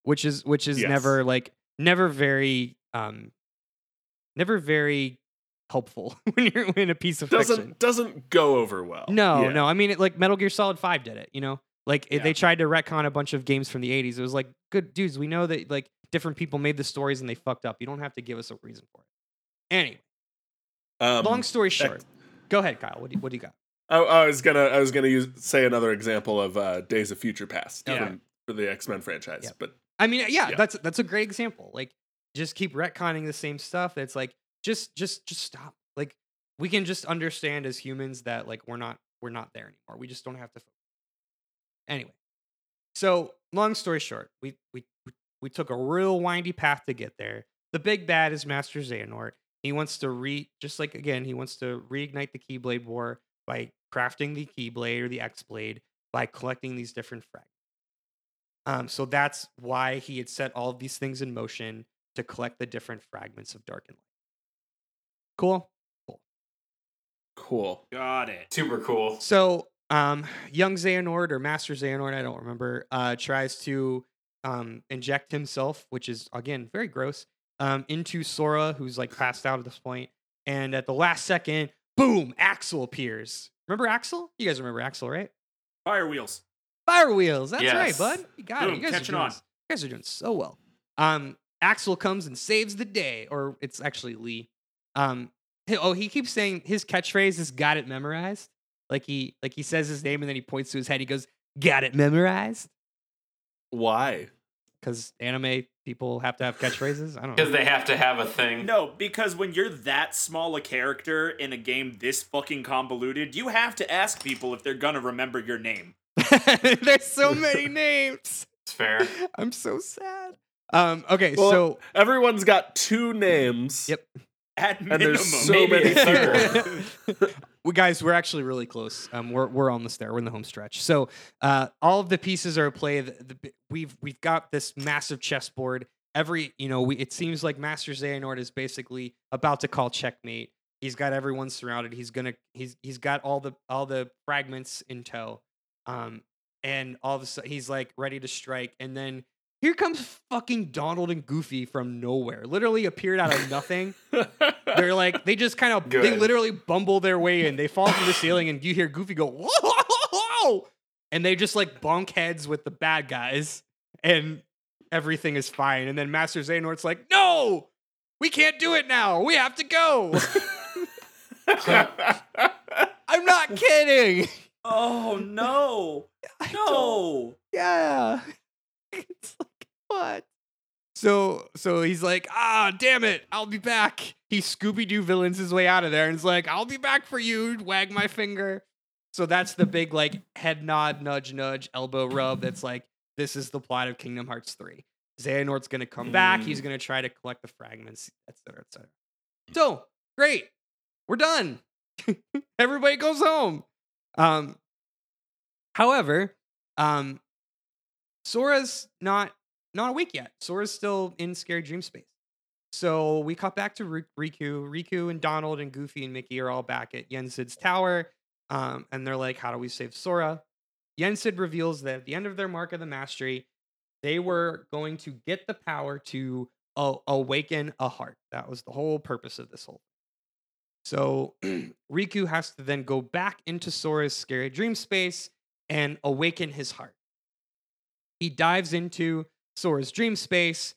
which is which is Yes. never like never very um never very helpful when you're in a piece of doesn't fiction doesn't go over well. no, Yeah. no. I mean, it, like Metal Gear Solid Five did it. You know, like it, Yeah. they tried to retcon a bunch of games from the '80s. It was like, good dudes, we know that like different people made the stories and they fucked up. You don't have to give us a reason for it. Anyway, Um, long story short, ex- go ahead, Kyle. What do you, what do you got? I, I was gonna I was gonna use say another example of uh, Days of Future Past Yeah. from, for the X Men franchise, Yeah. but I mean, yeah, Yeah. that's that's a great example. Like, just keep retconning the same stuff. It's like just just just stop. Like, we can just understand as humans that like we're not we're not there anymore. We just don't have to. Anyway, so long story short, we we we- we took a real windy path to get there. The big bad is Master Xehanort. He wants to re just like again, he wants to reignite the Keyblade War by crafting the Keyblade or the X Blade by collecting these different fragments. Um, so that's why he had set all of these things in motion to collect the different fragments of dark and light. Cool. Cool. cool. Got it. super cool. So, um, young Xehanort or Master Xehanort, I don't remember, uh, tries to um, inject himself, which is again very gross, um, into Sora, who's like passed out at this point. And at the last second, boom, Axel appears. Remember Axel? You guys remember Axel, right? Fire wheels. Fire wheels. That's right, bud. You got it. You guys, are catching doing, on. you guys are doing so well. Um, Axel comes and saves the day, or it's actually Lea. Um, oh, he keeps saying his catchphrase is "Got it memorized." Like he, like he says his name and then he points to his head. He goes, "Got it memorized," Why? because anime people have to have catchphrases. I don't know. Because they have to have a thing. No, because when you're that small a character in a game this fucking convoluted, you have to ask people if they're gonna remember your name. There's so many names. It's fair. I'm so sad. Um, okay, Well, so Everyone's got two names. Yep. At And minimum. there's so Maybe many a people. we guys, we're actually really close. Um, we're we're almost there. We're in the home stretch. So, uh, all of the pieces are at play. The, the, we've we've got this massive chessboard. Every you know, we it seems like Master Xehanort is basically about to call checkmate. He's got everyone surrounded. He's gonna he's he's got all the all the fragments in tow. Um, and all of a sudden he's like ready to strike, and then. Here comes fucking Donald and Goofy from nowhere. Literally appeared out of nothing. They're like they just kind of they literally bumble their way in. They fall through the ceiling, and you hear Goofy go whoa, whoa, whoa, and they just like bunk heads with the bad guys, and everything is fine. And then Master Xehanort's like, "No, we can't do it now. We have to go." I'm not kidding. Oh no. I don't- No. yeah. It's like what? So so he's like, ah, damn it, I'll be back. He Scooby Doo villains his way out of there and is like, I'll be back for you. Wag my finger. So that's the big like head nod, nudge, nudge, elbow rub. That's like this is the plot of Kingdom Hearts three. Xehanort's gonna come back. He's gonna try to collect the fragments, etc., etc. So great, we're done. Everybody goes home. Um, however, um, Sora's not not awake yet. Sora's still in scary dream space. So we cut back to Ri- Riku. Riku and Donald and Goofy and Mickey are all back at Yen Sid's tower. Um, and they're like, How do we save Sora? Yen Sid reveals that at the end of their Mark of the Mastery, they were going to get the power to uh, awaken a heart. That was the whole purpose of this whole so Riku has to then go back into Sora's scary dream space and awaken his heart. He dives into Sora's dream space.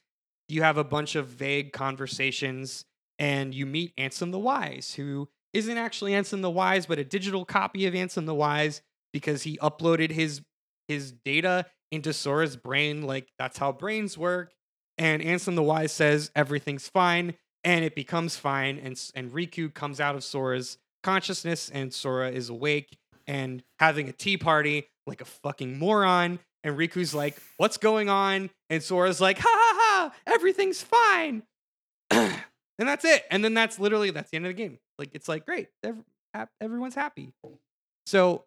You have a bunch of vague conversations, and you meet Ansem the Wise, who isn't actually Ansem the Wise, but a digital copy of Ansem the Wise because he uploaded his his data into Sora's brain. Like that's how brains work. And Ansem the Wise says everything's fine and it becomes fine and and Riku comes out of Sora's consciousness and Sora is awake and having a tea party like a fucking moron and Riku's like what's going on? And Sora's like ha ha ha everything's fine. And that's it. And then that's literally that's the end of the game. Like it's like great everyone's happy. So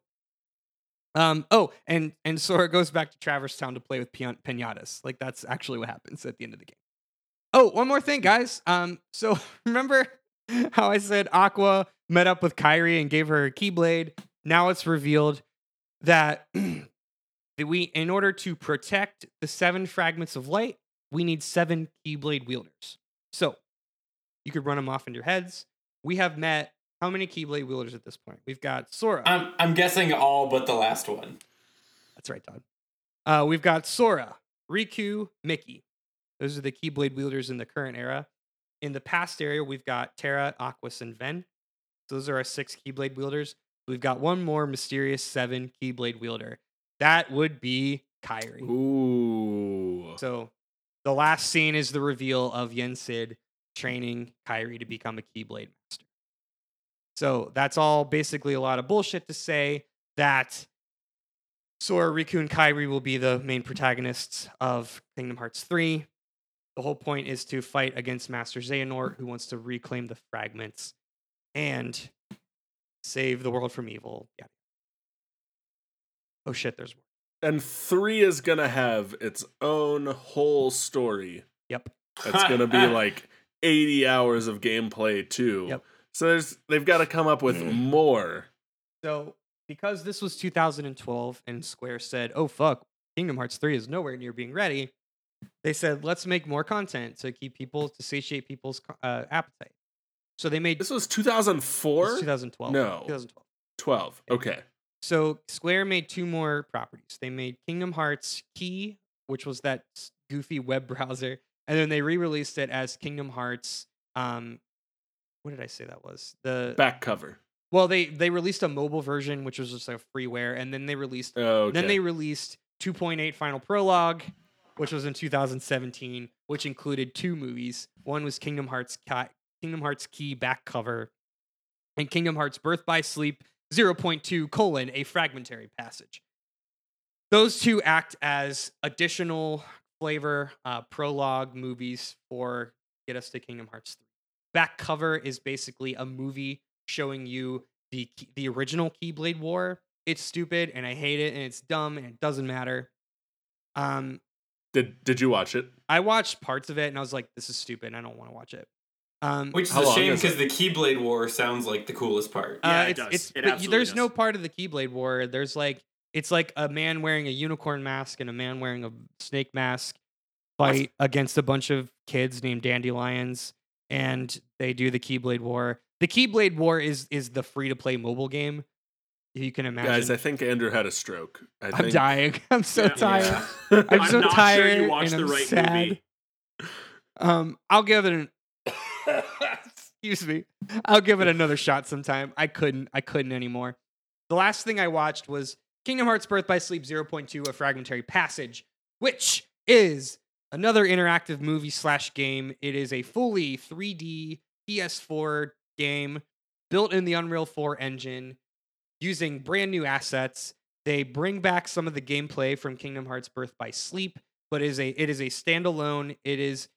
um oh and and Sora goes back to Traverse Town to play with pian- pinatas. Like that's actually what happens at the end of the game. Oh, one more thing, guys. Um, so remember how I said Aqua met up with Kairi and gave her a Keyblade? Now it's revealed that we, in order to protect the seven fragments of light, we need seven Keyblade wielders. So you could run them off in your heads. We have met how many Keyblade wielders at this point? We've got Sora. I'm I'm guessing all but the last one. That's right, Todd. Uh, we've got Sora, Riku, Mickey. Those are the Keyblade wielders in the current era. In the past area, we've got Terra, Aquas, and Ven. So Those are our six Keyblade wielders. We've got one more mysterious seven Keyblade wielder. That would be Kairi. Ooh. So the last scene is the reveal of Yen Sid training Kairi to become a Keyblade master. So that's all basically a lot of bullshit to say that Sora, Riku, and Kairi will be the main protagonists of Kingdom Hearts 3. The whole point is to fight against Master Xehanort, who wants to reclaim the fragments and save the world from evil. Yeah. Oh shit, there's more. And three is gonna have its own whole story. Yep. That's gonna be like 80 hours of gameplay too. Yep. So there's they've got to come up with more. So, because this was 2012 and Square said, oh, fuck, Kingdom Hearts 3 is nowhere near being ready, they said, let's make more content to keep people, to satiate people's uh, appetite. So they made This was 2004? 2012. No. 2012. 12. Okay. So Square made two more properties. They made Kingdom Hearts Key, which was that goofy web browser, and then they re-released it as Kingdom Hearts. Um, what did I say that was? The Back cover. well, they they released a mobile version, which was just like a freeware, and then they released Okay. Then they released 2.8 Final Prologue, which was in 2017, which included two movies. One was Kingdom Hearts Kingdom Hearts Key back cover, and Kingdom Hearts Birth by Sleep 0.2 colon a fragmentary passage. Those two act as additional flavor uh, prologue movies for get us to Kingdom Hearts 3. Back cover is basically a movie showing you the the original Keyblade War. It's stupid and I hate it and it's dumb and it doesn't matter. Um, Did did you watch it? I watched parts of it and I was like, this is stupid. I don't want to watch it. Um, Which is a shame because the Keyblade War sounds like the coolest part. Yeah, uh, it it's, does. It's, It but y- absolutely there's no part of the Keyblade War. There's like it's like a man wearing a unicorn mask and a man wearing a snake mask fight against a bunch of kids named dandelions, and they do the Keyblade War. The Keyblade War is is the free to play mobile game. You can imagine, Guys, I think Andrew had a stroke. I I'm think... dying. I'm so Yeah. tired. I'm I'm I'm so not tired sure you watched the right sad. movie. Um, I'll give it an. Excuse me. I'll give it another shot sometime. I couldn't. I couldn't anymore. The last thing I watched was Kingdom Hearts Birth by Sleep 0.2, a fragmentary passage, which is another interactive movie slash game. It is a fully 3D PS4 game built in the Unreal 4 engine using brand new assets. They bring back some of the gameplay from Kingdom Hearts Birth by Sleep, but it is a it is a standalone. It is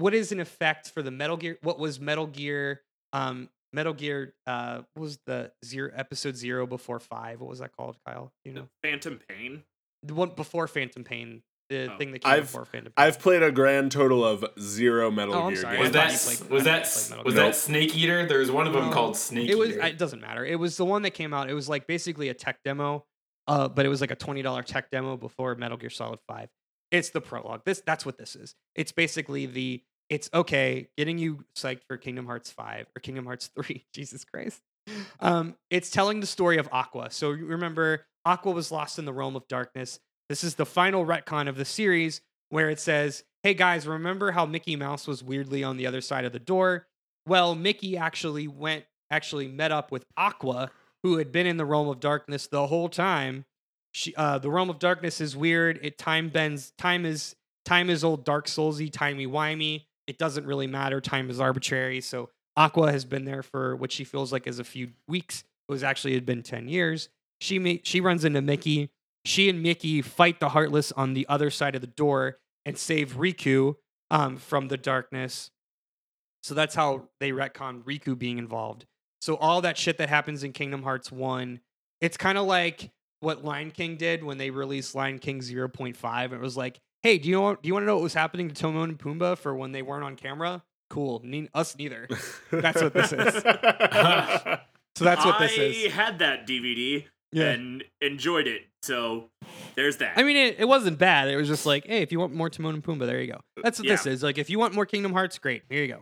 what is an effect for the Metal Gear what was Metal Gear Um, Metal Gear uh, what was the zero episode zero before five. What was that called, Kyle? You know, Phantom Pain. the one before Phantom Pain, the Oh. thing that came I've- before Phantom Pain. I've played a grand total of zero Metal Oh, Gear sorry. Was games. That played- was that thought you played was Gear. that Snake Eater? There's one of them No. called Snake it was Eater. it doesn't matter it was the one that came out it was like basically a tech demo uh but it was like a $20 tech demo before metal gear solid 5 it's the prologue this that's what this is it's basically the it's okay getting you psyched for kingdom hearts 5 or kingdom hearts 3 jesus christ um it's telling the story of aqua so remember aqua was lost in the realm of darkness this is the final retcon of the series where it says hey guys remember how mickey mouse was weirdly on the other side of the door well mickey actually went actually met up with Aqua, who had been in the realm of darkness the whole time. She, uh, the realm of darkness is weird. It time bends. Time is time is old Dark Soulsy, timey wimey. It doesn't really matter. Time is arbitrary. So Aqua has been there for what she feels like is a few weeks. It was actually had been ten years. She she runs into Mickey. She and Mickey fight the Heartless on the other side of the door and save Riku um, from the darkness. So that's how they retcon Riku being involved. So all that shit that happens in Kingdom Hearts 1, it's kind of like what Lion King did when they released Lion King 0.5. It was like, hey, do you know do you want to know what was happening to Timon and Pumbaa for when they weren't on camera? Cool. Ne- us neither. That's what this is. So that's what this is. I is. had that DVD and enjoyed it. So there's that. I mean, it, it wasn't bad. It was just like, hey, if you want more Timon and Pumbaa, there you go. That's what this is. Like, if you want more Kingdom Hearts, great. Here you go.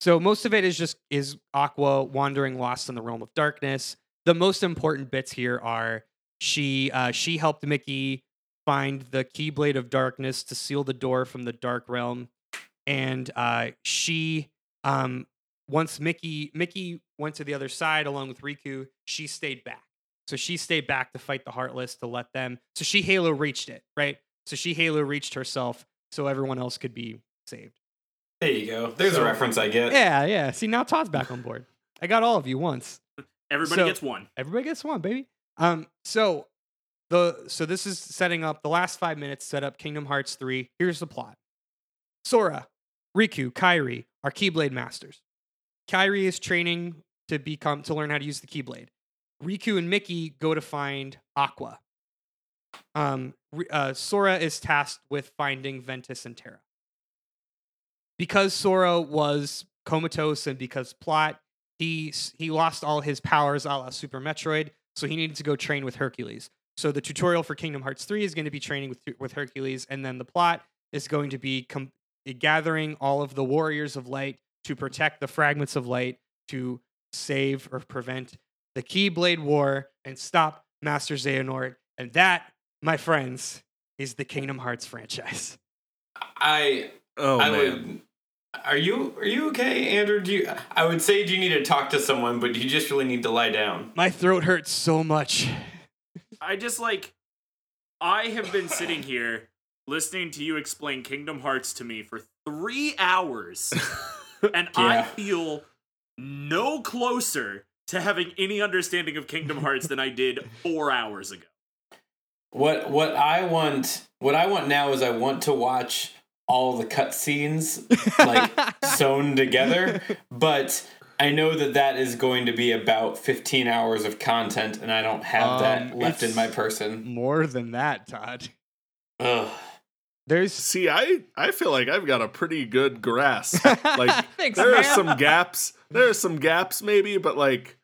So most of it is just is Aqua wandering lost in the realm of darkness. The most important bits here are she uh, she helped Mickey find the Keyblade of Darkness to seal the door from the Dark Realm, and uh, she um, once Mickey Mickey went to the other side along with Riku, she stayed back. So she stayed back to fight the Heartless to let them. So she Halo reached it, right? So she Halo reached herself so everyone else could be saved. there you go. There's So- a reference I get. Yeah, yeah. See, now Todd's back on board. I got all of you once. Everybody so- gets one. Everybody gets one, baby. Um, so the so this is setting up the last five minutes set up Kingdom Hearts 3. Here's the plot. Sora, Riku, Kairi are Keyblade masters. Kairi is training to become to learn how to use the Keyblade. Riku and Mickey go to find Aqua. Um, uh, Sora is tasked with finding Ventus and Terra. Because Sora was comatose and because plot, he he lost all his powers a la Super Metroid, so he needed to go train with Hercules. So the tutorial for Kingdom Hearts 3 is going to be training with with Hercules, and then the plot is going to be com- eh, gathering all of the warriors of light to protect the fragments of light to save or prevent the Keyblade War and stop Master Xehanort. And that, my friends, is the Kingdom Hearts franchise. I oh I man. would. Are you are you okay, Andrew? Do you? I would say do you need to talk to someone, but you just really need to lie down. My throat hurts so much. I just like I have been sitting here listening to you explain Kingdom Hearts to me for three hours, and I feel no closer to having any understanding of Kingdom Hearts than I did four hours ago. What what I want what I want now is I want to watch all the cutscenes like sewn together, but I know that that is going to be about 15 hours of content, and I don't have that Um, left in my person. More than that, Todd. Ugh. There's See, I I feel like I've got a pretty good grasp. Like Thanks, there are some gaps. There are some gaps maybe, but like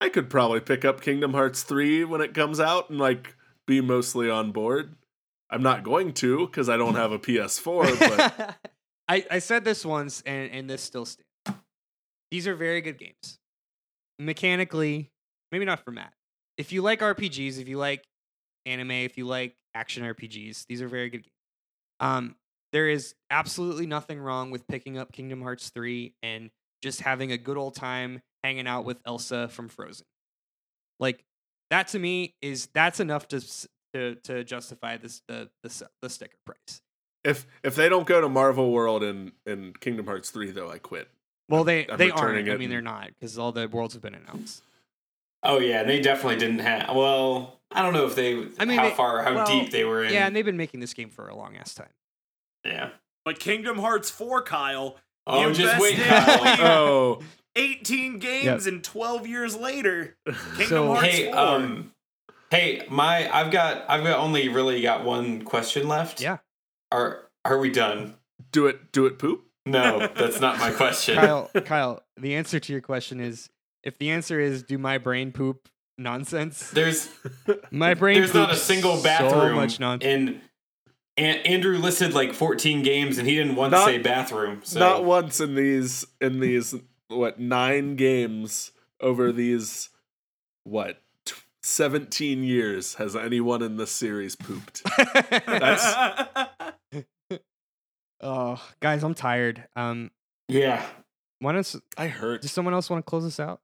I could probably pick up Kingdom Hearts 3 when it comes out and like be mostly on board. I'm not going to cuz I don't have a PS4, but I, I said this once and, and this still stands. These are very good games. Mechanically, maybe not for Matt. If you like RPGs, if you like anime, if you like action RPGs, these are very good games. Um, there is absolutely nothing wrong with picking up Kingdom Hearts 3 and just having a good old time hanging out with Elsa from Frozen. Like that to me is that's enough to to to justify this the the, the sticker price. if if they don't go to Marvel World in in Kingdom Hearts 3 though, I quit. Well, they I'm they aren't. I mean, they're not because all the worlds have been announced. Oh yeah, they definitely didn't have. Well, I don't know if they. I mean, how they- far, how well, deep they were in. Yeah, and they've been making this game for a long ass time. yeah. But Kingdom Hearts 4, Kyle, Oh, You just wait, did. Kyle. Oh, 18 games and 12 years later. Kingdom So- Hearts Hey, 4. um, hey, my I've got I've got only really got one question left. Yeah. Are are we done? Do it. Do it. Poop. No, that's not my question. Kyle, Kyle, the answer to your question is if the answer is do my brain poop nonsense, There's my brain there's not a poops single so bathroom much nonsense. in. And Andrew listed like 14 games, and he didn't once Not- say bathroom. So Not once in these in these what nine games over these what seventeen years has anyone in this series pooped. oh, guys, I'm tired. Um, yeah. why don't I heard. does someone else want to close this out?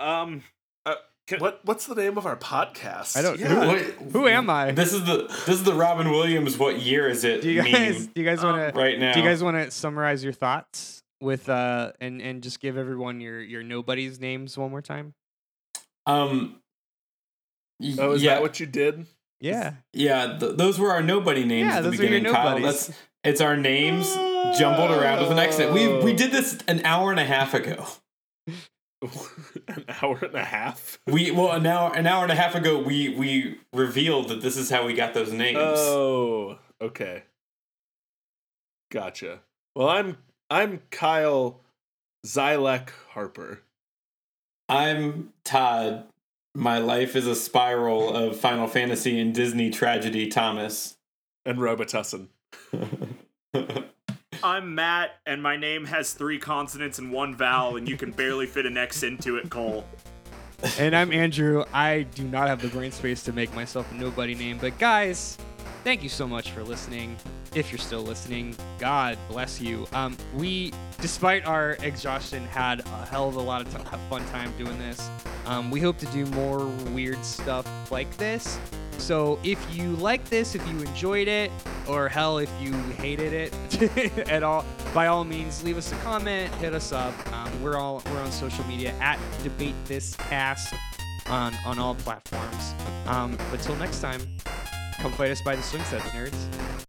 um, uh, can- What what's the name of our podcast? I don't- Yeah. What, Who am I? This is the this is the Robin Williams. What year is it? Do you meme guys do you guys Um, want to right now? do you guys want to summarize your thoughts with uh and and just give everyone your your nobody's names one more time? um. y- Oh, is yeah, that what you did? Yeah. yeah. Th- those were our nobody names Yeah, at the those are your beginning, Kyle. That's it's our names jumbled around with an accent. We we did this an hour and a half ago. An hour and a half. We well an hour an hour and a half ago we we revealed that this is how we got those names. Oh, okay. Gotcha. Well, I'm I'm Kyle Zylek Harper. I'm Todd. My life is a spiral of Final Fantasy and Disney tragedy. Thomas. and Robitussin. I'm Matt, and my name has three consonants and one vowel, and you can barely fit an X into it, Cole. And I'm Andrew. I do not have the brain space to make myself a nobody name, but guys, thank you so much for listening. If you're still listening, God bless you. Um, we, despite our exhaustion, had a hell of a lot of t- fun time doing this. Um, we hope to do more weird stuff like this. So if you like this, if you enjoyed it, or hell, if you hated it at all, by all means, leave us a comment, hit us up. Um, we're all we're on social media at debate this cast on on all platforms. Um, but till next time, Come fight us by the swing sets, nerds.